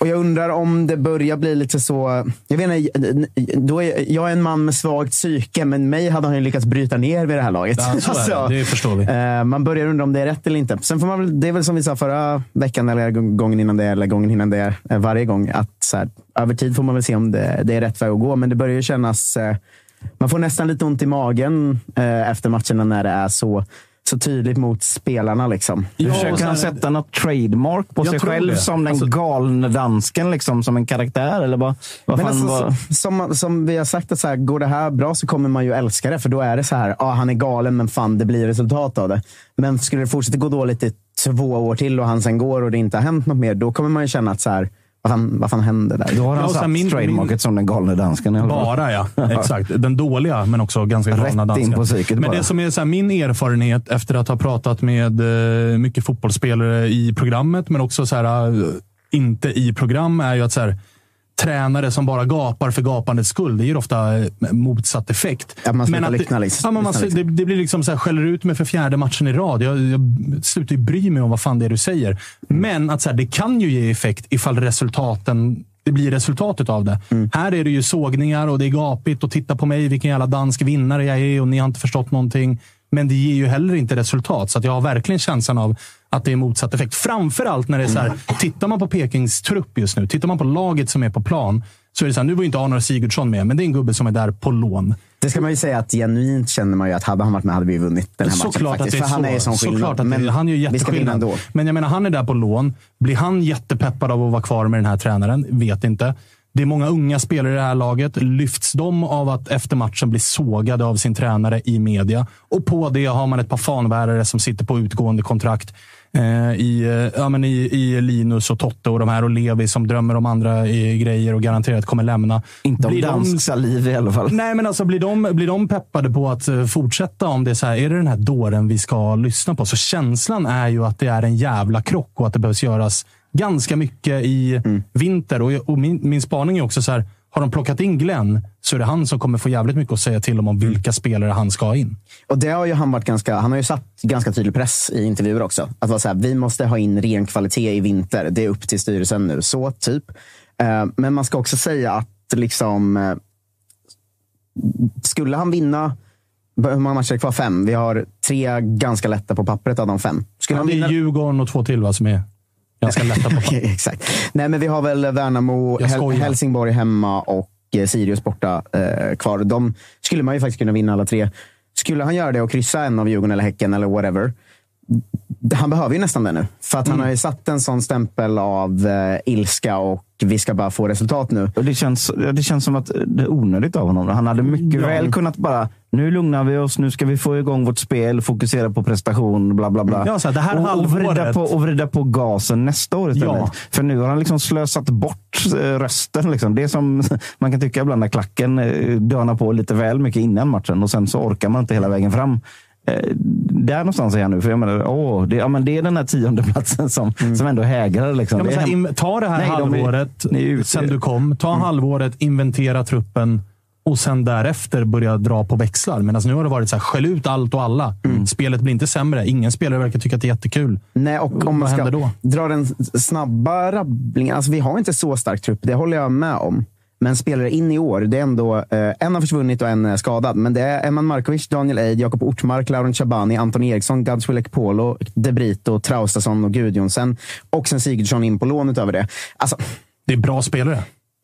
Och jag undrar om det börjar bli lite så... Jag vet inte, då är, jag är en man med svagt psyke, men mig hade han ju lyckats bryta ner vid det här laget. Ja, så är det. Det förstår vi. eh, man börjar undra om det är rätt eller inte. Sen får man det är väl som vi sa förra veckan, eller gången innan det, eller gången innan det, eh, varje gång. Att så här, över tid får man väl se om det, det är rätt väg att gå, men det börjar ju kännas... Eh, man får nästan lite ont i magen efter matcherna när det är så, så tydligt mot spelarna. Liksom. Ja, försöker han sätta något trademark på sig själv det. som den Alltså- galne dansken, liksom, som en karaktär? Eller vad, vad Men alltså, så- som, som vi har sagt, att så här, går det här bra så kommer man ju älska det. För då är det så här, ah, han är galen men fan det blir resultat av det. Men skulle det fortsätta gå dåligt i två år till och han sen går och det inte har hänt något mer, då kommer man ju känna att så här, vad fan, vad fan hände där? Då har Ja, han sen satt min- trademarket min- som den galne dansken. Bara (laughs) ja, exakt. Den dåliga, men också ganska galna Rätt in dansken. på psyket Men bara. det som är så här, min erfarenhet efter att ha pratat med eh, mycket fotbollsspelare i programmet, men också så här, eh, inte i program, är ju att så här, tränare som bara gapar för gapandets skull, det ger ofta eh, motsatt effekt. Att man Men att det, liksom. ja, man, liksom. det, det blir liksom så här, skäller ut mig för fjärde matchen i rad. Jag, jag slutar ju bry mig om vad fan det är du säger. Mm. Men att så här, det kan ju ge effekt ifall resultaten det blir resultatet av det. Mm. Här är det ju sågningar och det är gapigt och titta på mig vilken jävla dansk vinnare jag är och ni har inte förstått någonting. Men det ger ju heller inte resultat. Så jag har verkligen känslan av att det är motsatt effekt. Framförallt när det är så här, tittar man på Pekings trupp just nu, tittar man på laget som är på plan, så är det så här, nu var ju inte Arnor Sigurdsson med, men det är en gubbe som är där på lån. Det ska man ju säga att genuint känner man ju att hade han varit med hade vi vunnit den här matchen. Såklart att faktiskt. det är För han är ju sån skillnad. Såklart att men han ska vinna jätteskillnad. ändå. Men jag menar, han är där på lån. Blir han jättepeppad av att vara kvar med den här tränaren? Vet inte. Det är många unga spelare i det här laget. Lyfts de av att efter matchen bli sågade av sin tränare i media? Och på det har man ett par fanbärare som sitter på utgående kontrakt. eh, i, eh, ja, men i, i Linus och Totte och de här och Levi som drömmer om andra eh, grejer och garanterat kommer lämna. Inte om Blir de- dansk saliv i alla fall. Nej, men alltså blir de, blir de peppade på att fortsätta om det är så här, är det den här dåren vi ska lyssna på? Så känslan är ju att det är en jävla krock och att det behövs göras ganska mycket i vinter. Och, och min, min spaning är också så här, har de plockat in Glenn så är det han som kommer få jävligt mycket att säga till om, om vilka spelare han ska ha in. Och det har ju han varit ganska, han har ju satt ganska tydlig press i intervjuer också. Att vara så här, vi måste ha in ren kvalitet i vinter. Det är upp till styrelsen nu. Så, typ. Eh, Men man ska också säga att liksom, eh, skulle han vinna, hur många matcher är det kvar? Fem. Vi har tre ganska lätta på pappret av de fem. Skulle han det vinna... är Djurgården och två till va, som är ganska lätta på (laughs) Exakt. Nej, men vi har väl Värnamo, Hel-. Helsingborg hemma och eh, Sirius borta eh, kvar. De skulle man ju faktiskt kunna vinna alla tre. Skulle han göra det och kryssa en av Djurgården eller Häcken eller whatever. Han behöver ju nästan det nu. För att han Mm. har ju satt en sån stämpel av eh, ilska och vi ska bara få resultat nu. Och det, känns, det känns som att det är onödigt av honom. Han hade mycket Ja. väl kunnat bara, nu lugnar vi oss, nu ska vi få igång vårt spel, fokusera på prestation, bla bla bla. Ja, så här, det här och, och, vrida på, och vrida på gasen nästa år istället. Ja. För nu har han liksom slösat bort eh, rösten. Liksom. Det som (laughs) man kan tycka ibland när klacken eh, dönar på lite väl mycket innan matchen och sen så orkar man inte hela vägen fram. Eh, där någonstans är han nu. För jag menar, åh, det, ja, men det är den här tionde platsen som, som ändå hägrar. Liksom. Ja, är här, ta det här Nej, de är- halvåret ni är ute. sen du kom. Ta halvåret, inventera truppen och sen därefter börja dra på växlar. Medan nu har det varit så här, skäll ut allt och alla. Spelet blir inte sämre. Ingen spelare verkar tycka att det är jättekul. Nej, och om man ska dra den snabba rabblingen. Alltså, vi har inte så stark trupp, det håller jag med om. Men spelare in i år, det är ändå eh, en har försvunnit och en är skadad. Men det är Eman Markovic, Daniel Eid, Jakob Ortmark, Lauren Chabani, Anton Eriksson, Gadswilek Polo, De Brito, Traustason och Gudjonsen. Och sen Sigurdsson in på lån utöver det. Alltså, Det är bra spelare.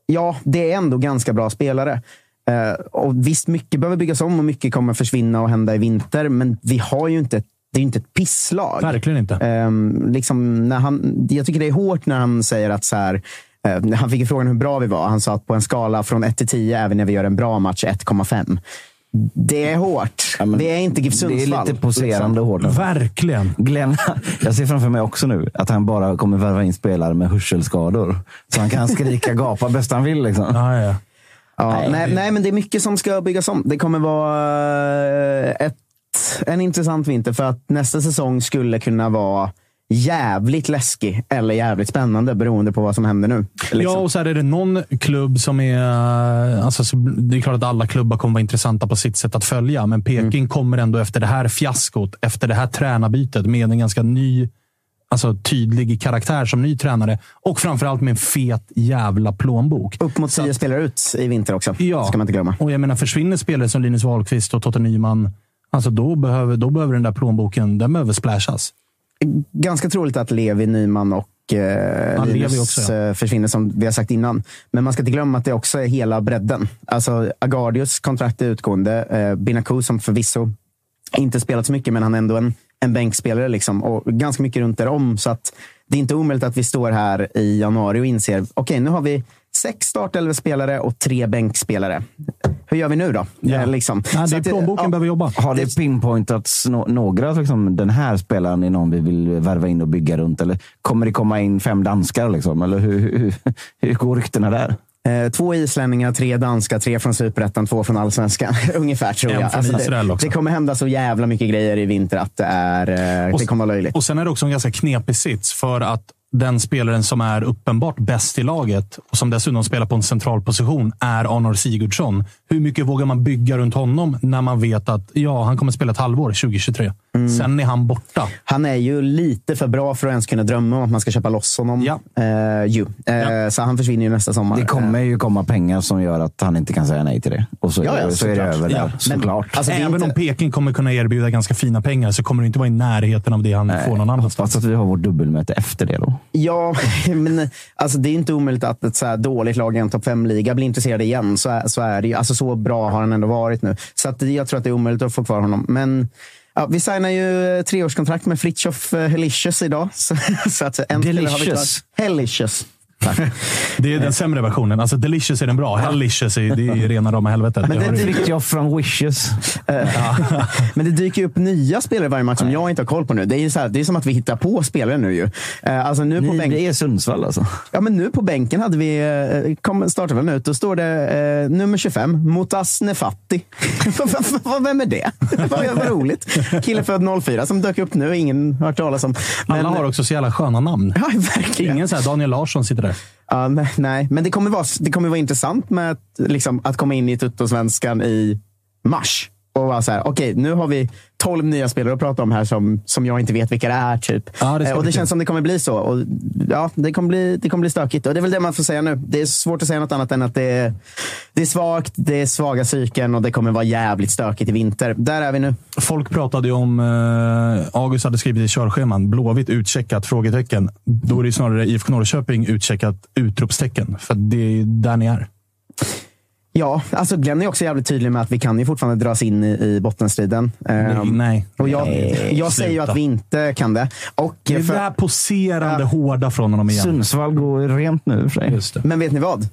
ja, det är ändå ganska bra spelare. Eh, och visst, mycket behöver byggas om och mycket kommer försvinna och hända i vinter. Men vi har ju inte det är inte ett pisslag. Verkligen inte. Ehm, liksom när han, jag tycker det är hårt när han säger att så här, eh, han fick frågan hur bra vi var. Han sa att på en skala från 1 till 10, även när vi gör en bra match, 1,5. Det är hårt. vi är inte GIF Det är Sundsvall. lite poserande hårt. Verkligen. Glenn, (laughs) jag ser framför mig också nu att han bara kommer värva in spelare med hörselskador. Så han kan skrika (laughs) gapa bäst han vill. Liksom. Ja, ja. Ja, nej, Nej, nej, det- men det är mycket som ska byggas om. Det kommer vara eh, ett, en intressant vinter för att nästa säsong skulle kunna vara jävligt läskig eller jävligt spännande beroende på vad som händer nu. Liksom. Ja, och så är det någon klubb som är... Alltså, så det är klart att alla klubbar kommer vara intressanta på sitt sätt att följa, men Peking kommer ändå efter det här fiaskot, efter det här tränarbytet med en ganska ny, alltså tydlig karaktär som ny tränare och framförallt med en fet jävla plånbok. Upp mot tio spelare ut i vinter också. Ja. ska man inte glömma. Och jag menar, försvinner spelare som Linus Wahlqvist och Totte Nyman, alltså då behöver, då behöver den där plånboken den behöver splashas. Ganska troligt att Levi, Nyman och eh, Ja, Levi Linus ja. eh, försvinner som vi har sagt innan. Men man ska inte glömma att det också är hela bredden. Alltså Agardius kontrakt är utgående. Eh, Binaku som förvisso inte spelat så mycket, men han är ändå en, en bänkspelare. Liksom, och ganska mycket runt om. Så att det är inte omöjligt att vi står här i januari och inser, okej, nu har vi sex startelvespelare och tre bänkspelare. Hur gör vi nu då? Ja. Eh, liksom. Ja, det är plånboken ja, behöver jobba. Har det pinpointats no några, liksom, den här spelaren är någon vi vill värva in och bygga runt? Eller kommer det komma in fem danskar? Liksom? Eller hur, hur, hur går ryktena där? Eh, två islänningar, tre danska, tre från superettan, två från allsvenskan. (laughs) Ungefär tror jag. Israel det, också. det kommer hända så jävla mycket grejer i vinter att det, är, eh, Och- det kommer vara löjligt. Och sen är det också en ganska knepig sits för att den spelaren som är uppenbart bäst i laget och som dessutom spelar på en central position är Arnor Sigurdsson. Hur mycket vågar man bygga runt honom när man vet att ja, han kommer spela ett halvår 2023? Mm. Sen är han borta. Han är ju lite för bra för att ens kunna drömma om att man ska köpa loss honom. Ja. Eh, ju. Eh, Så han försvinner ju nästa sommar. Det kommer ju komma pengar som gör att han inte kan säga nej till det. Och så, Ja, ja, så är det över där. Ja, men- Såklart. Alltså, Även inte- om Peking kommer kunna erbjuda ganska fina pengar så kommer det inte vara i närheten av det han får någon annanstans. Hoppas att vi har vårt dubbelmöte efter det då. Ja, (laughs) men alltså, det är inte omöjligt att ett så här dåligt lag i en topp fem-liga blir intresserade igen. Så är, så är det ju. Alltså, så bra har han ändå varit nu. Så att, jag tror att det är omöjligt att få kvar honom. Men ja, vi signar ju eh, treårskontrakt med Fritiof eh, Helicious idag. (laughs) Så, så att en spelare har vi kvar. Delicious. (laughs) Det är den sämre versionen. Alltså Delicious är den bra. Hellicious är, det är rena rama helvetet. Men Jag det det. Fritiof från Wishes. (laughs) Men det dyker ju upp nya spelare varje match som jag inte har koll på nu. Det är, ju så här, det är som att vi hittar på spelare nu ju. Eh, Alltså nu på Ni, bänk... det är Sundsvall alltså. Ja, men nu på bänken hade vi, eh, kom startelvan ut, då står det eh, nummer 25, Motas Nefatti. (laughs) Vem är det? vad, vad roligt. Kille född 04 som dök upp nu, ingen har hört talas om. Men, Alla har också så jävla sköna namn. Ja, verkligen. Ingen så här Daniel Larsson sitter där. Ja, men, nej, men det kommer vara, det kommer vara intressant med att, liksom, att komma in i Tuttosvenskan i mars. Och vara så här, okej, nu har vi 12 nya spelare att prata om här som, som jag inte vet vilka det är. Typ. Ja, det Eh, och det känns som det kommer bli så. Och, ja, det, kommer bli, det kommer bli stökigt. Och det är väl det man får säga nu. Det är svårt att säga något annat än att det är, det är svagt, det är svaga psyken och det kommer vara jävligt stökigt i vinter. Där är vi nu. Folk pratade ju om, eh, August hade skrivit i körscheman, Blåvitt utcheckat? Frågetecken. Då är det snarare IFK Norrköping utcheckat? Utropstecken. För det är där ni är. Ja, alltså Glenn är också jävligt tydlig med att vi kan ju fortfarande dras in i, i bottenstriden. Nej, Ehm, nej. Och jag, Nej, jag säger ju att vi inte kan det. Och Det är för- det där poserande hårda från honom igen. Sundsvall går rent nu för sig. Just det. Men vet ni vad?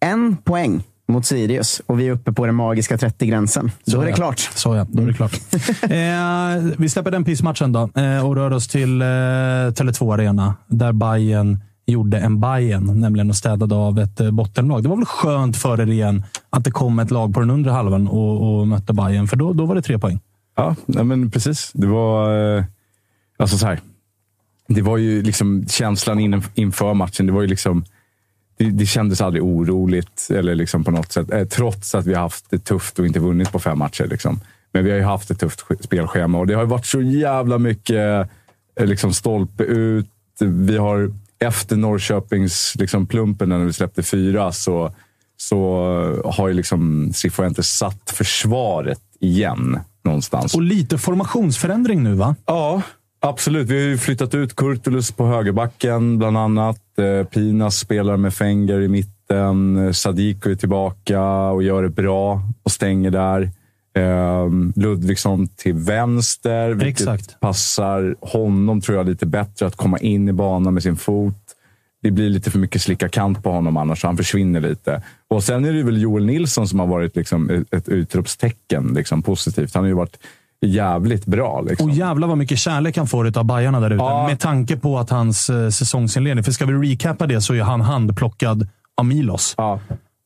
En poäng mot Sirius och vi är uppe på den magiska 30-gränsen. Då är det klart. Så ja, då är det klart. (laughs) eh, vi släpper den pissmatchen då eh, och rör oss till eh, Tele2 Arena där Bayern gjorde en Bayern, nämligen och städade av ett eh, bottenlag. Det var väl skönt för er igen att det kom ett lag på den undre halvan och, och mötte Bayern för då, då var det tre poäng. Ja, men precis. Det var... Eh, alltså så här. Det var ju liksom känslan in, inför matchen. Det var ju liksom... Det, det kändes aldrig oroligt eller liksom på något sätt. Eh, trots att vi har haft det tufft och inte vunnit på fem matcher. Liksom. Men vi har ju haft ett tufft spelschema och det har ju varit så jävla mycket eh, liksom stolpe ut. Vi har efter Norrköpings liksom, plumpen när vi släppte fyra så, så har ju liksom Cifuentes satt försvaret igen någonstans. Och lite formationsförändring nu va? Ja, absolut. Vi har ju flyttat ut Kurtulus på högerbacken bland annat. Eh, Pinas spelar med Fenger i mitten. Eh, Sadiko är tillbaka och gör det bra och stänger där. Eh, Ludvigsson till vänster, vilket Exakt. passar honom tror jag lite bättre att komma in i banan med sin fot. Det blir lite för mycket slicka kant på honom annars, så han försvinner lite. Och Sen är det väl Joel Nilsson som har varit liksom ett- utropstecken liksom, positivt. Han har ju varit jävligt bra. Liksom. Och jävla vad mycket kärlek han får av Bajarna där ute. Ja. Med tanke på att hans eh, säsongsinledning, för ska vi recappa det så är han handplockad av Milos. Ja.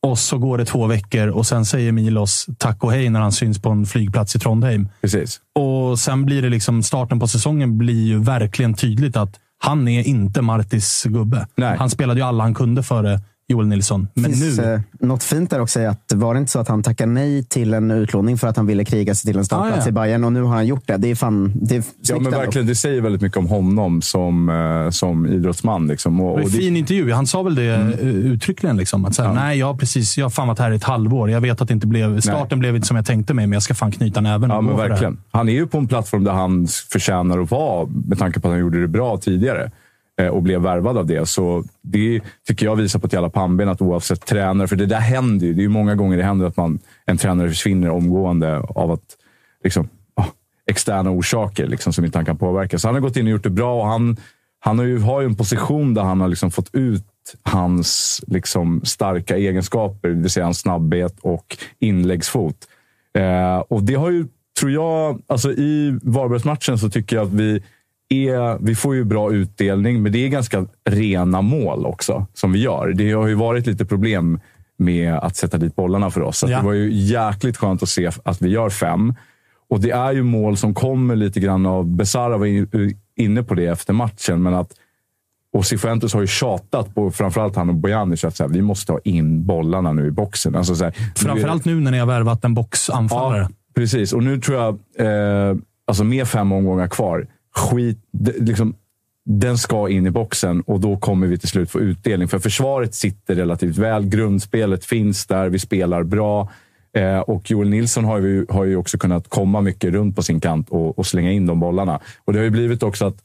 Och så går det två veckor och sen säger Milos tack och hej när han syns på en flygplats i Trondheim. Precis. Och sen blir det liksom, starten på säsongen blir ju verkligen tydligt att han är inte Martis gubbe. Nej. Han spelade ju alla han kunde före Joel Nilsson. Men finns nu... eh, något fint där också. är Att var det inte så att han tackade nej till en utlåning för att han ville kriga sig till en startplats Ah, ja. i Bayern och nu har han gjort det. Det är fan det är Ja, men verkligen. Det säger väldigt mycket om honom som, eh, som idrottsman. Liksom. Och, Det var och en det, fin intervju. Han sa väl det Mm. eh, uttryckligen. Liksom, att så här, Nej, jag har precis, jag har fan varit här i ett halvår. Jag vet att det inte blev, starten blev inte som jag tänkte mig, men jag ska fan knyta näven ja, men verkligen. Han är ju på en plattform där han förtjänar att vara med tanke på att han gjorde det bra tidigare Eh, och blev värvad av det. Så det tycker jag visar på ett jävla pannben att oavsett tränare, för det där händer ju. Det är ju många gånger det händer att man, en tränare försvinner omgående av att liksom, ah, externa orsaker liksom, som inte han kan påverka. Så han har gått in och gjort det bra och han, han har, ju, har ju en position där han har liksom fått ut hans liksom, starka egenskaper, det vill säga hans snabbhet och inläggsfot. Eh, och det har ju, tror jag, alltså i Varbergsmatchen så tycker jag att vi är, vi får ju bra utdelning, men det är ganska rena mål också som vi gör. Det har ju varit lite problem med att sätta dit bollarna för oss. Ja. Det var ju jäkligt skönt att se att vi gör fem. Och det är ju mål som kommer lite grann av... Besara var in- inne på det efter matchen, men att och Cifuentes har ju tjatat på framförallt han och Bojanic att så här, vi måste ha in bollarna nu i boxen. Alltså så här, nu är det- Framförallt nu när ni har värvat en boxanfallare. Ja, precis. Och nu tror jag, eh, alltså med fem omgångar kvar, skit, liksom, den ska in i boxen och då kommer vi till slut få utdelning. För försvaret sitter relativt väl. Grundspelet finns där. Vi spelar bra. Eh, och Joel Nilsson har ju, har ju också kunnat komma mycket runt på sin kant och, och slänga in de bollarna. Och det har ju blivit också att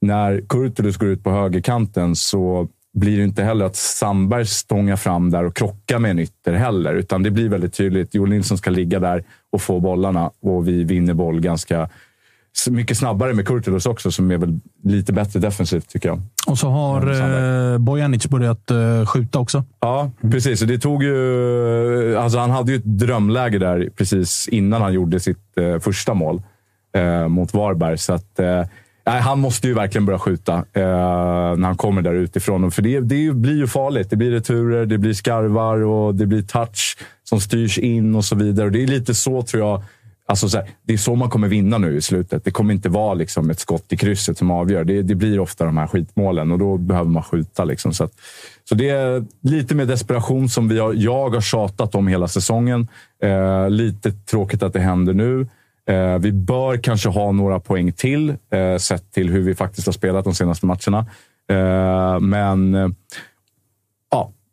när Kurtulus går ut på högerkanten så blir det inte heller att Sandberg stångar fram där och krockar med en ytter heller. Utan det blir väldigt tydligt. Joel Nilsson ska ligga där och få bollarna och vi vinner boll ganska mycket snabbare med Kurtulus också, som är väl lite bättre defensivt tycker jag. Och så har eh, Bojanic börjat eh, skjuta också. Ja, precis. Det tog ju, alltså han hade ju ett drömläge där precis innan han gjorde sitt eh, första mål eh, mot Varberg. Så att, eh, han måste ju verkligen börja skjuta eh, när han kommer där utifrån. För det, det blir ju farligt. Det blir returer, det blir skarvar och det blir touch som styrs in och så vidare. Och det är lite så, tror jag, Alltså så här, det är så man kommer vinna nu i slutet. Det kommer inte vara liksom ett skott i krysset som avgör. Det, det blir ofta de här skitmålen och då behöver man skjuta. Liksom. Så, att, så det är lite mer desperation som vi har, jag har tjatat om hela säsongen. Eh, lite tråkigt att det händer nu. Eh, vi bör kanske ha några poäng till, eh, sett till hur vi faktiskt har spelat de senaste matcherna. Eh, men eh,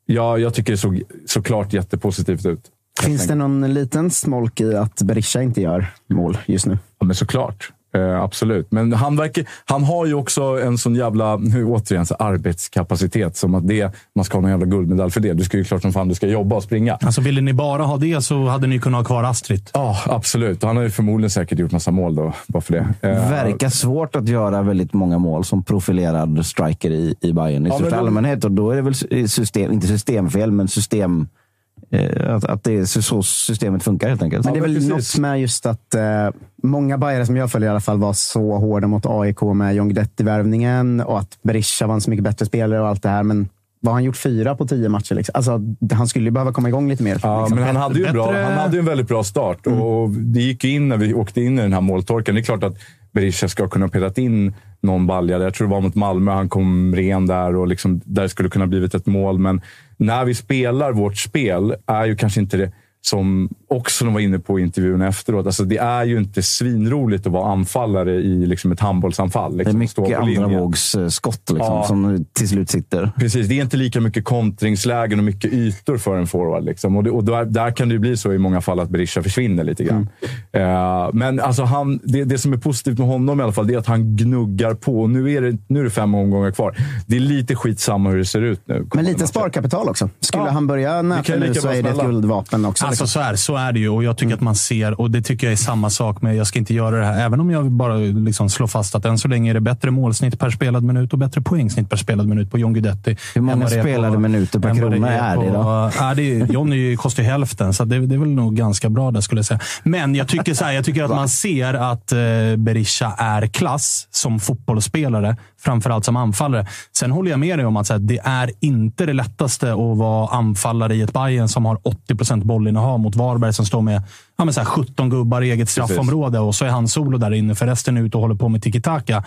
ja, jag tycker det såg såklart jättepositivt ut. Finns det någon liten smolk i att Berisha inte gör mål just nu? Ja, men såklart. Eh, absolut. Men han, verkar, han har ju också en sån jävla nu, återigen, så arbetskapacitet. Som att det, man ska ha någon jävla guldmedalj för det. Du ska ju klart som fan du ska jobba och springa. Alltså, ville ni bara ha det så hade ni kunnat ha kvar Astrid. Ja, absolut. Han har ju förmodligen säkert gjort massa mål då, bara för det. Eh, Verkar svårt att göra väldigt många mål som profilerad striker i, i Bayern i Ja, största allmänhet. Och då är det väl system, inte systemfel, men system... Eh, att, att det är så- systemet funkar helt enkelt. Men det är väl något med just att eh, många bajare som jag följer i alla fall var så hårda mot AIK med John Guidetti-värvningen och att Berisha var en så mycket bättre spelare och allt det här. Men vad har han gjort fyra på tio matcher? Liksom? Alltså, han skulle ju behöva komma igång lite mer. Ja, liksom. men han hade ju en bra, han hade ju en väldigt bra start. Och det gick ju in när vi åkte in i den här måltorken. Det är klart att Berisha ska kunna ha petat in någon balja. Jag tror det var mot Malmö. Han kom ren där och liksom, där skulle kunna blivit ett mål. Men när vi spelar vårt spel är ju kanske inte det som också de var inne på i intervjun efteråt. Alltså, det är ju inte svinroligt att vara anfallare i liksom ett handbollsanfall. Det är Liksom, mycket andra vågs eh, skott liksom, Ja. som till slut sitter. Precis, det är inte lika mycket kontringslägen och mycket ytor för en forward. Liksom. Och, det, och där, där kan det ju bli så i många fall att Berisha försvinner lite grann. Eh, men alltså han, det, det som är positivt med honom i alla fall, det är att han gnuggar på. Och nu är det, nu är det fem omgångar kvar. Det är lite skitsamma hur det ser ut nu. Men lite sparkapital också. Skulle Ja. han börja nöta nu så är det ett guldvapen också. Alltså, liksom. så, här, så är det ju och jag tycker att man ser, och det tycker jag är samma sak med, jag ska inte göra det här, även om jag bara liksom slår fast att än så länge är det bättre målsnitt per spelad minut och bättre poängsnitt per spelad minut på John Guidetti. Hur många är spelade på- minuter per krona är på- det då? Ja, det är, Johnny kostar ju hälften, så det, det är väl nog ganska bra där skulle jag säga. Men jag tycker, så här, jag tycker att man ser att eh, Berisha är klass som fotbollsspelare, framförallt som anfallare. Sen håller jag med dig om att så här, det är inte det lättaste att vara anfallare i ett Bayern som har 80 procent bollinnehav mot Varberg som står med ja, men så här 17 gubbar i eget straffområde och så är han solo där inne för resten är ute och håller på med tiki-taka.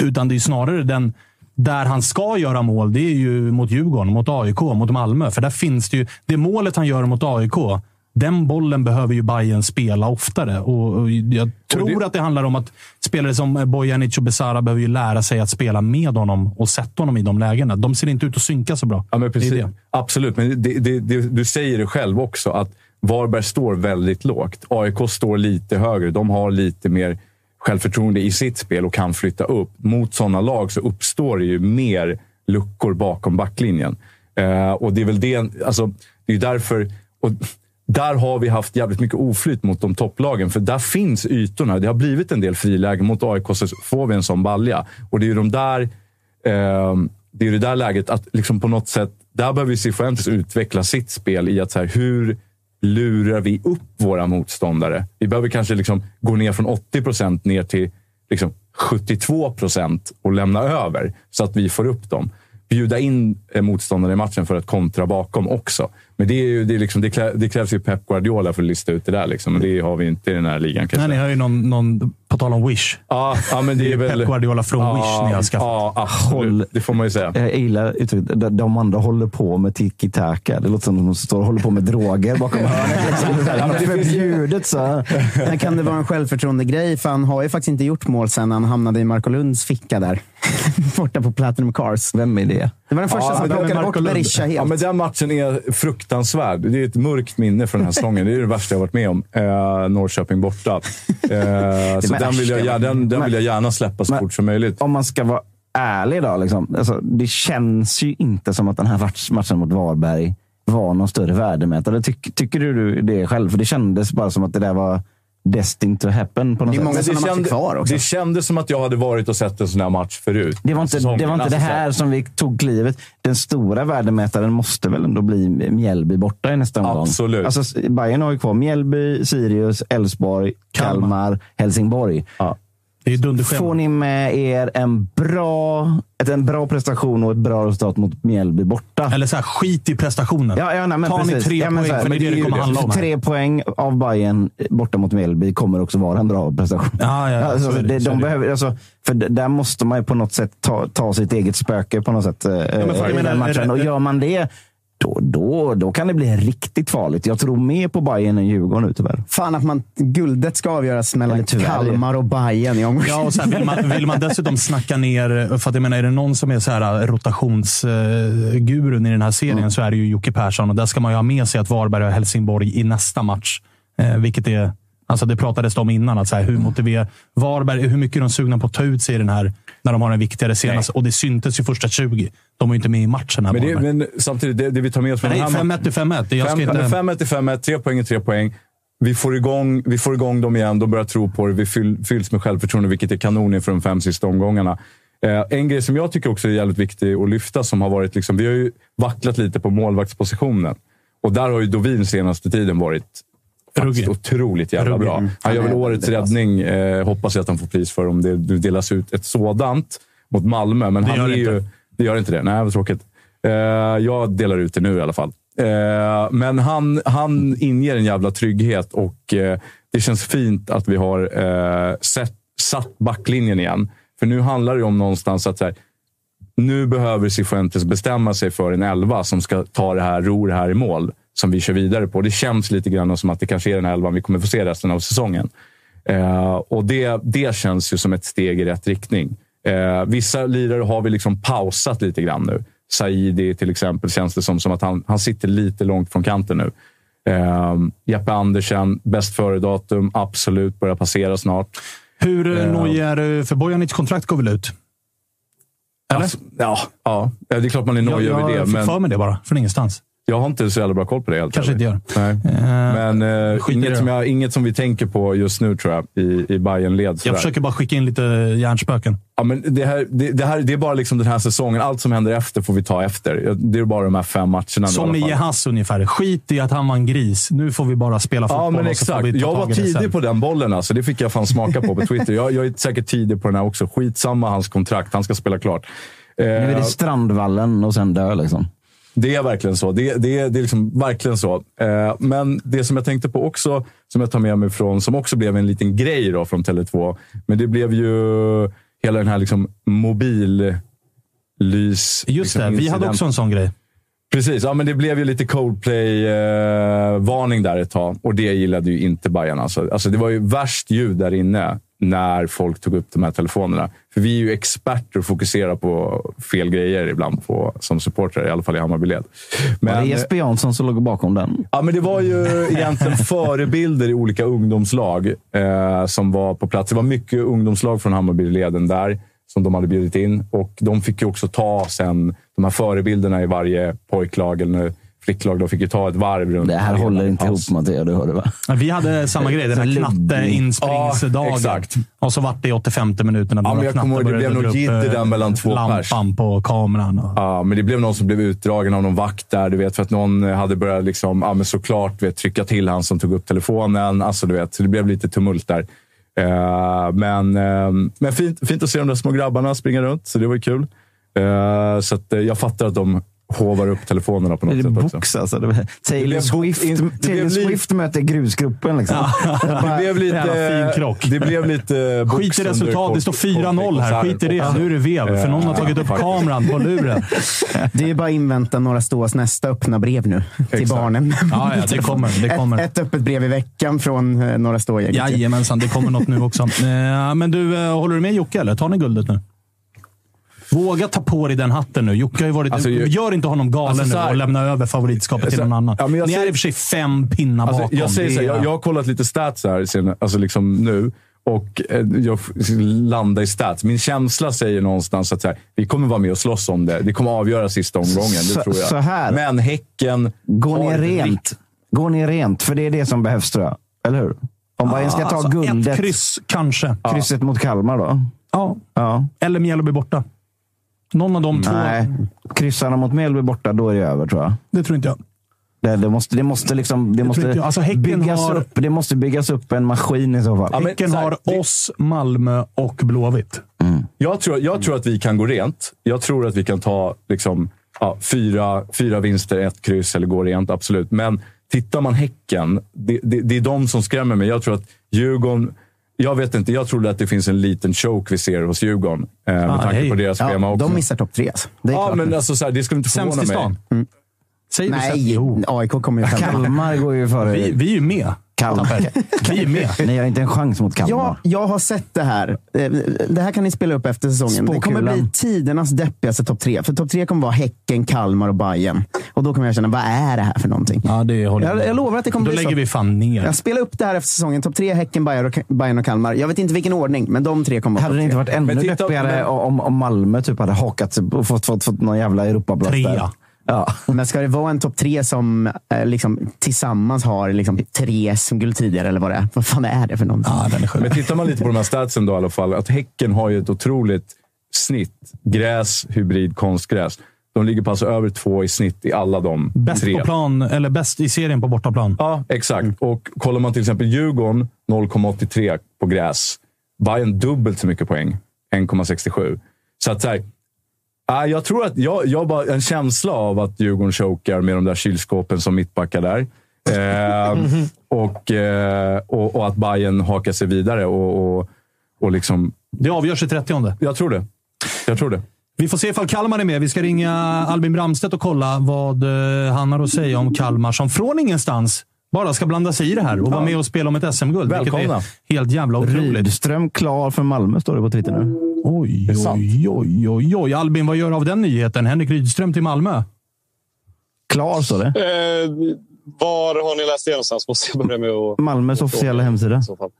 Utan det är snarare den där han ska göra mål, det är ju mot Djurgården, mot AIK, mot Malmö. För där finns det ju... Det målet han gör mot AIK, den bollen behöver ju Bayern spela oftare. Och, och jag tror att det handlar om att spelare som Bojanic och Besara behöver ju lära sig att spela med honom och sätta honom i de lägena. De ser inte ut att synka så bra. Ja, men precis. Det det. Absolut, men det, det, det, du säger det själv också. att Varberg står väldigt lågt. AIK står lite högre. De har lite mer självförtroende i sitt spel och kan flytta upp. Mot sådana lag så uppstår det ju mer luckor bakom backlinjen. Eh, och det är väl det, alltså, det är därför... Och där har vi haft jävligt mycket oflyt mot de topplagen, för där finns ytorna. Det har blivit en del frilägen. Mot AIK så får vi en sån balja. Och det är ju de där eh, det är ju det där läget att liksom på något sätt, där behöver Cifuentes utveckla sitt spel i att så här, hur lurar vi upp våra motståndare? Vi behöver kanske liksom gå ner från 80 procent ner till liksom 72 procent och lämna över så att vi får upp dem. Bjuda in eh, motståndare i matchen för att kontra bakom också. Men det, är ju, det, liksom, det krävs ju Pep Guardiola för att lista ut det där. Liksom. Men det har vi inte i den här ligan. kanske. Nej, ni har ju någon, någon, på tal om Wish. Ja, ja, men det är (laughs) väl... Pep Guardiola från Wish ni har skaffat. Ja, absolut. Det får man ju säga. Jag gillar uttrycket. De- De andra håller på med tiki-taka. Det låter som att de står och håller på med droger bakom hörnet. Liksom. Det är förbjudet. så. Men kan det vara en självförtroende grej? För han har ju faktiskt inte gjort mål sen han hamnade i Marco Lunds ficka där. (laughs) Borta på Platinum Cars. Vem är det? Det var den första som men plockade bort Berisha helt. Ja, men den matchen är fruktansvärd. Det är ett mörkt minne från den här säsongen. Det är det värsta jag varit med om. Eh, Norrköping borta. Eh, (laughs) men den vill, jag, den, den men- vill jag gärna släppa så men- fort som möjligt. Om man ska vara ärlig då. Liksom, alltså, det känns ju inte som att den här match- matchen mot Varberg var någon större värdemätare. Tyck, tycker du det själv? För det kändes bara som att det där var destined to happen på något Det är sätt. många sådana matcher kände- kvar också. Det kändes som att jag hade varit och sett en sån här match förut. Det var inte, Säsongen. det, var inte Alltså, det så här som vi tog klivet. Den stora värdemätaren måste väl ändå bli Mjällby borta i nästa omgång? Absolut. Alltså, Bayern har ju kvar Mjällby, Sirius, Elfsborg, Kalmar, Kalmar. Helsingborg. Det är dunderschema. Får ni med er en bra, ett, en bra prestation och ett bra resultat mot Mjällby borta? Eller så här, skit i prestationen. Ja, ja, nej, men Ta ni precis. tre Ja, men poäng, här, för det är det det kommer handla om. här. Tre poäng av Bayern borta mot Mjällby kommer också vara en bra prestation. Ja, ja, alltså, det, det, de behöver, alltså, för där måste man ju på något sätt ta, ta sitt eget spöke på något sätt eh, men för jag i menar, den matchen. Och gör man det, då, då, då kan det bli riktigt farligt. Jag tror mer på Bayern än Djurgården nu tyvärr. Fan att man, guldet ska avgöras mellan tyvärr. Kalmar och Bayern i omgången. Ja, och sen vill man, vill man dessutom snacka ner, för att jag menar, är det någon som är så här rotationsgurun i den här serien så är det ju Jocke Persson. Och där ska man ju ha med sig att Varberg och Helsingborg i nästa match. Eh, vilket är, alltså det pratades om innan, att så här, hur motiverar Varberg, hur mycket är de sugna på att ta ut sig i den här, när de har den viktigare senaste. Och det syntes ju första 20. De var ju inte med i matchen. Här, Men, det, men samtidigt, det, det vi tar med oss från Nej, den här 5-1 är 5-1. Jag ska Fem- inte... men 5-1 är 5-1, tre poäng är tre poäng. Vi får, igång, vi får igång dem igen, de börjar tro på det. Vi fyll, fylls med självförtroende, vilket är kanon inför de fem sista omgångarna. Eh, en grej som jag tycker också är jävligt viktig att lyfta, som har varit liksom, vi har ju vacklat lite på målvaktspositionen. Och där har ju Dovin senaste tiden varit faktiskt otroligt jävla Ruggig. bra. Mm. Han gör väl årets räddning. Eh, hoppas jag att han får pris för om det delas ut ett sådant mot Malmö. Men Det han gör är det ju... inte. Det gör inte det. Nej, vad tråkigt. Eh, jag delar ut det nu i alla fall. Eh, men han, han inger en jävla trygghet och eh, det känns fint att vi har eh, sett, satt backlinjen igen. För nu handlar det om någonstans att så här, nu behöver Cifuentes bestämma sig för en elva som ska ta det här, ro det här i mål som vi kör vidare på. Det känns lite grann som att det kanske är den här elvan vi kommer få se resten av säsongen. Eh, och det, det känns ju som ett steg i rätt riktning. Eh, vissa lirare har vi liksom pausat lite grann nu. Saidi till exempel känns det som, som att han, han sitter lite långt från kanten nu. Eh, Jeppe Andersen, bäst före-datum, absolut, börjar passera snart. Hur Eh. nojig är du? För Bojanic kontrakt går väl ut? Eller? Alltså, ja, ja, det är klart man är nojig över det. jag fick Men för mig det bara, från ingenstans. Jag har inte så jävla bra koll på det. Helt Kanske inte gör. Nej. Eh, Men eh, skit i inget, som jag, inget som vi tänker på just nu tror jag i, i bayern led jag försöker bara skicka in lite hjärnspöken. Ja, men det, här, det, det, här, det är bara liksom den här säsongen. Allt som händer efter får vi ta efter. Det är bara de här fem matcherna. nu Som alla i. Jehas ungefär. Skit i att han var en gris. Nu får vi bara spela fotboll. Ja, men exakt. Jag var tidig på den bollen. Alltså. Det fick jag fan smaka på på (laughs) Twitter. Jag, jag är säkert tidig på den här också. Skitsamma hans kontrakt. Han ska spela klart. Eh, Nu är det Strandvallen och sen dö liksom. Det är verkligen så. Det, det, det är liksom verkligen så. Eh, men det som jag tänkte på också, som jag tar med mig från, som också blev en liten grej då från Tele2. Men det blev ju hela den här liksom mobillys... Just liksom, det, vi hade incident. också en sån grej. Precis, ja, men det blev ju lite Coldplay-varning där ett tag. Och det gillade ju inte Bajen. Alltså. Alltså, det var ju värst ljud där inne när folk tog upp de här telefonerna. För vi är ju experter och fokuserar på fel grejer ibland på, som supportrar, i alla fall i Hammarbyled. Var det Jesper Jansson som låg bakom den? Ja, men det var ju egentligen (laughs) förebilder i olika ungdomslag eh, som var på plats. Det var mycket ungdomslag från Hammarbyleden där som de hade bjudit in. Och de fick ju också ta sen, de här förebilderna i varje pojklag eller flicklag, de fick ju ta ett varv runt. Det här håller inte paus. ihop Matteo, du hörde va? Ja, Vi hade samma grej, den här luddig. knatte-inspringningsdagen. Ja, exakt. och så vart det i 85 minuterna. Ja, men jag kommer ihåg, det blev nog jidder där mellan två pers. Lampan på kameran. Och... Ja, men det blev någon som blev utdragen av någon vakt där, du vet, för att någon hade börjat liksom, ja, men såklart vet, trycka till han som tog upp telefonen. Alltså, du vet, så det blev lite tumult där. Eh, men eh, men fint, fint att se de där små grabbarna springa runt, så det var ju kul. Eh, så att, eh, jag fattar att de hovar upp telefonerna på något sätt också. box alltså? Det var- Taylor Swift, in- Taylor blev li- Swift möter grusgruppen. Liksom. (laughs) Det blev lite, fin krock. Det blev lite Skit i under resultat, det står kort- 4-0 här. Skit i det. Nu är det vev, för någon har tagit upp kameran på luren. (laughs) Det är ju bara att invänta några stås nästa öppna brev nu till Exakt. barnen. Ja, ja, det (laughs) kommer. Det kommer. Ett, ett öppet brev i veckan från eh, några stå-gänget. Jajamensan, det kommer något nu också. Eh, Men du, eh, håller du med Jocke eller? Tar ni guldet nu? Våga ta på dig den hatten nu. Jocke har ju varit... Alltså, gör inte honom galen Alltså, så här- nu och lämna över favoritskapet till Så- någon annan. Ja, ni är säger- i och för sig fem pinnar Alltså, bakom. jag säger så här, är- jag, jag har kollat lite stats här sen, alltså liksom nu och eh, jag landar i stats. Min känsla säger någonstans att så här, vi kommer vara med och slåss om det. Det kommer avgöra sista omgången, det tror jag. så här. Men Häcken Gå har ner ett rent. rikt- Gå ner rent, för det är det som behövs tror jag. Eller hur? Om Bayern ska ta Alltså, guldet. Ett kryss, kanske. Krysset mot Kalmar då? Ja. Ja. Eller Mjällby borta. Någon av de två. Nej, kryssarna mot Mjällby borta, då är det över tror jag. Det tror inte jag. Det, det måste, det måste, liksom, det måste. Alltså, byggas har- upp, det måste byggas upp en maskin i så fall. Ja, men Häcken så här, har oss, Malmö och Blåvitt. Jag tror, jag tror att vi kan gå rent. Jag tror att vi kan ta liksom, ja, fyra, fyra vinster, ett kryss eller gå rent. Absolut. Men tittar man Häcken, det, det, det är de som skrämmer mig. Jag tror att Djurgården... Jag vet inte, jag tror att det finns en liten choke vi ser hos Djurgården. Eh, med Ah, tanke hej. på deras Ja, schema också. de missar topp tre. Alltså. Det är ja, klart. men alltså, så här, det skulle inte förvåna Sämst i mig. stan. Säger vi sämst? Nej. AIK kommer ju femma. Kalmar går ju före. Vi, vi är ju med. Kalmar. Vi är med. Ni har inte en chans mot Kalmar. Ja, jag har sett det här. Eh, Det här kan ni spela upp efter säsongen. Det kommer Spåkulan. bli tidernas deppigaste topp tre. För topp tre kommer vara Häcken, Kalmar och Bayern. Och då kommer jag känna, vad är det här för någonting? Ja, det håller Jag, jag lovar att det kommer Då bli lägger så. vi fan ner. Jag spelar upp det här efter säsongen. Topp tre, Häcken, Bayern och, Bayern och Kalmar. Jag vet inte vilken ordning, men de tre kommer vara Hade det inte varit ännu deppigare men- om, om Malmö typ hade hakat sig och fått, fått, fått någon jävla Europaplats Trea. Ja. (laughs) Men ska det vara en topp tre som eh, liksom, tillsammans har liksom, tre SM-guld tidigare, eller vad det är? Vad fan är det för någonting? Ja, den är sjuk. Men tittar man lite på de här statsen då i alla fall. Att Häcken har ju ett otroligt snitt. Gräs, hybrid, konstgräs. De ligger på alltså över två i snitt i alla de Bäst tre. på plan, eller bäst i serien på bortaplan. Ja, exakt. Och kollar man till exempel Djurgården, 0,83 på gräs. Bayern dubbelt så mycket poäng, 1,67. Så att så här, äh, jag tror att jag, jag har bara en känsla av att Djurgården chokar med de där kylskåpen som mittbackar där. (laughs) Eh, och, eh, och, och att Bayern hakar sig vidare. Och, och, och liksom, Det avgörs i 30 jag tror det. Jag tror det. Vi får se ifall Kalmar är med. Vi ska ringa Albin Bramstedt och kolla vad eh, han har att säga om Kalmar som från ingenstans bara ska blanda sig i det här och vara med och spela om ett SM-guld. Vilket Välkomna. är helt jävla otroligt. Rydström klar för Malmö, står det på Twitter nu. Oj, oj, oj, oj, oj. Albin, vad gör du av den nyheten? Henrik Rydström till Malmö? Klar, står det. Eh, var har ni läst det någonstans? Måste jag börja med att... Malmös officiella hemsida. I så fall.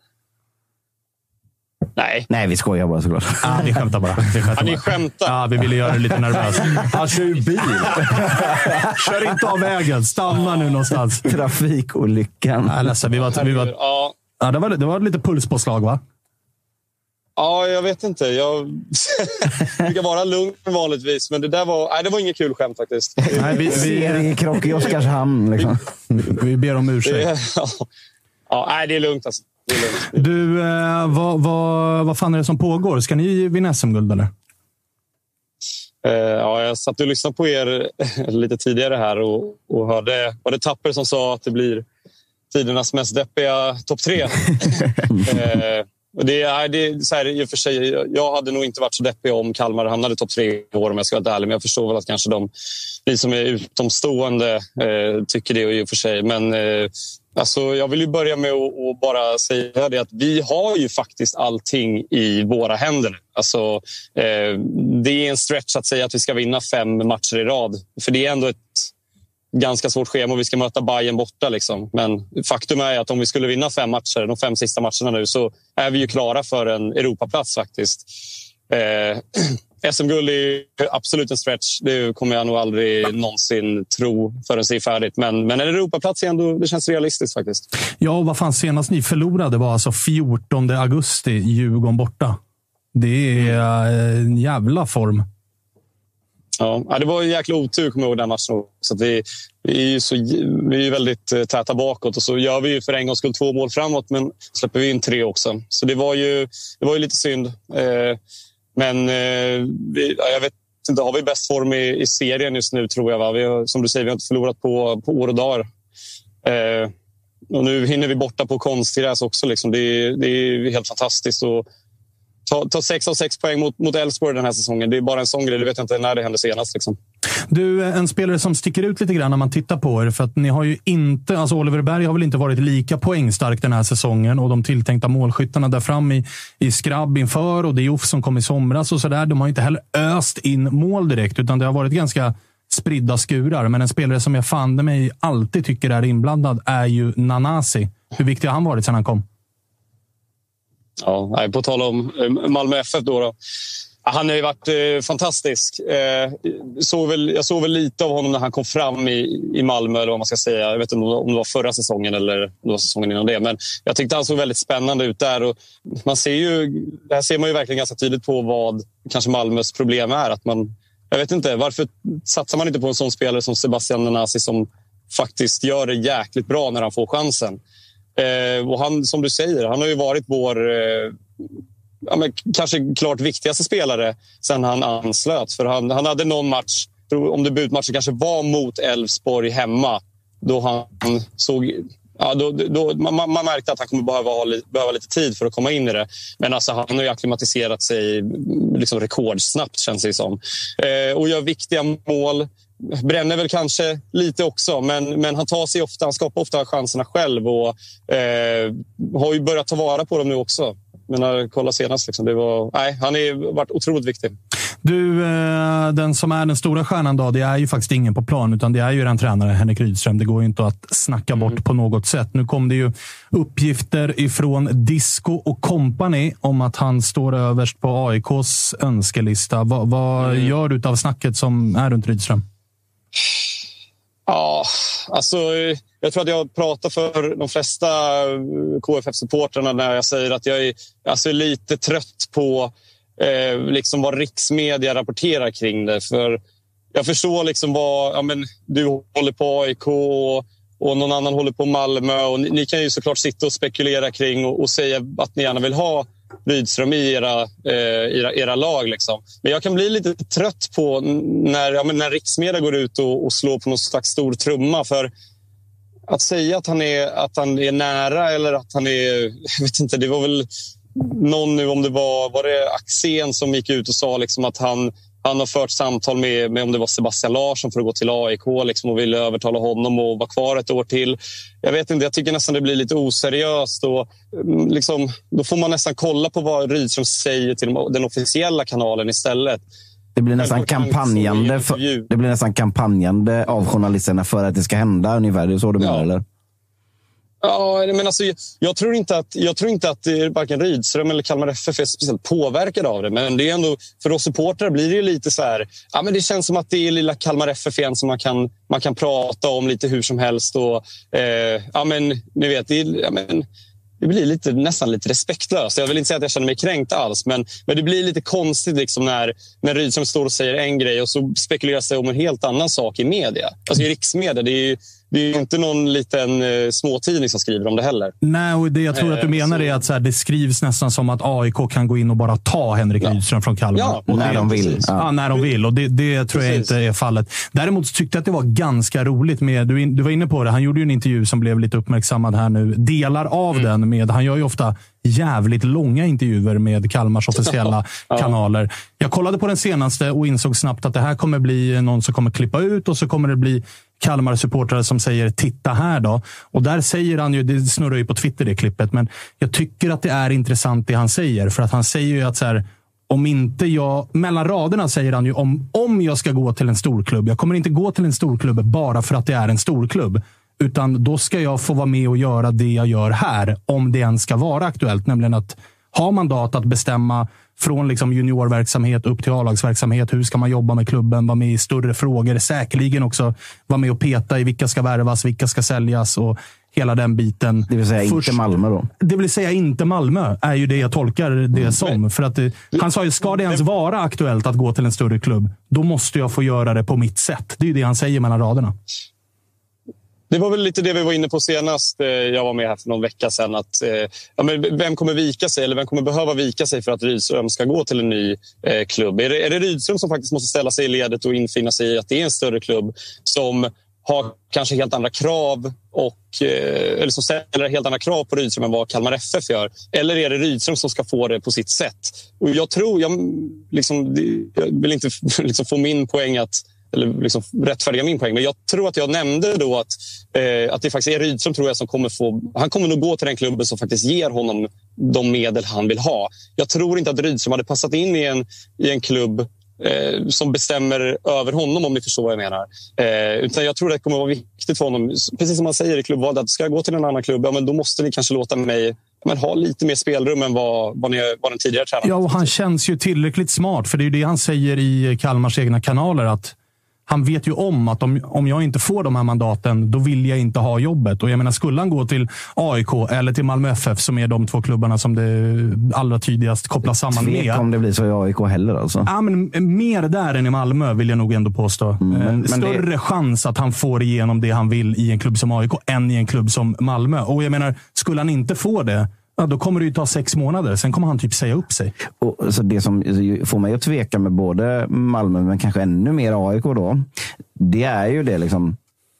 Nej. Nej, vi skojar bara såklart. Ah, vi skämtar bara. Vi skämtar ni bara. skämtar. Ja, vi ville göra det lite nervöst. (laughs) Han kör ju bil! (laughs) Kör inte av vägen. Stanna nu någonstans. Trafikolyckan. Är ledsen. Vi var, vi var, Ja, ja, det, var, det var lite pulspåslag, va? Ja, jag vet inte. Jag (laughs) brukar vara lugn vanligtvis, men det där var, nej, det var inget kul skämt faktiskt. Nej, vi, vi, Seriekrock i Oskarshamn. Liksom. vi ber om Det, ursäkt. (laughs) ja, ja, nej, det är lugnt. Alltså. Det är lugnt. Du, eh, vad, vad, vad fan är det som pågår? Ska ni vinna SM-guld, eller? Eh, ja, jag satt och lyssnade på er lite tidigare här och, och hörde, var det Tapper som sa att det blir tidernas mest deppiga topp tre. (laughs) det, är, det är så här, i och för sig, jag hade nog inte varit så deppig om Kalmar hamnade topp tre i år om jag ska vara ärlig. Men jag förstår väl att kanske de, vi som är utomstående eh, tycker det i och för sig. Men eh, alltså, jag vill ju börja med att att bara säga det att vi har ju faktiskt allting i våra händer. Alltså, eh, det är en stretch att säga att vi ska vinna fem matcher i rad. För det är ändå ett ganska svårt schema och vi ska möta Bayern borta. Liksom. Men faktum är att om vi skulle vinna fem matcher, de fem sista matcherna nu, så är vi ju klara för en Europaplats faktiskt. Eh, (clears throat) SM-guld är absolut en stretch. Det kommer jag nog aldrig någonsin tro förrän det är färdigt. Men, men en Europaplats är ändå, det känns realistiskt faktiskt. Ja, och vad fan senast ni förlorade var alltså 14 augusti, Djurgården borta. Det är eh, en jävla form. Ja, det var en jäkla otur, kommer jag ihåg, den matchen. Så att vi, vi är ju så, vi är väldigt eh, täta bakåt och så gör vi ju för en gångs skull två mål framåt, men släpper vi in tre också. Så det var ju, det var ju lite synd. Eh, men eh, vi, jag vet inte, har vi bäst form i, i serien just nu, tror jag. Va? Vi har, som du säger, vi har inte förlorat på, på år och dagar. Och nu hinner vi borta på konstgräs också. Liksom. Det, är- det är helt fantastiskt. Och, Ta, ta sex av sex poäng mot, mot Elfsborg den här säsongen. Det är bara en sån grej. Du vet inte när det hände senast. Liksom. Du, en spelare som sticker ut lite grann när man tittar på er. För att ni har ju inte, alltså Oliver Berg har väl inte varit lika poängstark den här säsongen och de tilltänkta målskyttarna där fram i, i skrabb inför och Diouf som kom i somras och sådär. De har inte heller öst in mål direkt, utan det har varit ganska spridda skurar. Men en spelare som jag fan mig alltid tycker är inblandad är ju Nanasi. Hur viktig har han varit sedan han kom? Ja, nej, på tal om eh, Malmö FF då. då. Han har ju varit eh, fantastisk. Eh, såg väl, jag såg väl lite av honom när han kom fram i, i Malmö. Eller vad man ska säga. Jag vet inte om det var förra säsongen eller om det var säsongen innan det. Men jag tyckte han såg väldigt spännande ut där. Och man ser ju, det här ser man ju verkligen ganska tydligt på vad kanske Malmös problem är. Att man, jag vet inte, varför satsar man inte på en sån spelare som Sebastian Nanasi som faktiskt gör det jäkligt bra när han får chansen? Eh, och han, som du säger, han har ju varit vår eh, ja, men kanske klart viktigaste spelare sen han anslöt. För han, han hade någon match, om debutmatchen kanske var mot Elfsborg hemma, då han såg Ja, då, då, man, man, märkte att han kommer behöva, ha, behöva lite tid för att komma in i det. Men alltså, han har ju akklimatiserat sig liksom rekordsnabbt, känns det som. Eh, och gör viktiga mål. Bränner väl kanske lite också, men, men han tar sig ofta, han skapar ofta chanserna själv och eh, har ju börjat ta vara på dem nu också men kolla senast. Liksom, det var, nej, han har varit otroligt viktig. Du, eh, den som är den stora stjärnan då, det är ju faktiskt ingen på plan, utan det är ju den tränare Henrik Rydström. Det går ju inte att snacka bort mm. på något sätt. Nu kom det ju uppgifter ifrån Disco och Company om att han står överst på AIKs önskelista. Va, vad mm. gör du av snacket som är runt Rydström? Ja, alltså jag tror att jag pratar för de flesta eh, KFF-supportrarna när jag säger att jag är alltså, lite trött på eh, liksom vad riksmedia rapporterar kring det. För jag förstår liksom vad ja, men, du håller på AIK och, och någon annan håller på Malmö. Och ni, ni kan ju såklart sitta och spekulera kring och, och säga att ni gärna vill ha Rydström i era, eh, era, era lag. Liksom. Men jag kan bli lite trött på när, ja, när riksmedia går ut och, och slår på någon slags stor trumma. För att säga att han, är, att han är nära eller att han är... Jag vet inte, det var väl någon nu, om det var, var det Axén som gick ut och sa liksom att han, han har fört samtal med, med om det var Sebastian Larsson för att gå till AIK liksom, och ville övertala honom att vara kvar ett år till. Jag vet inte, jag tycker nästan det blir lite oseriöst. Och, mm, liksom, då får man nästan kolla på vad Rydström säger till den officiella kanalen istället. Det blir nästan kampanjande, för, det blir nästan kampanjande av journalisterna för att det ska hända ungefär. Det är så du menar, ja. eller? Ja, men alltså, jag, tror inte att, jag tror inte att varken Rydström eller Kalmar FF är speciellt påverkade av det. Men det är ändå, för oss supportrar blir det lite så här... Ja, men det känns som att det är lilla Kalmar FF igen som man kan, man kan prata om lite hur som helst. Och, eh, ja, men, ni vet, det, ja, men, det blir lite, nästan lite respektlöst. Jag vill inte säga att jag känner mig kränkt alls, men, men det blir lite konstigt liksom när, när Rydström står och säger en grej och så spekuleras det om en helt annan sak i media. Alltså i riksmedia. Det är ju, det är inte någon liten eh, småtidning som skriver om det heller. Nej, och det jag tror att du eh, menar så... är att så här, det skrivs nästan som att AIK kan gå in och bara ta Henrik ja. Rydström från Kalmar. Ja, när de vill. Ja. ja. när de vill. Och det, det tror precis. jag inte är fallet. Däremot tyckte jag att det var ganska roligt med, du, du var inne på det, han gjorde ju en intervju som blev lite uppmärksammad här nu. Delar av mm. den med, han gör ju ofta jävligt långa intervjuer med Kalmars officiella (laughs) ja. kanaler. Jag kollade på den senaste och insåg snabbt att det här kommer bli någon som kommer klippa ut och så kommer det bli Kalmar-supportrar som säger “titta här då”. Och där säger han ju, det snurrar ju på Twitter det klippet, men jag tycker att det är intressant det han säger. För att han säger ju att så här, om inte jag... Mellan raderna säger han ju om, om jag ska gå till en storklubb. Jag kommer inte gå till en storklubb bara för att det är en storklubb. Utan då ska jag få vara med och göra det jag gör här. Om det ens ska vara aktuellt. Nämligen att ha mandat att bestämma från liksom juniorverksamhet upp till A-lagsverksamhet. Hur ska man jobba med klubben? Vara med i större frågor. Säkerligen också vara med och peta i vilka ska värvas, vilka ska säljas och hela den biten. Det vill säga Först, inte Malmö då? Det vill säga inte Malmö, är ju det jag tolkar det mm. som. För att det, han sa ju, ska det ens vara aktuellt att gå till en större klubb, då måste jag få göra det på mitt sätt. Det är ju det han säger mellan raderna. Det var väl lite det vi var inne på senast. Eh, jag var med här för någon vecka sedan. Att, eh, ja, men vem kommer vika sig eller vem kommer behöva vika sig för att Rydström ska gå till en ny eh, klubb? Är det, är det Rydström som faktiskt måste ställa sig i ledet och infinna sig i att det är en större klubb som har kanske helt andra krav och, eh, eller som ställer helt andra krav på Rydström än vad Kalmar FF gör? Eller är det Rydström som ska få det på sitt sätt? Och jag tror, jag, liksom, jag vill inte (laughs) liksom få min poäng att eller liksom rättfärdiga min poäng. Men jag tror att jag nämnde då att, eh, att det faktiskt är Rydström tror jag som kommer få... Han kommer nog gå till den klubben som faktiskt ger honom de medel han vill ha. Jag tror inte att Rydström hade passat in i en, i en klubb eh, som bestämmer över honom, om ni förstår vad jag menar. Eh, utan jag tror det kommer vara viktigt för honom, precis som man säger i klubbvalet, att ska jag gå till en annan klubb, ja, men då måste ni kanske låta mig men, ha lite mer spelrum än vad, vad, ni, vad den tidigare tränaren Ja, och han känns ju tillräckligt smart. För det är ju det han säger i Kalmars egna kanaler. att han vet ju om att om, om jag inte får de här mandaten, då vill jag inte ha jobbet. Och jag menar, skulle han gå till AIK eller till Malmö FF, som är de två klubbarna som det allra tydligast kopplas samman Tvek med. om det blir så i AIK heller alltså. Ja, men mer där än i Malmö, vill jag nog ändå påstå. Mm, men- Eh, men Större det- chans att han får igenom det han vill i en klubb som AIK än i en klubb som Malmö. Och jag menar, skulle han inte få det, ja, då kommer det ju ta sex månader. Sen kommer han typ säga upp sig. Och, så det som får mig att tveka med både Malmö, men kanske ännu mer AIK då, det är ju det liksom.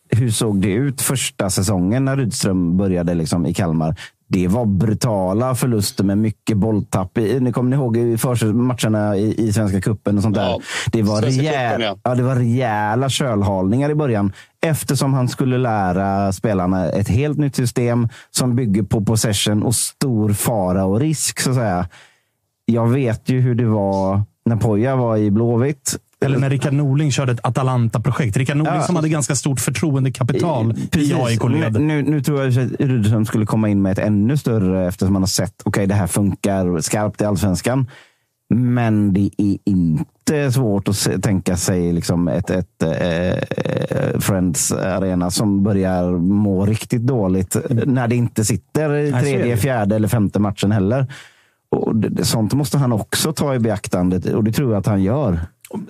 Hur såg det ut första säsongen när Rydström började liksom i Kalmar? Det var brutala förluster med mycket bolltapp. I, ni kommer ni ihåg i första matcherna i, i Svenska cupen och sånt där? Ja, det, var rejäl, ja. ja, det var rejäla kölhalningar i början. Eftersom han skulle lära spelarna ett helt nytt system som bygger på possession och stor fara och risk. så att säga. Jag vet ju hur det var när Poja var i Blåvitt. Eller när Rickard Norling körde ett Atalanta-projekt. Rickard Norling Ja. som hade ganska stort förtroendekapital i AIK-led. Nu, nu tror jag att Rydström skulle komma in med ett ännu större eftersom man har sett okej, det här funkar skarpt i allsvenskan. Men det är inte svårt att tänka sig liksom ett, ett eh, Friends Arena som börjar må riktigt dåligt när det inte sitter i tredje, fjärde eller femte matchen heller. Och sånt måste han också ta i beaktande och det tror jag att han gör.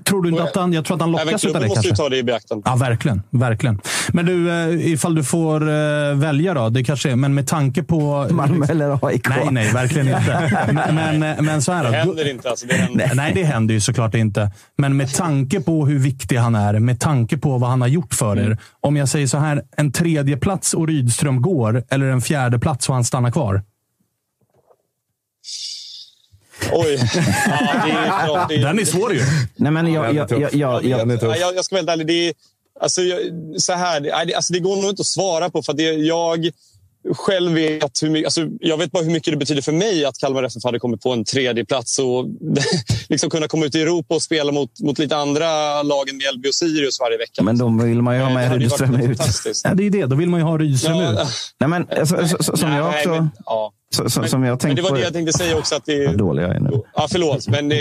Tror du inte att han... Jag tror att han lockas klubben det måste ju ta det i beaktande. Ja, verkligen. verkligen. Men du, eh, ifall du får eh, välja då. Det kanske är, men med tanke på... Malmö eller AIK? Nej, nej, verkligen inte. (laughs) Men, men, men så här Det då. händer inte. Alltså, det händer. Nej, nej, det händer ju såklart inte. Men med tanke på hur viktig han är, med tanke på vad han har gjort för er. Om jag säger så här, en tredje plats och Rydström går, eller en fjärde plats och han stannar kvar. Oj. (laughs) Ja, det är klart, det är, Den är svår ju. Nej, men jag, jag, jag, jag, jag, Ja, jag, jag ska vara helt ärlig. Det, är, alltså, jag, så här, nej, alltså, det går nog inte att svara på. För att det, jag själv vet hur mycket, alltså, jag vet bara hur mycket det betyder för mig att Kalmar FF hade kommit på en tredje plats och (laughs) liksom kunna komma ut i Europa och spela mot, mot lite andra lag än Mjällby och Sirius varje vecka. men de vill man ju ha Eh, det med Rydström ut. Ja, det är det. Då vill man ju ha Rydström Ja, ut. Nej, men, alltså, så, så, som jag nej, också... men, ja. Så, så, Men- som jag Men tänkt det var det jag tänkte säga också. Att det, Vad dålig jag är nu. Ja, förlåt. Men eh,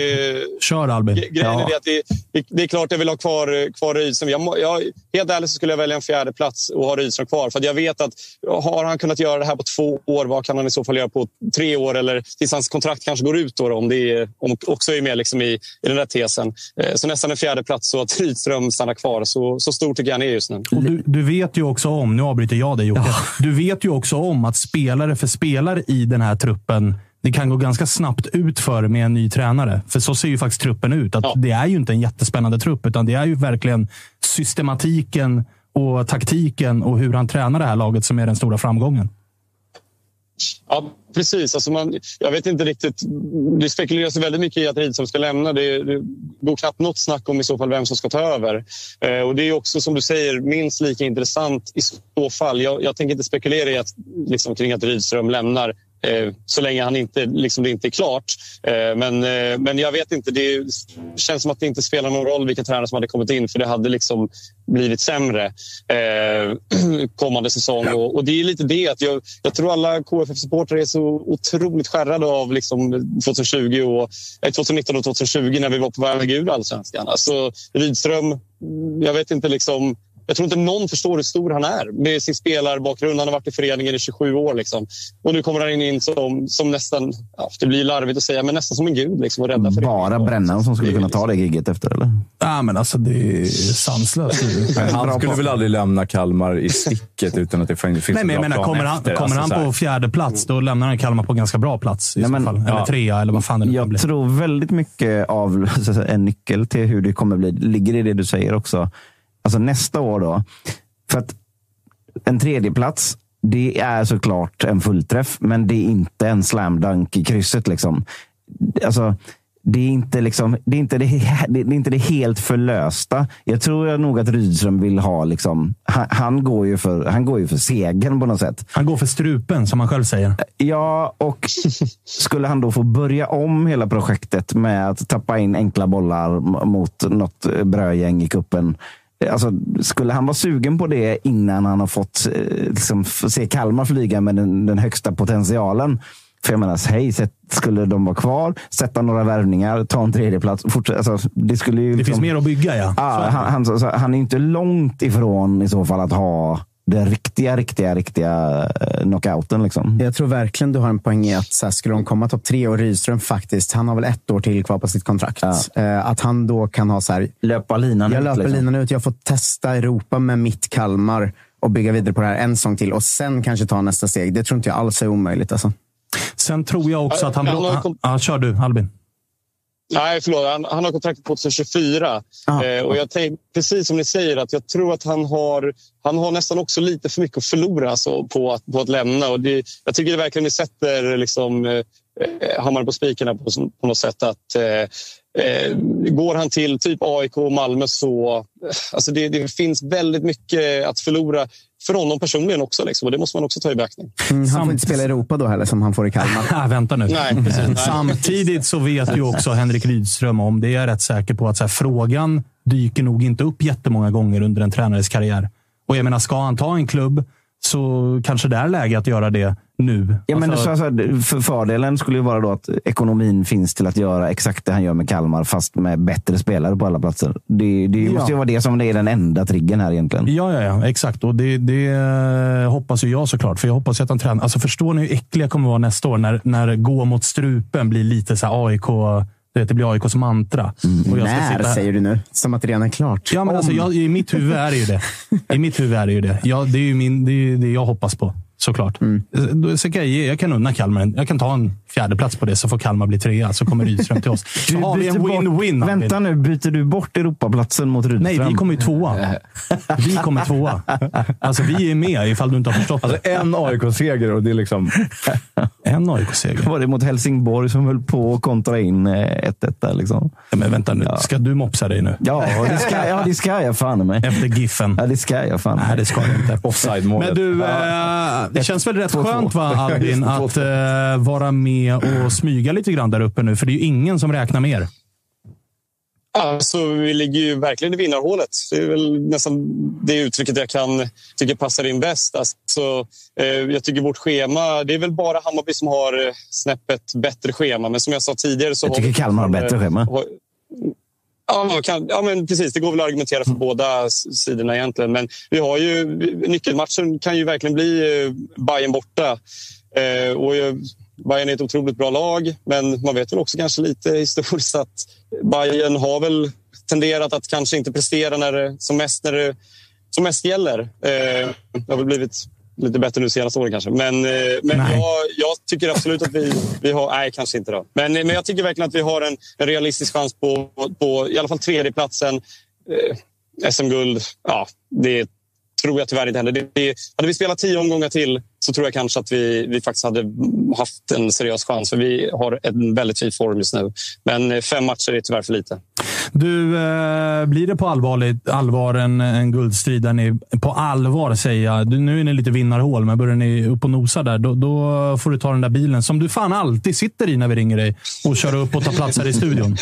Kör Albin. Gre- Grejen Ja. är det att det, det, det är klart jag vill ha kvar, kvar Rydström. Jag, jag, helt ärligt så skulle jag välja en fjärde plats och ha Rydström kvar. För att jag vet att har han kunnat göra det här på två år, vad kan han i så fall göra på tre år? Eller tills hans kontrakt kanske går ut då, om det är, om också är med liksom i, i den där tesen. Eh, Så nästan en fjärde plats så att Rydström stannar kvar. Så, så stor tycker jag han är just nu. Och du, du vet ju också om, nu avbryter jag dig Jocke. Du vet ju också om att spelare för spelare i den här truppen, det kan gå ganska snabbt ut för med en ny tränare. För så ser ju faktiskt truppen ut. Att Ja. Det är ju inte en jättespännande trupp, utan det är ju verkligen systematiken och taktiken och hur han tränar det här laget som är den stora framgången. Ja, precis. Alltså man, jag vet inte riktigt. Det spekuleras väldigt mycket i att Rydström ska lämna. Det, det går knappt något snack om i så fall vem som ska ta över. Eh, och Det är också som du säger minst lika intressant i så fall. Jag, jag tänker inte spekulera i att, liksom, kring att Rydström lämnar så länge han inte, liksom, det inte är klart. Eh, men, eh, men jag vet inte. Det känns som att det inte spelar någon roll vilka tränare som hade kommit in för det hade liksom blivit sämre eh, (clears throat) kommande säsong. Och, och det är lite det att jag, jag tror alla KFF-supportrar är så otroligt skärrade av liksom 2020 och, eh, 2019 och 2020 när vi var på väg ur allsvenskan. Alltså, Rydström, jag vet inte liksom jag tror inte någon förstår hur stor han är med sin spelarbakgrund. Han har varit i föreningen i 27 år. Liksom. Och nu kommer han in som, som nästan, ja, det blir larvigt att säga, men nästan som en gud. Liksom, och rädda. Bara Brännan som skulle kunna ta det gigget efter, eller? Ja, men alltså det är sanslöst. (laughs) Men han skulle väl aldrig lämna Kalmar i sticket utan att det finns Nej, en men jag bra menar, plan kommer han, efter. kommer Alltså, så han på fjärde plats, då lämnar han Kalmar på ganska bra plats i Nej, så men- fall. Eller ja. trea, eller vad fan det nu Jag bli. tror väldigt mycket av (laughs) en nyckel till hur det kommer bli ligger i det du säger också. Alltså nästa år då. För att en tredje plats det är såklart en fullträff, men det är inte en slam dunk i krysset. Liksom. Alltså, det är, inte liksom, det, är inte det, det är inte det helt förlösta. Jag tror nog att Rydström vill ha... Liksom, han, han, går ju för, han går ju för segern på något sätt. Han går för strupen, som han själv säger. Ja, och skulle han då få börja om hela projektet med att tappa in enkla bollar mot något brödgäng i kuppen Alltså, skulle han vara sugen på det innan han har fått eh, liksom, se Kalmar flyga med den, den högsta potentialen? För jag menar, hej, skulle de vara kvar, sätta några värvningar, ta en tredjeplats. Fortsätta, alltså, det skulle ju Det liksom, finns mer att bygga, ja. Det. han, han, så, han är inte långt ifrån i så fall att ha den riktiga, riktiga, riktiga eh, knockouten. Liksom. Jag tror verkligen du har en poäng i att så här, skulle de komma topp tre och Rydström faktiskt, han har väl ett år till kvar på sitt kontrakt. Eh, att han då kan ha så här, Löpa linan jag ut, löper liksom. linan ut, jag får testa Europa med mitt Kalmar och bygga vidare på det här en säsong till och sen kanske ta nästa steg. Det tror inte jag alls är omöjligt. Alltså. Sen tror jag också att han... Han han, kom- ja, kör du, Albin. Nej, förlåt. Han, han har kontrakt till 2024. Eh, och jag tänk, precis som ni säger, att jag tror att han har, han har nästan också lite för mycket att förlora alltså, på, att, på att lämna. Och det, jag tycker det verkligen ni sätter liksom, eh, hammaren på spiken på, på något sätt. att eh, Eh, går han till typ AIK och Malmö så... eh, Alltså det, det finns väldigt mycket att förlora för honom personligen också. Liksom, och det måste man också ta i beaktning. Mm, han får inte spela i Europa då heller, som han får i Kalmar. (laughs) Ah, vänta nu. Nej, precis. Nej. Samtidigt så vet ju också Henrik Rydström om, det är jag rätt säker på, att så här, frågan dyker nog inte upp jättemånga gånger under en tränares karriär. Och jag menar, ska han ta en klubb så kanske det är läge att göra det nu. Ja, men Alltså- så, så, för fördelen skulle ju vara då att ekonomin finns till att göra exakt det han gör med Kalmar, fast med bättre spelare på alla platser. Det, det Ja. måste ju vara det som är den enda triggern här egentligen. Ja, ja, ja, exakt. Och det, det eh, hoppas ju jag såklart. För jag hoppas att han tränar. Alltså, förstår ni hur äcklig jag kommer vara nästa år när, när gå mot strupen blir lite så här AIK. du vet, Det blir AIKs mantra. Och jag ska När sitta säger du nu? Som att det redan är klart. Ja, men alltså, jag, I mitt huvud är det ju det. I mitt huvud är det ju det. Jag, det är ju min, det, är ju det jag hoppas på, såklart. Då- Så kan jag, ge, jag kan unna Kalmar en, Jag kan ta en fjärde plats på det, så får Kalmar bli trea. Så kommer Rydström till oss. (laughs) Så har vi en win-win. Vänta nu, byter du bort Europaplatsen mot Rydström? Nej, vi kommer ju tvåa. Vi kommer tvåa. Alltså, vi är med, ifall du inte har förstått Alltså en AIK-seger och det är liksom... (laughs) En AIK-seger. Var det mot Helsingborg som höll på att kontra in eh, 1-1 där liksom? Ja, men vänta nu. Ska du mopsa dig nu? Ja, det ska, ja, det ska jag fan med. Efter Giffen. Ja, det ska jag fan Nej, det ska du inte. Offside-målet. Men du, eh, det känns väl rätt Två, två. skönt va, (laughs) Albin, att eh, vara med och smyga lite grann där uppe nu. För det är ju ingen som räknar med er. Alltså, vi ligger ju verkligen i vinnarhålet. Det är väl nästan det uttrycket jag kan tycka passar in bäst. Alltså, eh, jag tycker vårt schema... Det är väl bara Hammarby som har eh, snäppet bättre schema. Men som jag sa tidigare... Så Jag har tycker vi Kalmar har bättre schema. har- Ja, kan, ja, men precis. Det går väl att argumentera för båda s- sidorna egentligen. Men vi har ju, nyckelmatchen kan ju verkligen bli eh, Bayern borta. Eh, och eh, Bayern är ett otroligt bra lag, men man vet väl också kanske lite historiskt att Bayern har väl tenderat att kanske inte prestera när det, som, mest, när det som mest gäller. Eh, det har väl blivit lite bättre nu senaste åren kanske. Men, eh, men jag, jag tycker absolut att vi, vi har... Nej, kanske inte då. Men, men jag tycker verkligen att vi har en, en realistisk chans på, på i alla fall tredjeplatsen. Eh, SM-guld, ja, det tror jag tyvärr inte händer. Det, det, hade vi spelat tio omgångar till så tror jag kanske att vi, vi faktiskt hade haft en seriös chans. För vi har en väldigt fin form just nu. Men eh, fem matcher är tyvärr för lite. Du, eh, blir det på allvarligt, allvar en, en guldstrid där ni på allvar säger jag, du, nu är ni lite vinnarhål, men börjar ni upp och nosa där, då, då får du ta den där bilen som du fan alltid sitter i när vi ringer dig och köra upp och ta plats här i studion.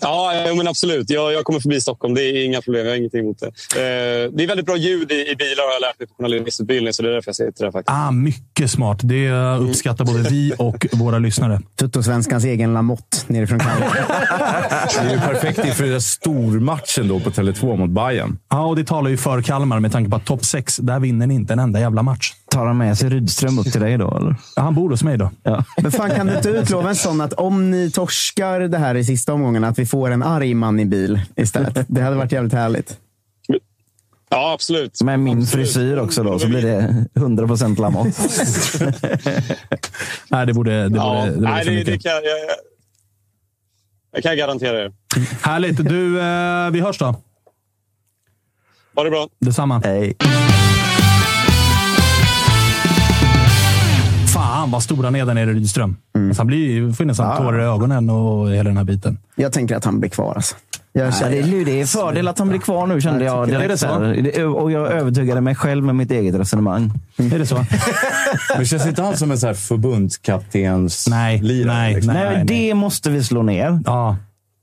Ja, men absolut. Jag, jag kommer förbi Stockholm. Det är inga problem. Jag har ingenting emot det. Eh, det är väldigt bra ljud i, i bilar har jag lärt mig på journalistutbildning. Så det är därför jag sitter där faktiskt. Ah, mycket smart. Det uppskattar både vi och våra lyssnare. Tuttosvenskans egen Lamotte nerifrån Kalmar. Det är ju perfekt inför den där stormatchen då på Tele2 mot Bayern. Ja, och det talar ju för Kalmar med tanke på att topp 6, där vinner ni inte en enda jävla match. Tar han med sig Rydström upp till dig då? Eller? Ja, han bor hos mig då. Ja. Men fan, kan du inte utlova en sån att om ni torskar det här i sista omgången, att vi får en arg man i bil istället? Det hade varit jävligt härligt. Ja, absolut. Med min Absolut. frisyr också då, så blir det 100 procent Lamotte. (laughs) Nej, det borde, det Ja, borde, det borde nej, det, det kan jag, jag, jag kan garantera er. Härligt. Du, eh, vi hörs då. Ha det bra. Detsamma. Hej. Fan vad stor han är där nere i Rydström. Alltså, han blir, får nästan tårar i ögonen och hela den här biten. Jag tänker att han blir kvar. Alltså. Jag Ja, känner, det, är, det är fördel att han blir kvar nu kände jag. Är det direkt. Det- Och jag övertygade mig själv med mitt eget resonemang. Är det så? (laughs) Men känns inte han som en så här förbundskaptens Nej, lirare, nej, liksom? Nej, nej. det måste vi slå ner. Ja.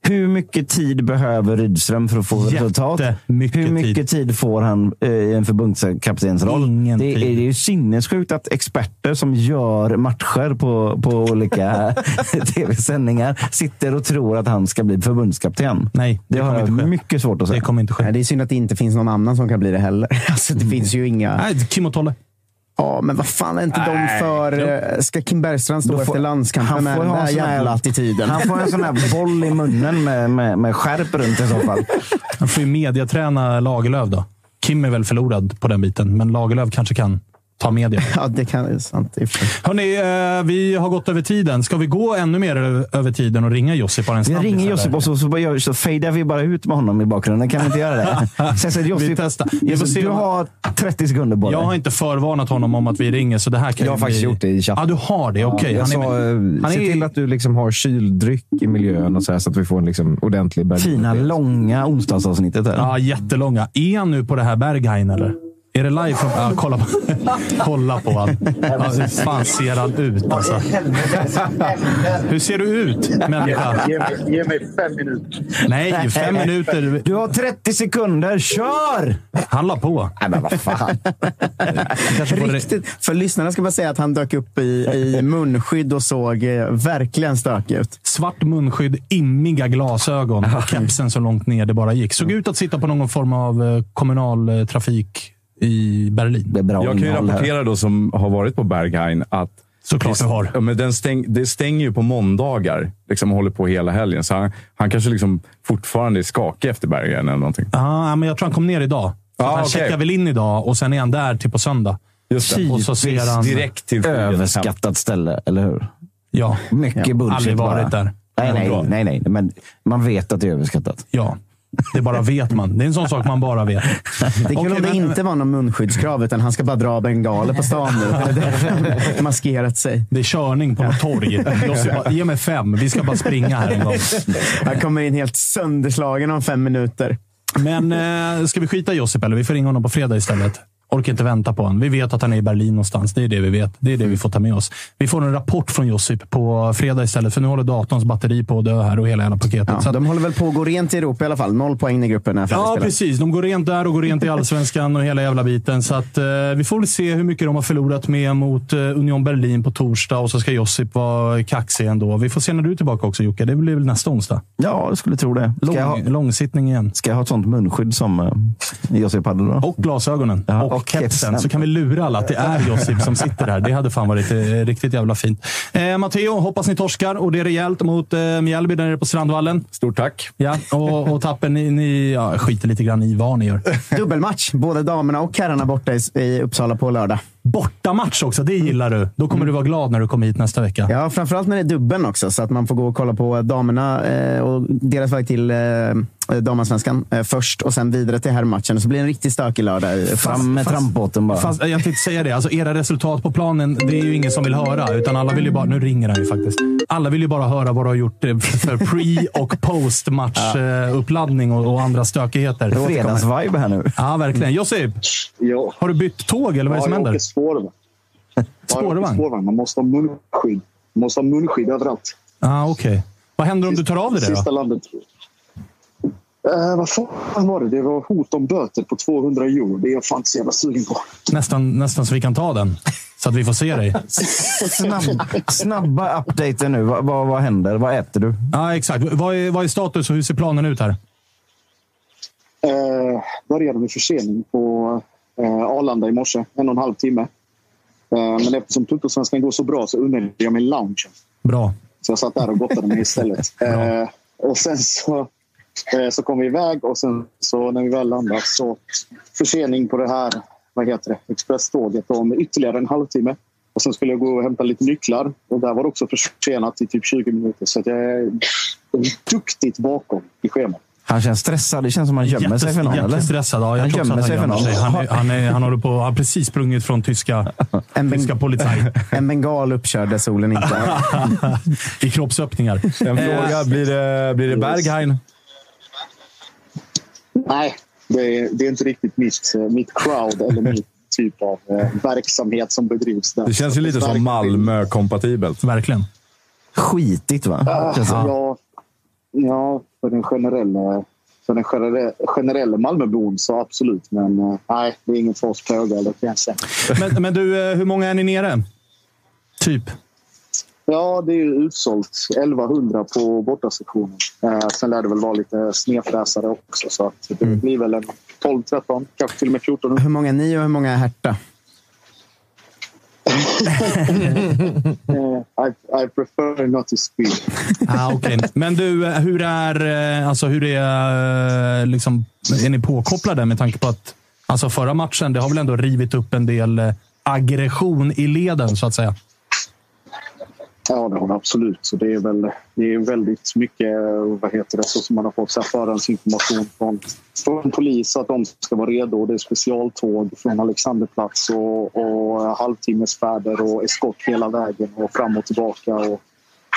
Hur mycket tid behöver Rydström för att få resultat? Hur mycket tid. får han eh, i en förbundskaptensroll? Ingen Det är, tid. det är ju sinnessjukt att experter som gör matcher på, på olika (laughs) tv-sändningar sitter och tror att han ska bli förbundskapten. Nej, det, kommer har jag inte mycket svårt att säga. Det kommer inte ske. Nej, det är synd att det inte finns någon annan som kan bli det heller. (laughs) Alltså, det finns ju inga... Nej, Kim och Tolle. Ja, men vad fan är inte de Nej, för... eh, Ska Kim Bergstrand stå får- efter landskampen med den där jävla attityden? Han får en sån här boll i munnen med, med, med skärp runt i så fall. Han får ju mediaträna Lagerlöf då. Kim är väl förlorad på den biten, men Lagerlöf kanske kan ta media. (laughs) Ja, det kan det är sant. Hörni, eh, vi har gått över tiden. Ska vi gå ännu mer över tiden och ringa Josip bara en Vi ringer? Josip och så, så, så fejdar vi bara ut med honom i bakgrunden. Kan vi inte göra det? (laughs) Sen säger Vi Josip, testar. Vi får Josip, du har 30 sekunder på dig. Jag har inte förvarnat honom om att vi ringer, så det här kan Jag har ju faktiskt bli... gjort det i chatten. Ja, du har det. Okej. jag Han är sa, med. eh, Han se är- till att du liksom har kyldryck i miljön och så, här, så att vi får en liksom ordentlig. Fina, långa onsdagsavsnittet. Här. Ja, jättelånga. Är han nu på det här Berghain, eller? Är det live från... Ja, kolla på, (laughs) kolla på han. Ja, hur fan ser han ut alltså? Hur ser du ut, människa? Ge mig, ge mig fem minuter. Nej, fem minuter. Du har 30 sekunder. Kör! Han la på. Nej, men vad fan. (laughs) Kanske får det- Riktigt. För lyssnarna ska bara säga att han dök upp i, i munskydd och såg eh, verkligen stökig ut. Svart munskydd, immiga glasögon och kepsen så långt ner det bara gick. Såg ut att sitta på någon form av eh, kommunal eh, trafik i Berlin. Det är bra Jag kan ju innehåll här. rapportera då som har varit på Berghain att Såklart du har. Ja, men den stäng, det stänger ju på måndagar liksom, och håller på hela helgen. Så han, han kanske liksom fortfarande är skakig efter Berghain eller någonting. Ja, men jag tror han kom ner idag. Så Ja, han okej. checkar väl in idag och sen är han där till på söndag. Just det. Och så ser han... Direkt till flyget. Överskattat ställe, eller hur? Ja. Mycket Ja, bullshit aldrig varit bara. där. Nej, nej, nej, nej, men man vet att det är överskattat. Ja. Det bara vet man. Det är en sån sak man bara vet. Det är kul om det inte var någon munskyddskrav, utan han ska bara dra bengaler på stan nu. (laughs) Maskerat sig. Det är körning på något torg. Bara, Ge mig fem. Vi ska bara springa här en gång. Han kommer in helt sönderslagen om fem minuter. Men eh, ska vi skita i Josip eller? Vi får ringa honom på fredag istället. Orkar inte vänta på honom. Vi vet att han är i Berlin någonstans. Det är det vi vet. Det är det vi får ta med oss. Vi får en rapport från Josip på fredag istället, för nu håller datorns batteri på att dö här och hela jävla paketet. Ja, Så att- de håller väl på att gå rent i Europa i alla fall. Noll poäng i gruppen. Ja, precis. De går rent där och går rent i allsvenskan och hela jävla biten. Så att, eh, vi får väl se hur mycket de har förlorat med mot eh, Union Berlin på torsdag och så ska Josip vara kaxig ändå. Vi får se när du är tillbaka också Jocke. Det blir väl nästa onsdag? Ja, jag skulle tro det. Lång, ha, Långsittning igen. ska jag ha ett sånt munskydd som uh, Josip hade då? Och glasögonen. Ja, och, och kepsen. kepsen. Så kan vi lura alla att det är Josip som sitter där. Det hade fan varit eh, riktigt jävla fint. Eh, Matteo, hoppas ni torskar och det är rejält mot eh, Mjällby där nere på Strandvallen. Stort tack. Ja, och, och tappen, ni, ni ja, skiter lite grann i vad ni gör. (laughs) Dubbelmatch. Både damerna och herrarna borta i, i Uppsala på lördag. Bortamatch också, det gillar du. Då kommer du vara glad när du kommer hit nästa vecka. Ja, framförallt när det är dubbeln också, så att man får gå och kolla på damerna eh, och deras väg till eh, damallsvenskan eh, först och sen vidare till herrmatchen. Så blir det en riktigt stökig lördag. Fram med trampbåten bara. Fast jag tänkte säga det, alltså era resultat på planen, det är ju ingen som vill höra. Utan alla vill ju bara, nu ringer han ju faktiskt. Alla vill ju bara höra vad du har gjort eh, för pre och post-match-uppladdning och, och andra stökigheter. Fredagsvibe här nu. Ja, verkligen. Josip, Ja. har du bytt tåg eller vad är det som ja, jag händer? åker spårvagn. Ja, jag åker Spårvagn? spårvagn. Man måste ha munskydd. Man måste ha munskydd överallt. Ah, Okej. Vad händer om du tar av dig det Sista då? landet. Eh, vad fan var det? Det var hot om böter på 200 euro. Det är jag fan inte så jävla sugen på. Nästan, nästan så vi kan ta den. Så att vi får se dig. Snabb, snabba updater nu. Vad, vad, vad händer? Vad äter du? Ja, exakt. Vad är, vad är status och hur ser planen ut här? Eh, började med försening på eh, Arlanda i morse. En och en halv timme. Eh, men eftersom Tuttosvenskan går så bra så unnade jag mig loungen. Bra. Så jag satt där och gottade mig istället. (laughs) Eh, och sen så, så kom vi iväg och sen så när vi väl landade så försening på det här vad heter det, expresståget om ytterligare en halvtimme. Och sen skulle jag gå och hämta lite nycklar och där var det också försenat i typ 20 minuter. Så att jag är duktigt bakom i schemat. Han känns stressad. Det känns som han gömmer sig för någon. Jättestressad. Ja, jag Han gömmer sig för gömmer någon. sig. Han, är, han, är, han, håller på, han har precis sprungit från tyska, (laughs) tyska polizei. (laughs) En bengal uppkörd där solen inte... (laughs) I kroppsöppningar. En Eh, fråga. Blir det, blir det Berghain? Nej, det är, det är inte riktigt mitt, mitt crowd eller min (laughs) typ av eh, verksamhet som bedrivs där. Det känns ju lite som Malmö-kompatibelt. Verkligen. Skitigt va? Det. ja, ja, för den generella för den generella, generella Malmöbon så absolut. Men eh, nej, det är inget för oss pågar, det kan jag säga. Men, men du, eh, hur många är ni nere? Typ? Ja, det är ju utsålt. 1100 på bortasektionen. Eh, sen lär det väl vara lite snedfräsare också. Så att det Mm. blir väl en 12, 13, kanske till och med 14. Hur många är ni och hur många är Herta? (laughs) Eh, I, I prefer not to speak. Ah, okay. Men du, eh, hur är, eh, alltså, hur är, liksom, är ni påkopplade med tanke på att alltså, förra matchen, det har väl ändå rivit upp en del aggression i leden, så att säga? Ja, det har det absolut. Så det är väl det är väldigt mycket vad heter det, så som man har fått så här förhandsinformation från, från polis att de ska vara redo. Det är specialtåg från Alexanderplats och, och halvtimmesfärder och eskort hela vägen och fram och tillbaka. Och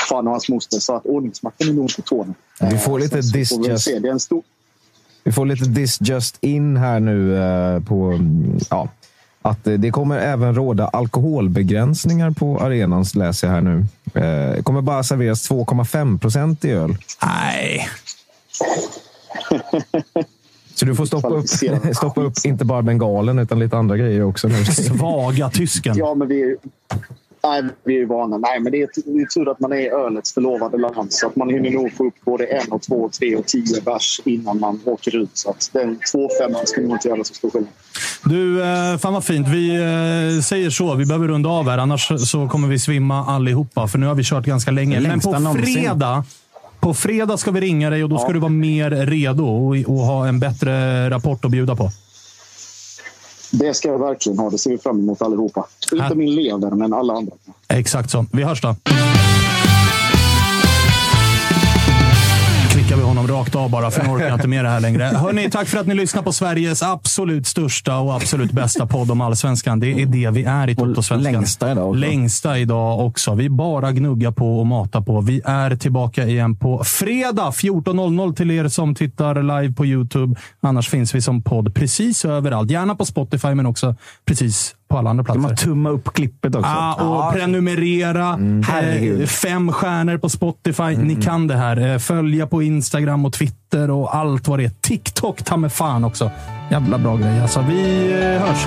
fan och hans moster. Så att ordningsmakten är nog på tårna. Vi får lite Så this får vi får lite this just in här nu eh, på mm, ja, att eh, det kommer även råda alkoholbegränsningar på arenan, läser jag här nu. Eh, Det kommer bara serveras 2,5 procent i öl. Nej. Så du får stoppa upp, (laughs) stoppa upp inte bara bengalen utan lite andra grejer också. Nu. Svaga tysken. Ja, men vi är, nej, vi är ju vana. Nej, men det är, det är tur att man är ölets förlovade land. Så att man hinner nog få upp både en, och två, och tre och tio bärs innan man åker ut. Så att den 2-5 ska nog inte göra så stor skillnad. Du, eh, fan vad fint. Vi eh, säger så. Vi behöver runda av här, annars så kommer vi svimma allihopa. För nu har vi kört ganska länge. Men på fredag, på fredag ska vi ringa dig och då ska du vara mer redo och, och ha en bättre rapport att bjuda på. Det ska jag verkligen ha. Det ser vi fram emot allihopa. Inte min lever, men alla andra. Exakt så. Vi hörs då. Honom rakt av bara, för nu orkar jag inte med det här längre. Hörni, tack för att ni lyssnar på Sveriges absolut största och absolut bästa podd om allsvenskan. Det är det vi är i Toto-svenskan. längsta idag också. Längsta idag också. Vi bara gnuggar på och matar på. Vi är tillbaka igen på fredag 14.00 till er som tittar live på YouTube. Annars finns vi som podd precis överallt. Gärna på Spotify, men också precis på alla andra platser. Kan man tumma upp klippet också? Ah, och prenumerera. herregud. Eh, fem stjärnor på Spotify. Ni kan det här. Eh, följa på Instagram och Twitter och allt vad det är. TikTok, ta med fan också. Jävla bra grej. Alltså, vi eh, hörs.